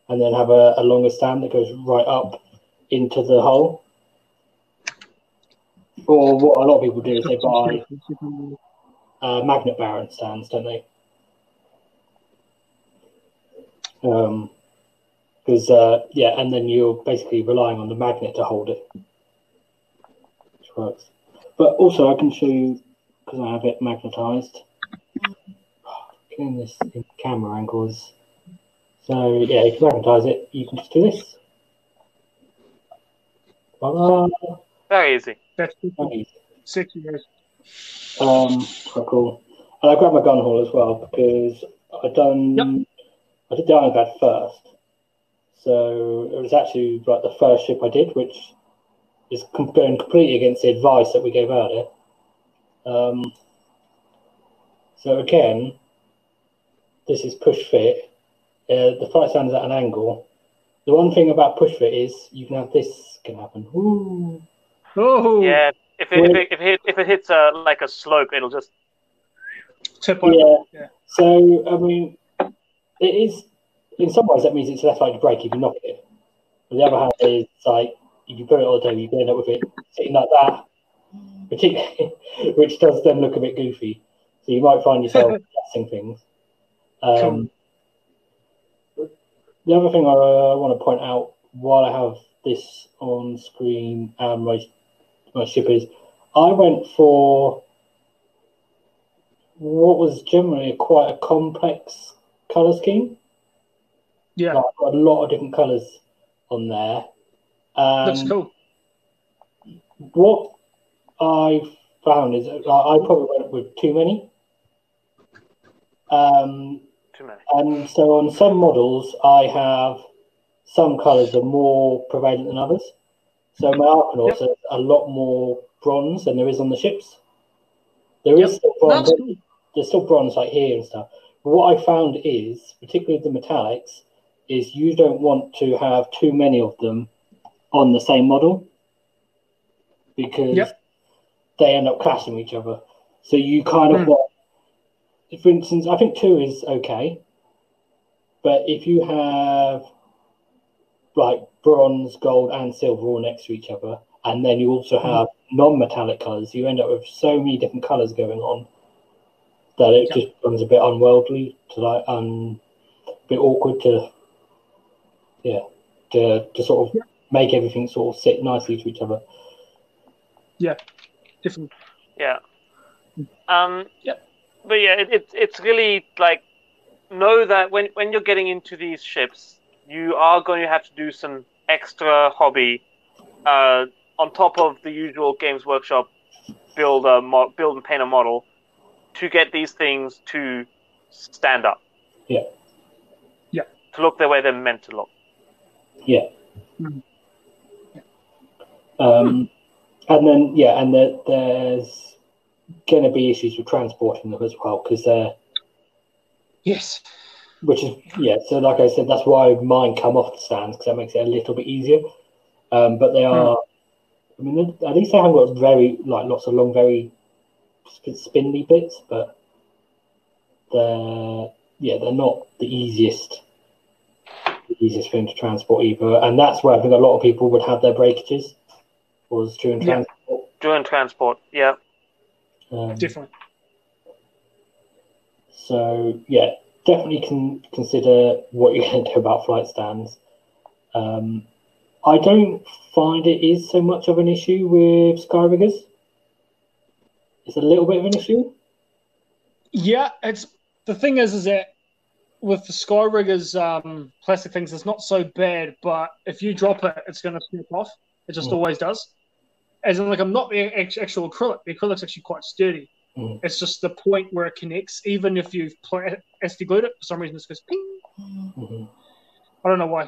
and then have a, a longer stand that goes right up into the hole. Or what a lot of people do is they buy uh, magnet barren stands, don't they? Um, because uh, yeah, and then you're basically relying on the magnet to hold it, which works. But also, I can show you because I have it magnetized. Getting this in camera angles. So yeah, if you magnetize it, you can just do this. Voila! Very easy. That's Very easy. six years. Um, quite cool. And I grabbed my gun haul as well because I've done Yep. I did the Ironclad first, so it was actually like the first ship I did, which is com- going completely against the advice that we gave out it. Um, so again, this is push fit. Uh, the flight stand is at an angle. The one thing about push fit is you can have this can happen. Ooh. Oh, Yeah. If it, if it, if it, if it hits a, like a slope, it'll just. Tip over. Yeah. Yeah. So I mean, it is in some ways that means it's less likely to break if you knock it. On the other hand, it's like if you put it all the table, you can end up with it sitting like that, particularly, which does then look a bit goofy. So you might find yourself guessing things. Um, The other thing I uh, want to point out while I have this on screen and my my ship is, I went for what was generally quite a complex color scheme. Yeah. Like, a lot of different colors on there. Um, That's cool. what I found is that I I probably went with too many. Um, Too many. and so on some models, I have some colours are more prevalent than others. So my Arkanauts are a lot more bronze than there is on the ships. There is Yep. still bronze. Cool. There's still bronze like here and stuff. But what I found is, particularly the metallics, is you don't want to have too many of them on the same model because Yep. they end up clashing with each other. So you kind of Hmm. want, for instance, I think two is okay, but if you have like bronze, gold, and silver all next to each other, and then you also have non-metallic colors, you end up with so many different colors going on that it Yeah. just becomes a bit unworldly to like um, a bit awkward to yeah to to sort of Yeah. make everything sort of sit nicely to each other. Yeah, different. Yeah. Um, Yeah. But yeah, it, it, it's really like know that when, when you're getting into these ships, you are going to have to do some extra hobby uh, on top of the usual Games Workshop build a mo- build and paint a model to get these things to stand up. Yeah. Yeah. To look the way they're meant to look. Yeah. Mhm. Um, and then yeah, and there, there's going to be issues with transporting them as well because they're Yes. which is yeah. So like I said, that's why mine come off the stands because that makes it a little bit easier. Um, but they are, I mean, at least they haven't got very like lots of long, very sp- spindly bits, but they're yeah, they're not the easiest the easiest thing to transport either. And that's where I think a lot of people would have their breakages was during Yeah. transport. During transport, yeah. Um, Definitely. So yeah, definitely can consider what you're going to do about flight stands. Um, I don't find it is so much of an issue with Skyriggers. It's a little bit of an issue. Yeah, it's the thing is, is that with the Skyriggers um, plastic things, it's not so bad. But if you drop it, it's going to snap off. It just Mm. always does. As in, like, I'm not the actual acrylic. The acrylic's actually quite sturdy. Mm. It's just the point where it connects. Even if you've pla- SD glued it, for some reason, it goes ping. Mhm. I don't know why.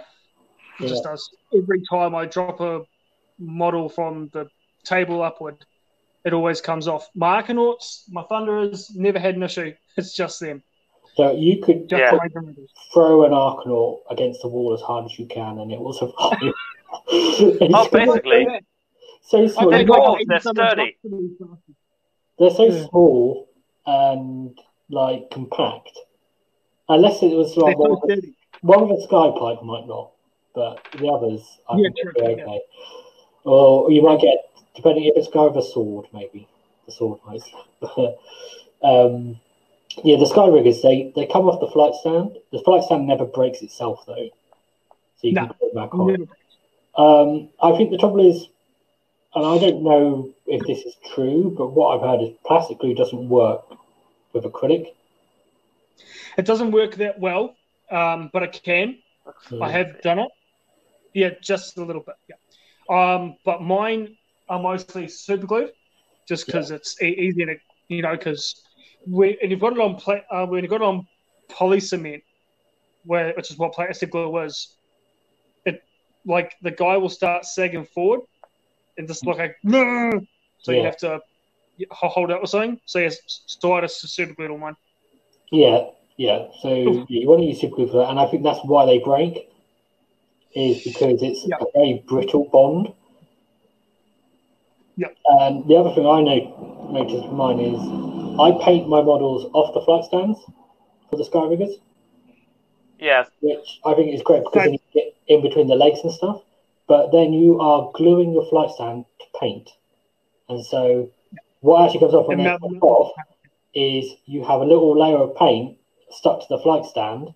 It just does. Every time I drop a model from the table upward, it always comes off. My Arkanauts, my Thunderers, never had an issue. It's just them. So you could Just Yeah. my throw an Arkanaut against the wall as hard as you can, and it will survive. Oh, it's basically. so I small. They're like they're sturdy. They're so Yeah. small and like compact. Unless it was like one so with, a, sturdy. one with a sky pipe might not, but the others I Yeah, think true, they're yeah. Or you might get depending if it's a guy with a sword, maybe the sword might. um, yeah, the Skyriggers they they come off the flight stand. The flight stand never breaks itself though, so you No. can put it back on. Um, I think the trouble is, and I don't know if this is true, but what I've heard is plastic glue doesn't work with acrylic. It doesn't work that well, um, but it can. Hmm. I have done it. Yeah, just a little bit. Yeah. Um, but mine are mostly super glued, just because it's e- easier to, you know, because we and you've got it on pla- uh, when you've got it on poly cement, where which is what plastic glue was. it like the guy will start sagging forward, and just like a no, so you have to hold out or something. So yes, so I just super glued on mine. Yeah, yeah. So Oof. yeah, you want to use super glue for that, and I think that's why they break, is because it's Yeah. a very brittle bond. Yeah. And the other thing I know, noticed with mine is I paint my models off the flight stands for the Skyriggers. Yes. which I think is great because then you get in between the legs and stuff. But then you are gluing your flight stand to paint, and so what actually comes off when And they off is you have a little layer of paint stuck to the flight stand,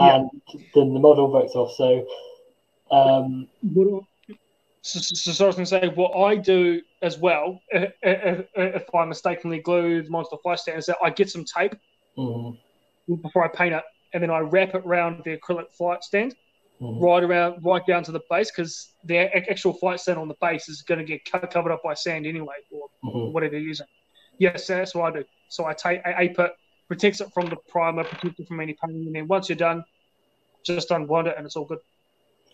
Yeah. and then the model breaks off. So, um, What- So, so, so I was going to say, what I do as well, if, if, if I mistakenly glued Monster Flight Stand, is that I get some tape mm, before I paint it, and then I wrap it around the acrylic flight stand, Mhm. right around, right down to the base, because the actual flight stand on the base is going to get covered up by sand anyway, or Mhm. whatever you're using. Yes, that's what I do. So I take I ape it, protects it from the primer, protects it from any painting, and then once you're done, just unwind it, and it's all good.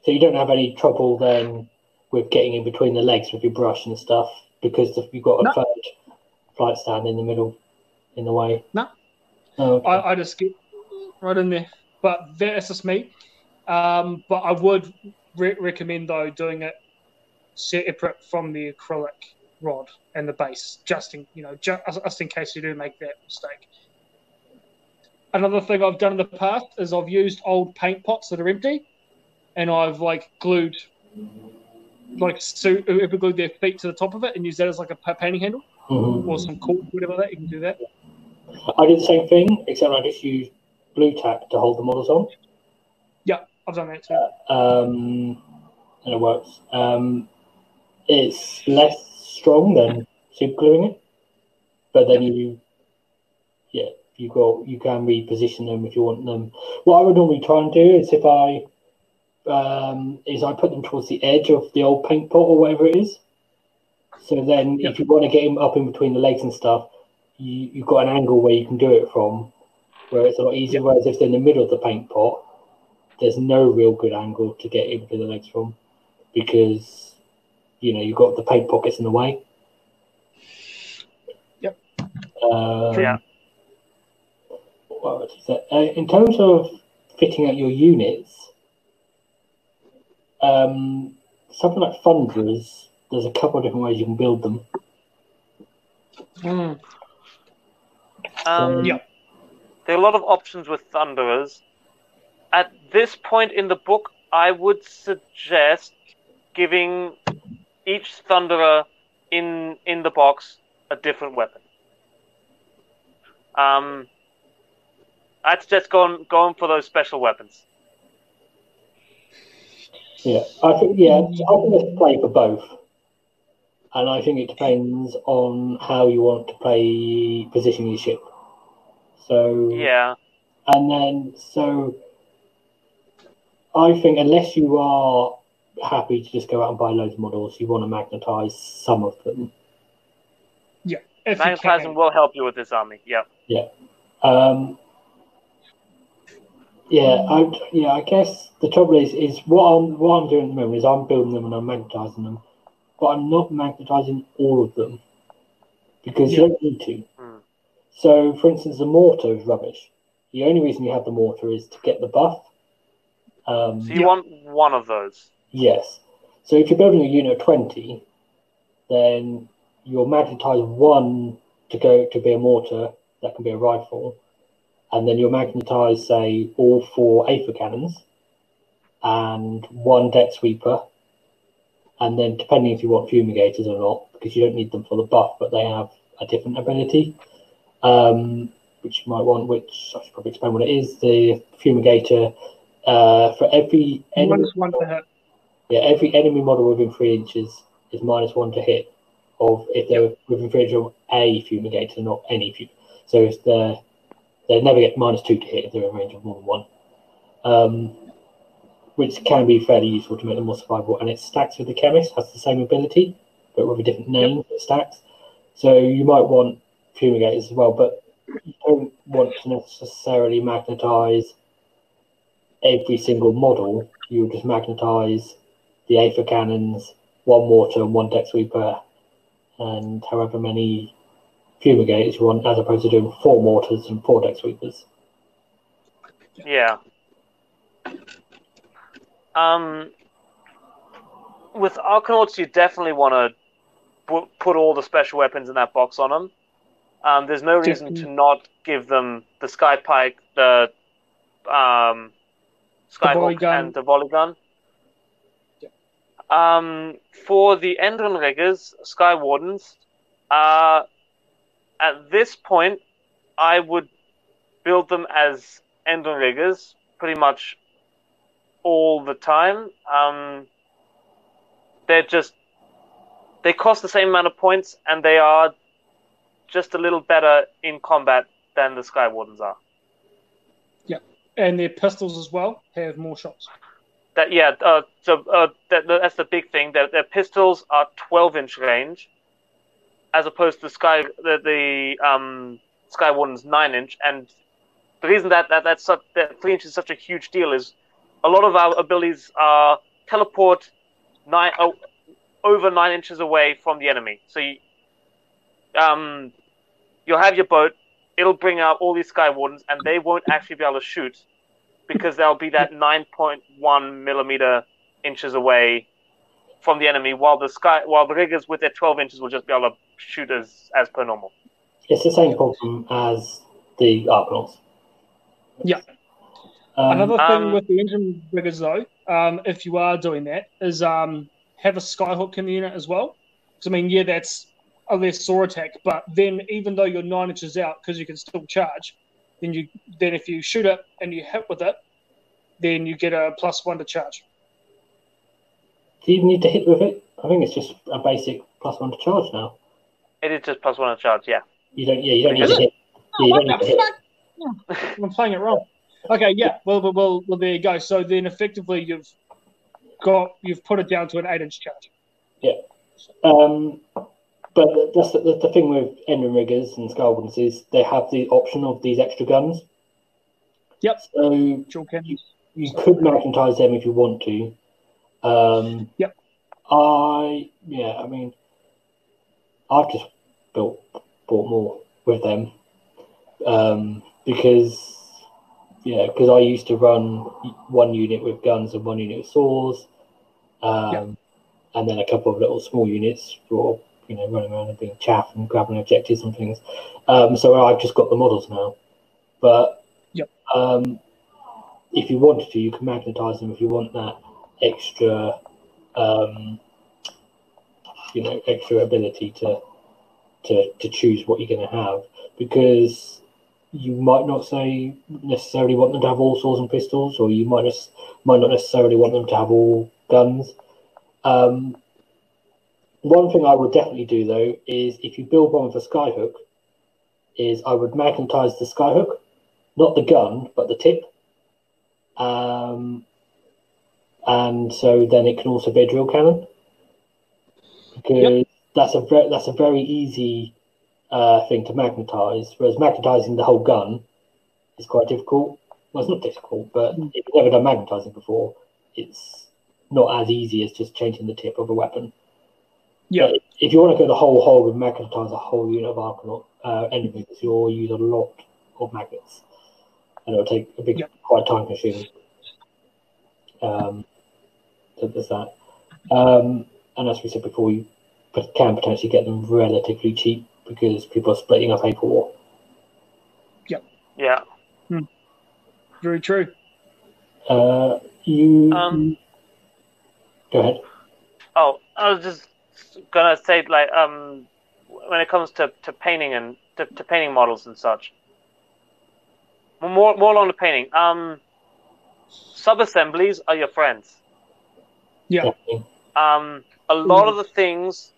So you don't have any trouble then with getting in between the legs with your brush and stuff because you've got a No. third flight stand in the middle, in the way. No. Oh, okay. I, I just get right in there. But that's just me. Um, but I would re- recommend though doing it separate from the acrylic rod and the base, just in you know, just, just in case you do make that mistake. Another thing I've done in the past is I've used old paint pots that are empty, and I've like glued, like so, whoever glued their feet to the top of it and use that as like a pa- painting handle Mhm. or some cork, whatever that you can do that. I did the same thing, except I just used blue tack to hold the models on. Yeah, I've done that too. um, and it works. Um, it's less strong than super gluing it, but then you, yeah, you got you can reposition them if you want them. What I would normally try and do is if I um, is I put them towards the edge of the old paint pot or whatever it is. So then, Yeah. if you want to get them up in between the legs and stuff, you, you've got an angle where you can do it from, where it's a lot easier. Whereas if they're in the middle of the paint pot, there's no real good angle to get into the legs from because you know you've got the paint pockets in the way. Yep. Um, Yeah. What was it? Uh, in terms of fitting out your units, um, something like Thunderers, there's a couple of different ways you can build them. Mm. Um, Yeah. There are a lot of options with Thunderers. At this point in the book, I would suggest giving each Thunderer in in the box a different weapon. Um, I'd suggest going going for those special weapons. Yeah, I think yeah, I think there's play for both, and I think it depends on how you want to play position your ship. So Yeah, and then so I think unless you are happy to just go out and buy loads of models, you want to magnetize some of them. If you magnetizing will help you with this army. Yeah, yeah, Um, yeah, I yeah, I guess the trouble is is what I'm what I'm doing at the moment is I'm building them and I'm magnetizing them, but I'm not magnetizing all of them because you don't need to. Hmm. So, for instance, the mortar is rubbish. The only reason you have the mortar is to get the buff. Um, so you Yeah. want one of those. Yes. So if you're building a unit of 20, then you'll magnetize one to go to be a mortar, that can be a rifle, and then you'll magnetize, say, all four Aether cannons and one deck sweeper, and then depending if you want fumigators or not, because you don't need them for the buff, but they have a different ability, um, which you might want, which I should probably explain what it is. The fumigator, uh, for every enemy Minus one to hit. yeah, every enemy model within three inches is minus one to hit of if they're within three inches of a fumigator, not any fum. So if they're they never get minus two to hit if they're in range of more than one. Um, which can be fairly useful to make them more survivable. And it stacks with the Khemist, has the same ability, but with a different name it stacks. So you might want fumigators as well, but you don't want to necessarily magnetize every single model. You just magnetize the Aether cannons, one mortar and one deck sweeper, and however many fumigators you want, as opposed to doing four mortars and four deck sweepers. Yeah. Um, with Arkanauts, you definitely want to put all the special weapons in that box on them. Um, there's no reason to not give them the Skypike, the um, Skyhook, volley gun. and the volley gun. Um, for the Endrinriggers, Sky Wardens, uh, at this point, I would build them as Endrinriggers pretty much all the time. Um, they're just they cost the same amount of points, and they are just a little better in combat than the Sky Wardens are. Yeah, and their pistols as well have more shots. that yeah, uh, so uh, that, that's the big thing. That their pistols are 12 inch range, as opposed to Sky the, the um, Sky Warden's nine inch. And the reason that that that's such, that three inches is such a huge deal is a lot of our abilities are teleport nine oh, over nine inches away from the enemy. So you, um, you'll have your boat. It'll bring out all these Sky Wardens, and they won't actually be able to shoot because they'll be that 9.1 millimeter inches away from the enemy, while the sky, while the riggers with their 12 inches will just be able to shoot as as per normal. It's the same problem as the Arkanauts. Yeah. Um, Another thing Um, with the engine riggers, though, um, if you are doing that, is um, have a skyhook in the unit as well. Because I mean, yeah, that's a less saw attack, but then even though you're nine inches out, because you can still charge, then you then if you shoot it and you hit with it, then you get a plus one to charge. Do you need to hit with it? I think it's just a basic plus one to charge now. It is just plus one to charge. Yeah. You don't. Yeah, you don't need Is to it? hit. Yeah, you don't need to hit. I'm playing it wrong. Okay, yeah. Well, well, well, well, there you go. So then, effectively, you've got you've put it down to an eight-inch charge. Yeah. Um, but that's the, that's the thing with Endrinriggers and Sky Wardens is they have the option of these extra guns. Yep. So Drill cannon. you could magnetize them if you want to. Um, Yep. I yeah, I mean, I've just built bought more with them um, because yeah, because I used to run one unit with guns and one unit with saws, um, Yep. and then a couple of little small units for you know running around and being chaff and grabbing objectives and things. Um, so I've just got the models now, but Yep. um, if you wanted to, you can magnetize them if you want that extra, um, you know, extra ability to to to choose what you're going to have because you might not say necessarily want them to have all swords and pistols, or you might just might not necessarily want them to have all guns. Um, one thing I would definitely do though is if you build one with a skyhook, is I would magnetize the skyhook, not the gun, but the tip. Um, and so then it can also be a drill cannon because that's a very that's a very easy uh, thing to magnetize. Whereas magnetizing the whole gun is quite difficult. Well, it's not difficult, but if you've never done magnetizing before, it's not as easy as just changing the tip of a weapon. Yeah. If you want to go the whole hog and magnetize a whole unit of Arkanaut uh, enemies, you'll use a lot of magnets, and it'll take a big, Yeah. quite time consuming. Um, there's that. Um, and as we said before, you can potentially get them relatively cheap because people are splitting up Aether War. Yeah. Very true. Uh, you Um, go ahead. Oh, I was just gonna say, like, um, when it comes to, to painting and to, to painting models and such, more more along the painting. Um, sub assemblies are your friends. Yeah. Um, a lot of the things.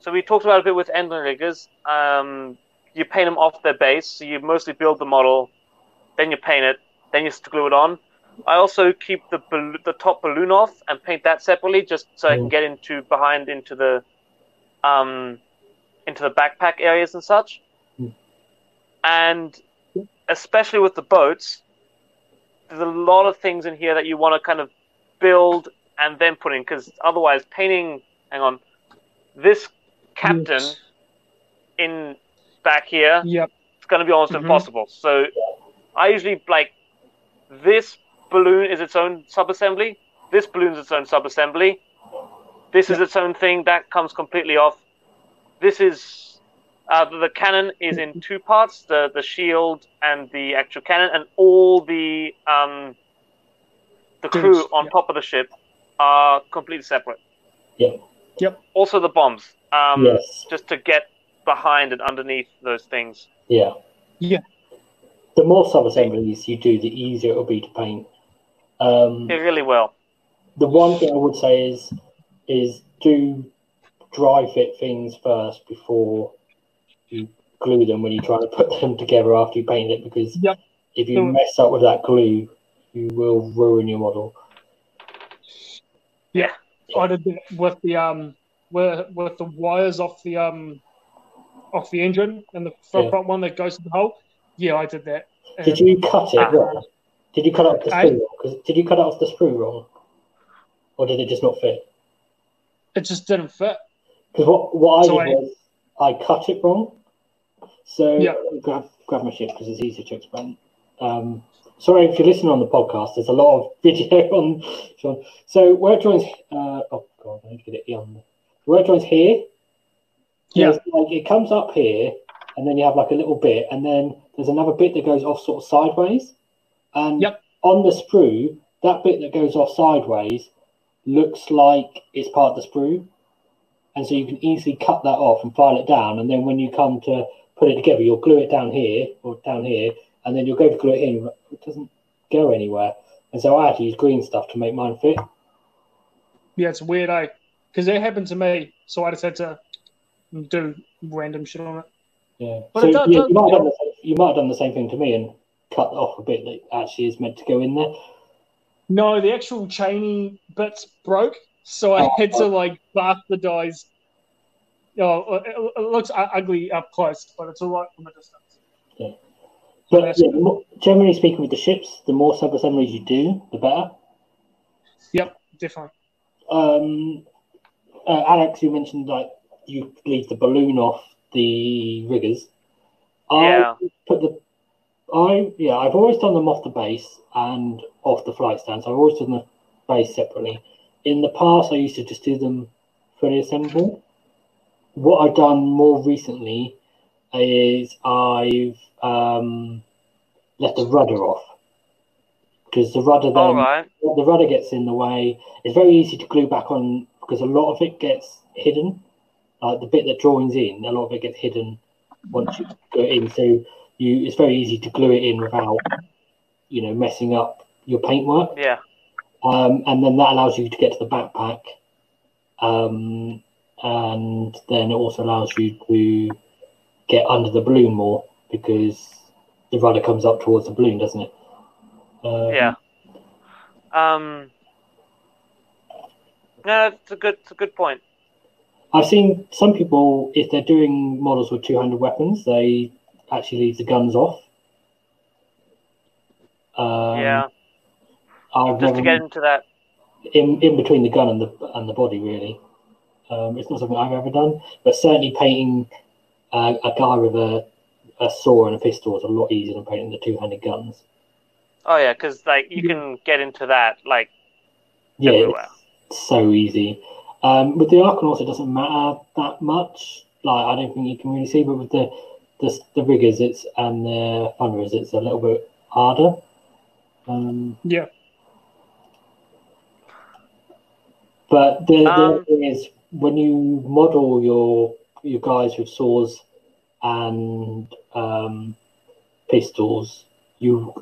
So we talked about a bit with Endrinriggers. Um, you paint them off their base. So you mostly build the model, then you paint it, then you glue it on. I also keep the bal- the top balloon off and paint that separately, just so I can Mm. get into behind into the um into the backpack areas and such. Mm. And especially with the boats, there's a lot of things in here that you want to kind of build and then put in because otherwise painting hang on this captain Yes. in back here Yep. it's going to be almost Mhm. impossible so i usually like this balloon is its own subassembly this balloon is its own subassembly this is its own thing that comes completely off this is uh, the, the cannon is in two parts the the shield and the actual cannon and all the um the crew Things, on yeah. top of the ship are completely separate Yeah. Yep. also the bombs um yes. just to get behind and underneath those things Yeah. Yeah. The more sub assemblies you do, the easier it'll be to paint. Um, it really will the one thing I would say is is do dry fit things first before you glue them when you try to put them together after you paint it because Yep. if you mess up with that glue you will ruin your model Yeah, I did that with the um with with the wires off the um off the engine and the front, Yeah. front one that goes to the hole. Yeah, I did that. Did you cut it Ah. wrong? Did you cut off the I- sprue wrong? 'Cause- did you cut off the sprue wrong, or did it just not fit? It just didn't fit. Because what, what I So did I- was I cut it wrong. So Yeah. grab grab my shit because it's easier to explain. Um, sorry if you're listening on the podcast. There's a lot of video on. Sean. So where it joins. Uh, oh god, I need to get it on. Where it joins here. Yeah. Like it comes up here, and then you have like a little bit, and then there's another bit that goes off sort of sideways. And Yep. on the sprue, that bit that goes off sideways looks like it's part of the sprue and so you can easily cut that off and file it down. And then when you come to put it together, you'll glue it down here or down here, and then you'll go to glue it in. But It doesn't go anywhere, and so I had to use green stuff to make mine fit. Yeah, it's weird, eh? Because it happened to me, so I just had to do random shit on it. Yeah. But so it does- yeah, does- you, might have done the same, you might have done the same thing to me and cut off a bit that actually is meant to go in there. No, the actual chaining bits broke, so I Oh, had to like bastardize. Oh, it, it looks ugly up close, but it's all right from a distance. But yeah, generally speaking, with the ships, the more sub assemblies you do, the better. Yep, definitely. um, uh, Alex, you mentioned like you leave the balloon off the riggers. Yeah. I put the, I yeah, I've always done them off the base and off the flight stand. So I've always done the base separately. In the past, I used to just do them fully assembled. What I've done more recently is I've um, left the rudder off because the rudder then right. the rudder gets in the way. It's very easy to glue back on because a lot of it gets hidden. Uh, the bit that joins in, a lot of it gets hidden once you go in. So you, it's very easy to glue it in without, you know, messing up your paintwork. Yeah. Um, and then that allows you to get to the backpack. Um, and then it also allows you to get under the balloon more because the rudder comes up towards the balloon, doesn't it? Um, Yeah. Um. No, it's a good. It's a good point. I've seen some people, if they're doing models with two-handed weapons, they actually leave the guns off. Um, yeah. I've Just to get into that. in in between the gun and the and the body really. Um, it's not something I've ever done, but certainly painting uh, a guy with a a saw and a pistol is a lot easier than painting the two-handed guns. Oh yeah, because like you can get into that like Yeah, Everywhere. it's so easy. Um, with the Arkanauts, it doesn't matter that much. Like I don't think you can really see, but with the the, the riggers, it's and the thunderers, it's a little bit harder. Um, Yeah. But the, the Um, other thing is when you model your your guys with saws and um, pistols, you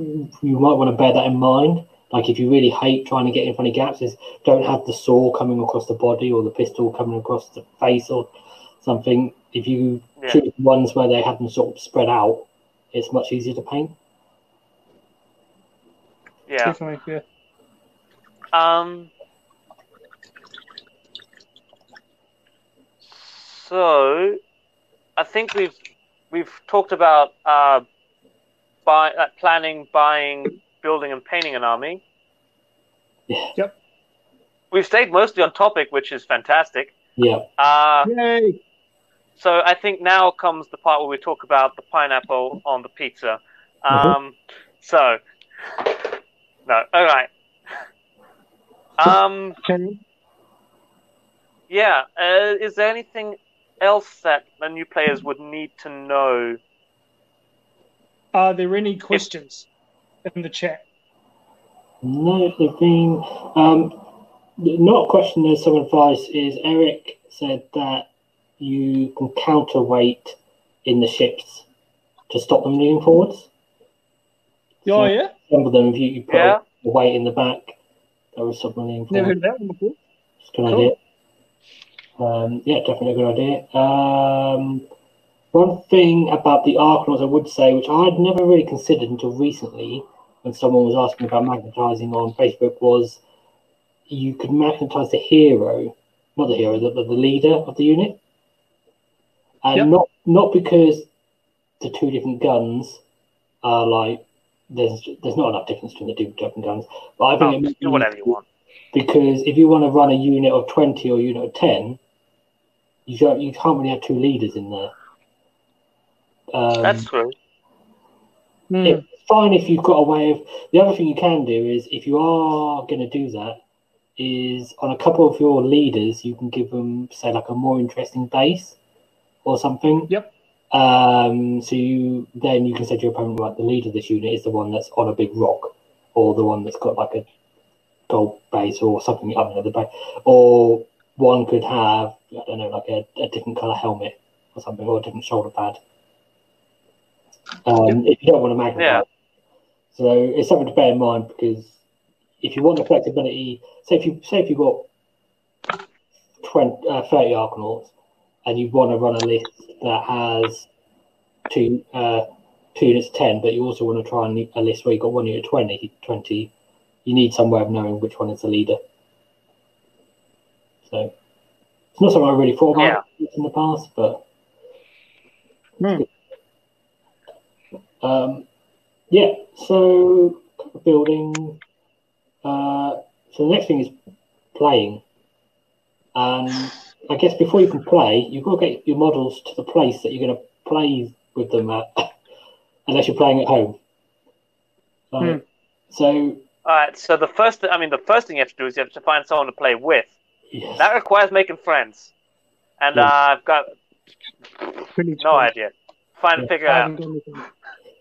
you might want to bear that in mind. Like if you really hate trying to get in funny gaps, is don't have the saw coming across the body or the pistol coming across the face or something. If you Yeah. choose ones where they have them sort of spread out, it's much easier to paint. yeah. Definitely, yeah. Um. So, I think we've we've talked about uh, buy, uh, planning, buying, building, and painting an army. Yeah. Yep. We've stayed mostly on topic, which is fantastic. Yeah. Uh, Yay! so I think now comes the part where we talk about the pineapple on the pizza. Um, so, no, all right. Um, Can yeah. Uh, is there anything else that the new players would need to know? are there any questions in the chat? No, they've been. Um, not a question, there's some advice. Is Eric said that you can counterweight in the ships to stop them leaning forwards? Oh yeah, Some of them if you, you put Yeah. a weight in the back, that will stop them leaning never forward. heard that one before. It's a good Cool. idea. Um, yeah, definitely a good idea. Um, one thing about the Arkanauts I would say, which I had never really considered until recently, when someone was asking about magnetizing on Facebook, was you could magnetize the hero, not the hero, the, the leader of the unit, and Yep. not not because the two different guns are like there's there's not enough difference between the two different guns, but I think it do whatever you want. because if you want to run a unit of 20 or a unit of 10 you don't you can't really have two leaders in there um, That's true. Hmm. it's fine if you've got a way of the other thing you can do is if you are going to do that is on a couple of your leaders you can give them say like a more interesting base or something Yep. um so you then you can say to your opponent right the leader of this unit is the one that's on a big rock or the one that's got like a gold base or something I don't know the base or one could have I don't know like a, a different color helmet or something or a different shoulder pad um, if you don't want to magnetize Yeah. so it's something to bear in mind because if you want the flexibility, say if you say if you've got 20, uh, 30 Arkanauts and you want to run a list that has two uh, two units of 10, but you also want to try and a list where you've got one unit of 20, 20, you need some way of knowing which one is the leader. So it's not something I really thought about in the past, but Hmm. um, yeah, so building. Uh, so the next thing is playing, and I guess before you can play, you've got to get your models to the place that you're going to play with them at, unless you're playing at home. So, Hmm. so All right. So the first, I mean, the first thing you have to do is you have to find someone to play with. Yes. That requires making friends, and Yeah. uh, I've got Pretty no cool. idea. Find Yeah. figure I out. haven't done anything.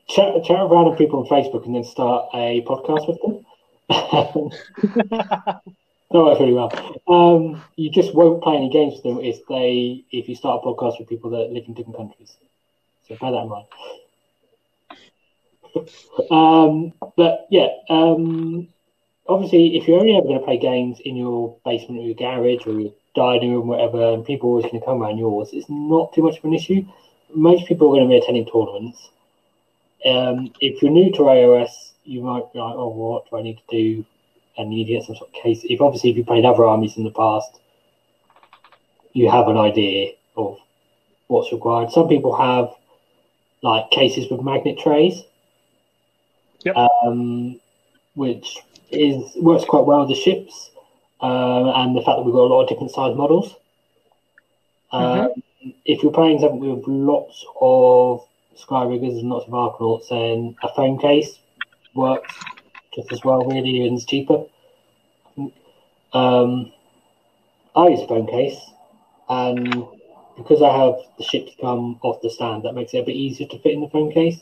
chat, chat with random people on Facebook and then start a podcast with them. that works really well. Um, you just won't play any games with them if they if you start a podcast with people that live in different countries. So bear that in mind. um, but yeah, um, obviously, if you're only ever going to play games in your basement or your garage or your dining room, whatever, and people are always going to come around yours, it's not too much of an issue. Most people are going to be attending tournaments. Um, if you're new to AOS, you might be like, "Oh, what do I need to do?" And you need to get some sort of case. If obviously, if you played other armies in the past, you have an idea of what's required. Some people have like cases with magnet trays, Yep. um, which is works quite well with the ships, um, and the fact that we've got a lot of different size models. Um, If you're playing something with lots of Skyriggers and lots of Arkanauts, then a phone case works just as well, really, and it's cheaper. Um, I use a phone case, and because I have the ships come off the stand, that makes it a bit easier to fit in the phone case.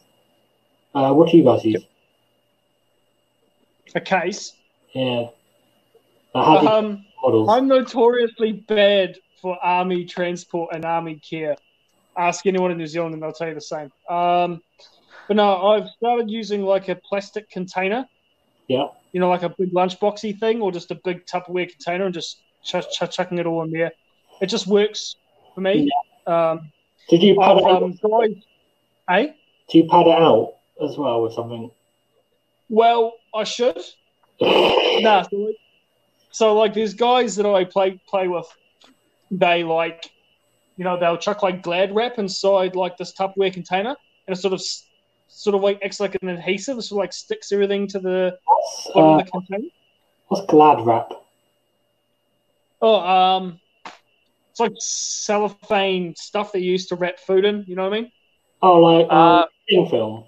Uh, what do you guys use? A case. Yeah. How do you Um. I'm notoriously bad for army transport and army care. Ask anyone in New Zealand and they'll tell you the same. Um, but no, I've started using like a plastic container. Yeah. You know, like a big lunchboxy thing or just a big Tupperware container and just ch- ch- chucking it all in there. It just works for me. Um, Did you pad it out? um, guys, eh? Do you pad it out as well with something? Well, I should. Nah, so, like- so like there's guys that I play play with. They like, you know, they'll chuck like glad wrap inside like this Tupperware container, and it sort of sort of like acts like an adhesive, sort of like sticks everything to the What's, bottom uh, of the container. what's glad wrap? Oh, um, it's like cellophane stuff they use to wrap food in. You know what I mean? Oh, like uh, Uh, thin film.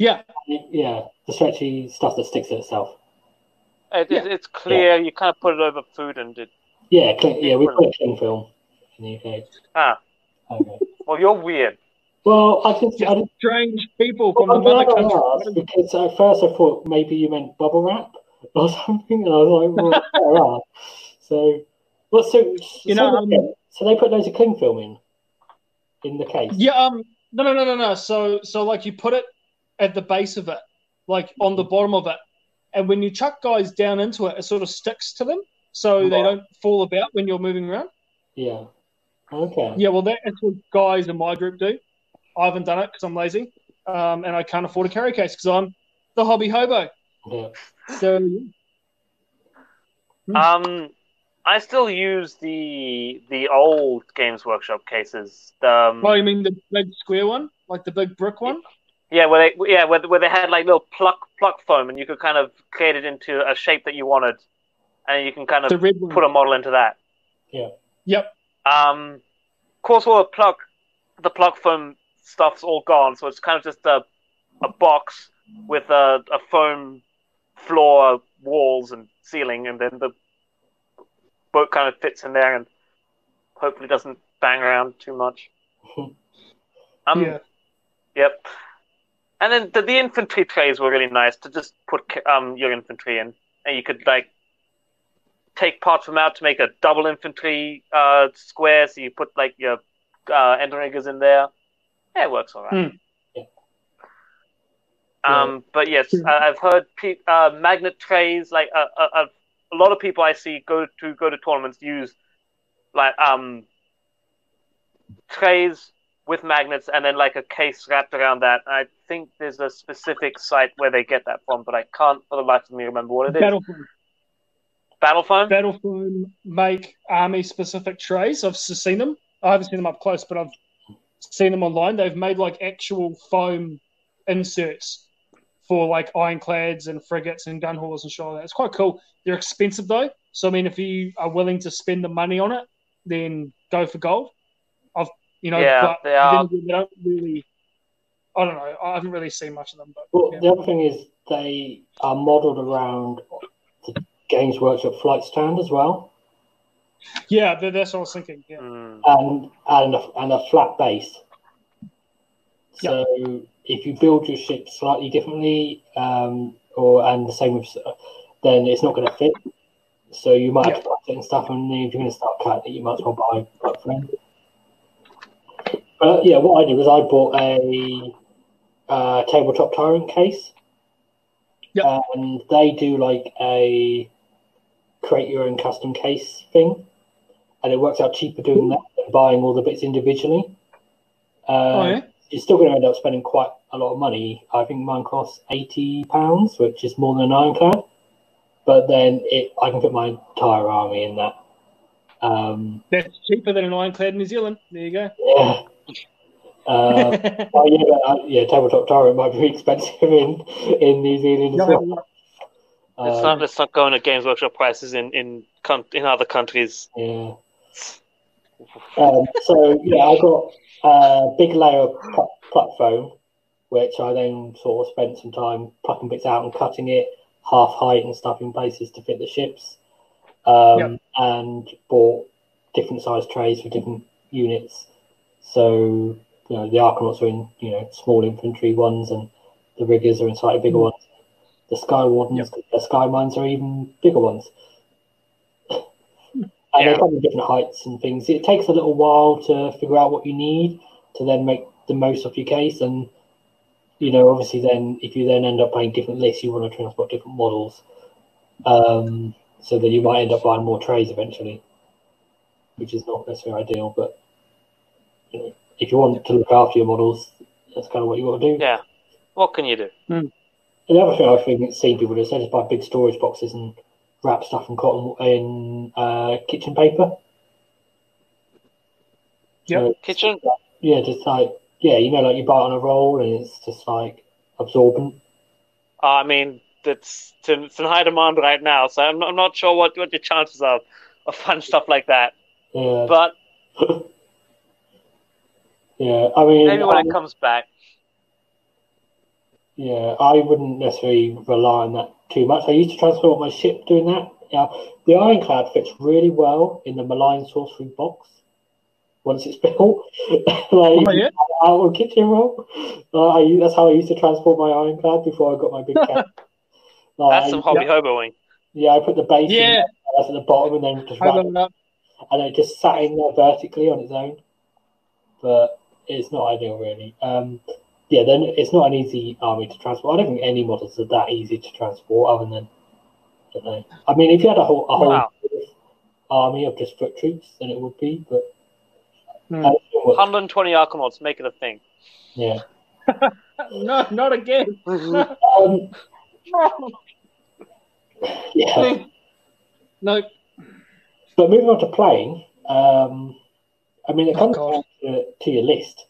Yeah. Yeah, the stretchy stuff that sticks to itself. It, it, it's clear. You kind of put it over food and it. Yeah, cling, yeah, we put cling film in the UK. Ah, Okay. well, you're weird. Well, I just, I didn't. Strange people from I'm another glad country. because at first I thought maybe you meant bubble wrap or something, and I was like, well, fair enough. So, well, so You so, know, they- um, so they put loads of cling film in in the case. Yeah, um, no, no, no, no, no. So, so like you put it at the base of it, like on the bottom of it, and when you chuck guys down into it, it sort of sticks to them, so they don't fall about when you're moving around. Yeah. Okay. Yeah, well, that's what guys in my group do. I haven't done it because I'm lazy, um, and I can't afford a carry case because I'm the hobby hobo. Yeah. So, Um, I still use the the old Games Workshop cases. Um, Oh, you mean the big square one, like the big brick one? Yeah, where they yeah where, where they had like little pluck pluck foam, and you could kind of create it into a shape that you wanted, and you can kind of put a model into that. Yeah. Yep. Um, of course, all the pluck the pluck foam stuff's all gone, so it's kind of just a a box with a, a foam floor, walls, and ceiling, and then the boat kind of fits in there and hopefully doesn't bang around too much. Um, yeah. Yep. And then the, the infantry trays were really nice to just put um your infantry in, and you could like take parts from out to make a double infantry uh square. So you put like your uh, Endriggers in there. Yeah, it works all right. Yeah. Um, but yes. I, I've heard pe- uh, magnet trays. Like uh, uh, uh, a lot of people I see go to go to tournaments use like um trays with magnets and then like a case wrapped around that. I think there's a specific site where they get that from, but I can't for the life of me remember what it is. Battle foam. Battle foam. Battle foam make army specific trays. I've seen them. I haven't seen them up close, but I've seen them online. They've made like actual foam inserts for like ironclads and frigates and gun haulers and shit like that. It's quite cool. They're expensive though, so I mean, if you are willing to spend the money on it, then go for gold. I've you know, Yeah, but they are. they don't really. I don't know. I haven't really seen much of them, but Well, yeah. the other thing is they are modelled around the Games Workshop flight stand as well, yeah, tha- that's what I was thinking. Yeah, Hmm. and and a, and a flat base. So if you build your ship slightly differently, um, or and the same with, then it's not going to fit. So you might have to buy certain stuff, and then if you're going to start cutting it, you might as well buy up front. But yeah, what I did was I bought a uh, tabletop tyrant case. Yep. And they do like a create your own custom case thing, and it works out cheaper doing that than buying all the bits individually. Uh, oh yeah, You're still going to end up spending quite a lot of money. I think mine costs eighty pounds, which is more than an ironclad. But then it, I can fit my entire army in that. Um, that's cheaper than an ironclad in New Zealand. There you go. yeah. Uh, oh yeah, but, uh, yeah, tabletop tyrant might be expensive in in New Zealand as well. Let's Um, not let's not go into Games Workshop prices in in in other countries. Yeah. Um, so yeah, I got a big layer of pluck, pluck foam, which I then sort of spent some time plucking bits out and cutting it half height and stuff in places to fit the ships. Um, Yep. And bought different size trays for different units. So you know the Arkanauts are in you know small infantry ones, and the riggers are in slightly bigger ones. The Sky Wardens, the Sky Mines are even bigger ones. And Yeah. they come in different heights and things. It takes a little while to figure out what you need to then make the most of your case. And, you know, obviously, then if you then end up buying different lists, you want to transport different models. Um, so that you might end up buying more trays eventually, which is not necessarily ideal. But, you know, if you want to look after your models, that's kind of what you want to do. Yeah. What can you do? And the other thing I think seen people do is they just buy big storage boxes and wrap stuff in cotton in uh, kitchen paper. Yep. So, Kitchen? yeah, just like yeah, you know, like you buy it on a roll and it's just like absorbent. Uh, I mean, it's, it's, in, it's in high demand right now, so I'm, I'm not sure what, what your chances are of fun stuff like that. Yeah, But yeah. I mean, maybe when I, it comes back. yeah, I wouldn't necessarily rely on that too much. I used to transport my ship doing that. Yeah, the ironclad fits really well in the malign sorcery box once it's built. like, Oh yeah, out on kitchen roll. Uh, I, that's how I used to transport my ironclad before I got my big cat. Like, That's some hobby hoboing. yeah, I put the base in, yeah. that's at the bottom and then just I it and it just sat in there vertically on its own. But it's not ideal, really. Um, yeah, then it's not an easy army to transport. I don't think any models are that easy to transport, other than I don't know. I mean, if you had a whole a whole Wow. army of just foot troops, then it would be. But Hmm. I don't know what- 120 Arkanauts, make it a thing. yeah. No, not again. Um, yeah. No. But moving on to playing, um, I mean, it Oh, comes God. Down to, to your list,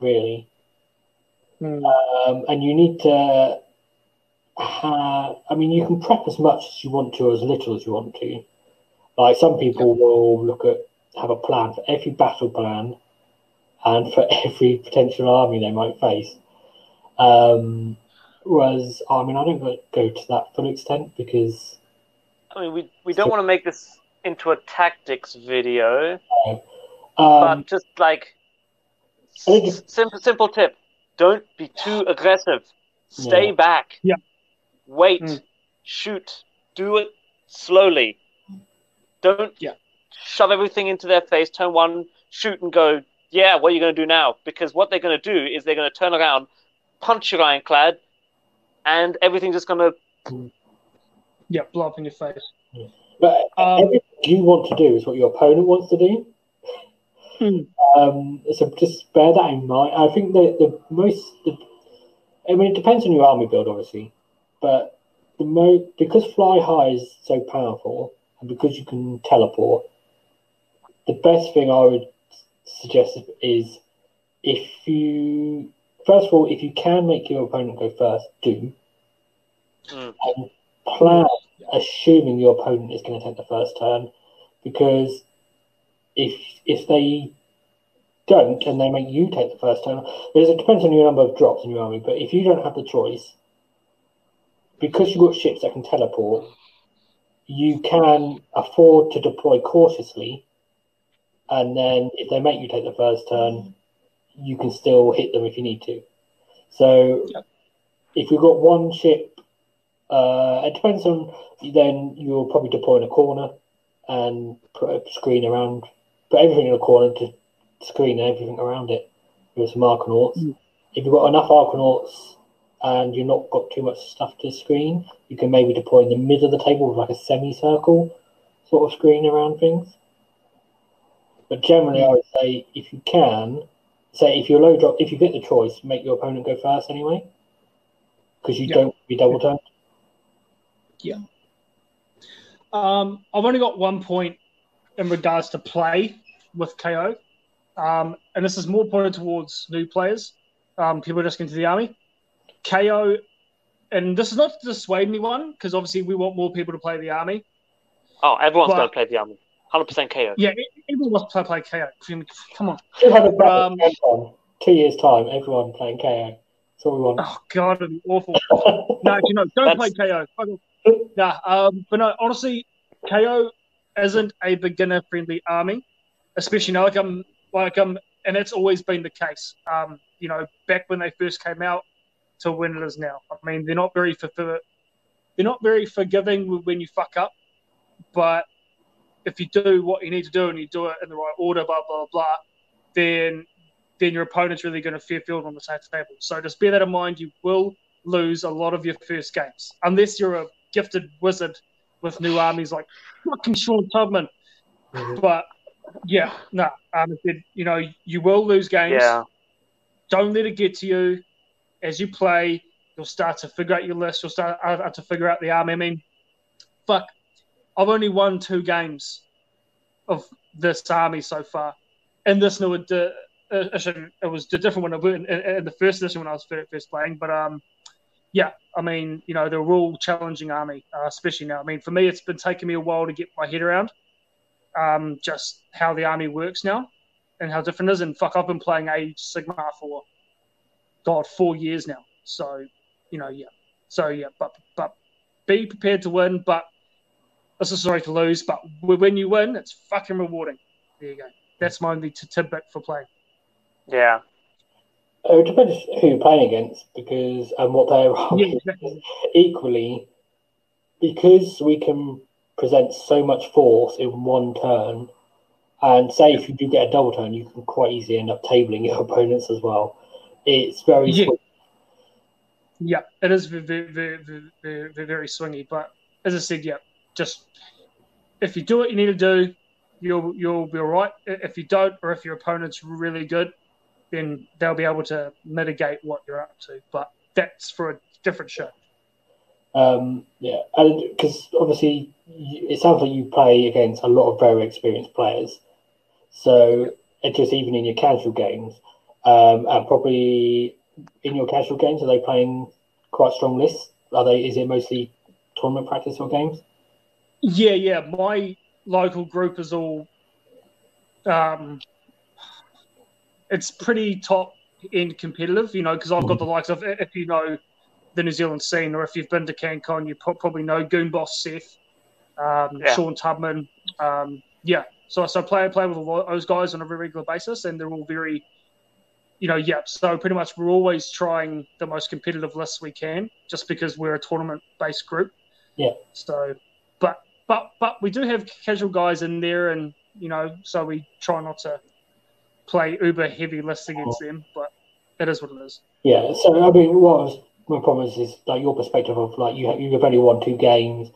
really. Hmm. Um, and you need to have, I mean, you can prep as much as you want to, or as little as you want to. Like some people will look at, have a plan for every battle plan and for every potential army they might face. Um, whereas, I mean, I don't go, go to that full extent because I mean, we, we don't want to make this into a tactics video, um, but just like s- simple simple tip: don't be too aggressive. Stay Yeah. back. Yeah. Wait. Mm. Shoot. Do it slowly. Don't Yeah. shove everything into their face. Turn one, shoot, and go. Yeah, what are you going to do now? Because what they're going to do is they're going to turn around, punch your ironclad, and everything's just going to. Yeah, blow up in your face. but Um, everything you want to do is what your opponent wants to do. Hmm. Um, so just bear that in mind. I think the the most, the, I mean, it depends on your army build, obviously, but the mo because fly high is so powerful and because you can teleport, the best thing I would suggest is if you first of all, if you can make your opponent go first, do Mm. and plan assuming your opponent is going to take the first turn because if if they don't and they make you take the first turn, there's, it depends on your number of drops in your army. But if you don't have the choice, because you've got ships that can teleport, you can afford to deploy cautiously, and then if they make you take the first turn, you can still hit them if you need to. So if you've got one ship, uh, it depends on. Then you'll probably deploy in a corner and put a screen around, put everything in a corner to screen everything around it with some Arkanauts. Mm. If you've got enough Arkanauts and you've not got too much stuff to screen, you can maybe deploy in the middle of the table with like a semicircle sort of screen around things. But generally, I would say if you can, say if you're low drop, if you get the choice, make your opponent go first anyway, because you Yeah. don't be double turned. Yeah. Um, I've only got one point in regards to play with KO, um, and this is more pointed towards new players, um, people just into the army. KO, and this is not to dissuade anyone because obviously we want more people to play the army. Oh, everyone's But- going to play the army. 100% KO. Yeah, everyone wants to play, play KO. Come on. Should have a Um, two years time. Everyone playing KO. That's what we want. Oh God, it'd be awful. No, you know, don't play KO. Fuck. Nah, um, but no, honestly, KO isn't a beginner-friendly army, especially now, like I'm, like I'm, and it's always been the case. Um, you know, back when they first came out to when it is now. I mean, they're not very for, they're not very forgiving when you fuck up, but if you do what you need to do and you do it in the right order, blah blah blah, then then your opponent's really going to fear field on the same table. So just bear that in mind. You will lose a lot of your first games unless you're a gifted wizard with new armies like fucking Sean Tubman. Mhm. But yeah, no, um, it- you know you will lose games. Yeah. Don't let it get to you. As you play, you'll start to figure out your list. You'll start uh, to figure out the army. I mean, fuck, I've only won two games of this army so far. In this new edi- edition, it was a different one in, in, in the first edition when I was first playing. But um, yeah, I mean, you know, they're all challenging army, uh, especially now. I mean, for me, it's been taking me a while to get my head around um, just how the army works now and how different it is. And fuck, I've been playing Age Sigmar for God four years now. So you know, yeah. So yeah, but but be prepared to win, but this is sorry to lose. But when you win, it's fucking rewarding. There you go. That's my only t- tidbit for playing. Yeah. It depends who you're playing against because and what they're Yeah, exactly. equally because we can present so much force in one turn and say if you do get a double turn you can quite easily end up tabling your opponents as well it's very Yeah. swift. Yeah, it is very, very, very, very, swingy. But as I said, yeah, just if you do what you need to do, you'll you'll be all right. If you don't, or if your opponent's really good, then they'll be able to mitigate what you're up to. But that's for a different show. Um, yeah, and because obviously it sounds like you play against a lot of very experienced players. So just even in your casual games, um, and probably in your casual games, are they playing quite strong lists? Are they? Is it mostly tournament practice or games? Yeah, yeah. My local group is all. Um, it's pretty top end competitive, you know, because I've got the likes of if you know the New Zealand scene, or if you've been to CanCon, you probably know Goon Boss Seth, um, yeah. Sean Tubman. Um, yeah, so I so play play with all those guys on a very regular basis, and they're all very, you know, yeah. So pretty much we're always trying the most competitive lists we can, just because we're a tournament based group. Yeah. So, but but but we do have casual guys in there, and you know, so we try not to play uber heavy lists against them, but it is what it is. Yeah. So I mean, what was my problem is, is like your perspective of like you have, you've only won two games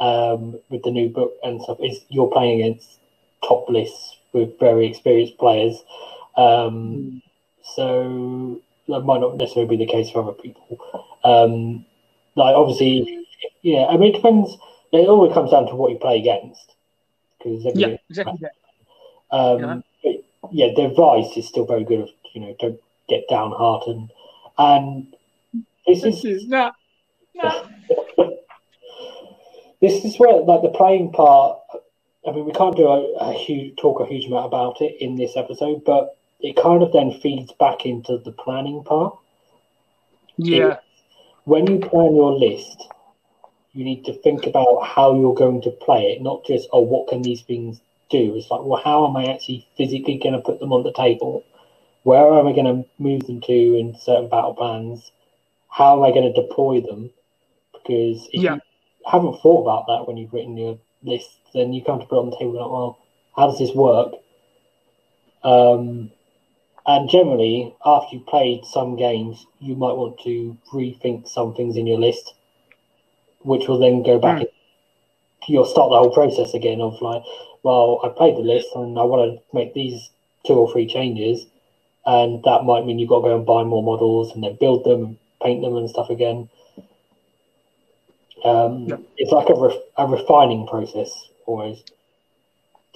um, with the new book and stuff. Is you're playing against top lists with very experienced players. Um, mm. So that might not necessarily be the case for other people. Um, like obviously, yeah. I mean, it depends. It always comes down to what you play against. Because yeah, exactly. Um, yeah. Yeah, their advice is still very good. You know, don't get downhearted. And this, this is, is not. this is where, like, the playing part. I mean, we can't do a, a, huge talk a huge amount about it in this episode, but it kind of then feeds back into the planning part. Yeah. It, when you plan your list, you need to think about how you're going to play it, not just oh, what can these things do? It's like, well, how am I actually physically going to put them on the table? Where am I going to move them to in certain battle plans? How am I going to deploy them? Because if yeah. you haven't thought about that when you've written your list, then you come to put it on the table like, well, how does this work? Um, and generally, after you've played some games, you might want to rethink some things in your list, which will then go back. Mm. You'll start the whole process again of like, well, I played the list and I want to make these two or three changes, and that might mean you've got to go and buy more models and then build them and paint them and stuff again. Um, yeah. It's like a, ref- a refining process always.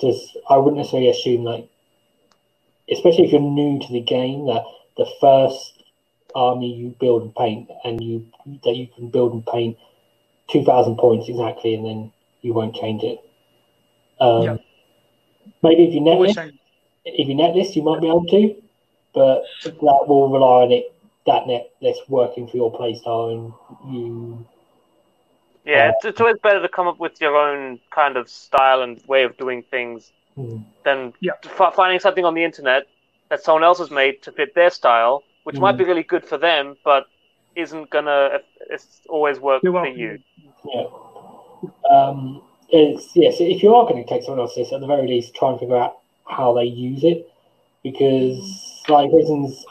Just I wouldn't necessarily assume like, especially if you're new to the game, that the first army you build and paint and you that you can build and paint two thousand points exactly, and then you won't change it. Um, yeah. Maybe if you net list, if you net list, you might be able to, but that will rely on it that net list working for your playstyle and you yeah, it's, it's always better to come up with your own kind of style and way of doing things mm. than yeah. f- finding something on the internet that someone else has made to fit their style, which mm. might be really good for them, but isn't gonna it's always work for you. Yeah. Um, it's yes. if you are going to take someone else's, at the very least, try and figure out how they use it, because like reasons,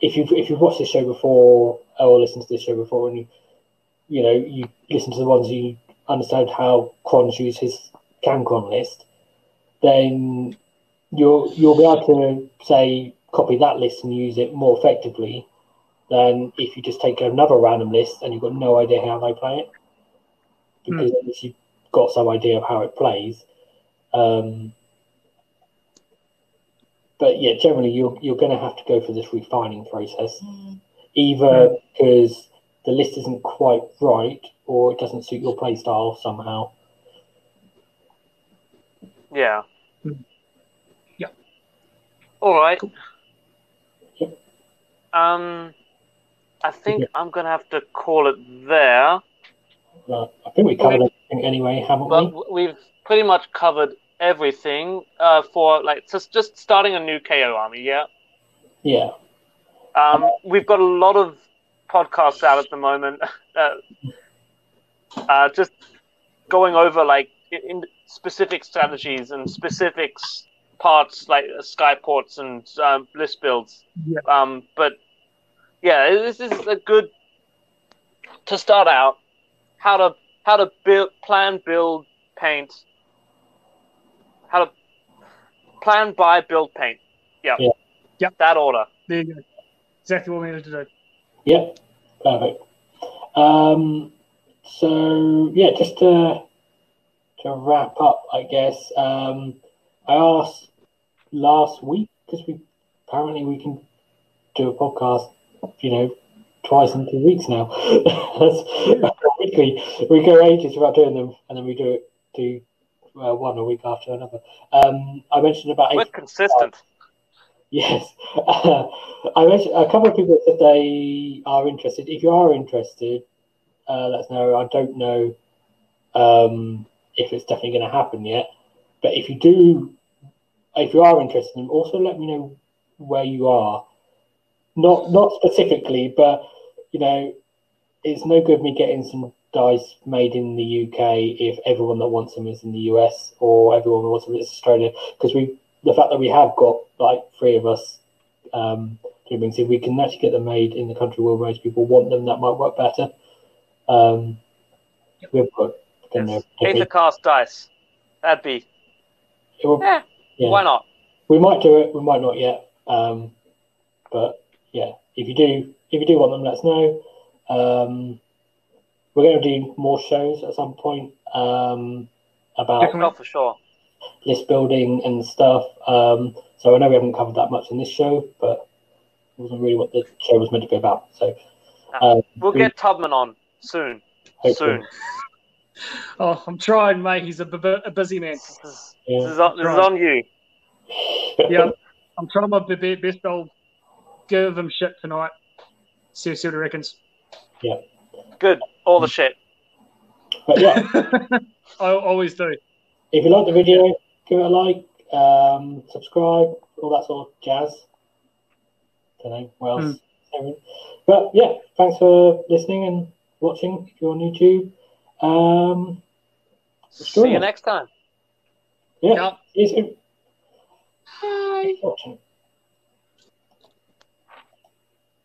if you if you've watched this show before or listened to this show before, and you you know, you listen to the ones you understand how Cron's use his CanCon list, then you'll you'll be able to say copy that list and use it more effectively than if you just take another random list and you've got no idea how they play it. Because mm. you've got some idea of how it plays. Um, but yeah, generally you're you're going to have to go for this refining process, mm. either because the list isn't quite right or it doesn't suit your playstyle somehow. Yeah. Hmm. Yeah. All right. Cool. Um, I think yeah. I'm gonna have to call it there. Uh, I think we covered everything anyway, haven't but we? We've pretty much covered everything uh, for like just just starting a new KO army. Yeah. Yeah. Um, we've got a lot of podcasts out at the moment, uh, uh, just going over like in specific strategies and specifics parts like skyports and um, list builds. Yeah. Um, but yeah, this is a good to start out how to how to build, plan, build, paint, how to plan, buy, build, paint. Yeah. Yeah. Yep. That order. There you go. Exactly what we needed to do. Yep. Perfect. Um, so yeah, just to to wrap up, I guess um, I asked last week because we apparently we can do a podcast, you know, twice in two weeks now. We go ages without doing them, and then we do it do uh, one a week after another. Um, I mentioned about We're consistent. Yes, I mentioned a couple of people said they are interested. If you are interested, uh, let us know. I don't know um, if it's definitely going to happen yet, but if you do, if you are interested, also let me know where you are. Not not specifically, but you know, it's no good me getting some dice made in the UK if everyone that wants them is in the US or everyone that wants them is Australia. Because we, the fact that we have got like three of us um, doing if we can actually get them made in the country where most people want them, that might work better. Um, we've got yes. Aether cast dice. That'd be. Will, yeah, yeah. Why not? We might do it. We might not yet. Um, but yeah, if you do, if you do want them, let us know. Um, we're going to do more shows at some point um, about oh, for sure list building and stuff. Um, so I know we haven't covered that much in this show, but it wasn't really what the show was meant to be about. So um, we'll we, get Tubman on soon. Hopefully. Soon. oh, I'm trying, mate. He's a busy man. This is, yeah. this is, on, this is on you. yeah, I'm trying my best. I'll give him shit tonight. See, see what he reckons. Yeah. Good. All the shit. But yeah. I always do. If you like the video, give it a like, um, subscribe, all that sort of jazz. Don't know what else. Mm. But yeah, thanks for listening and watching if you're on YouTube. Um, See you next time. Yeah. yeah. See you soon. Bye.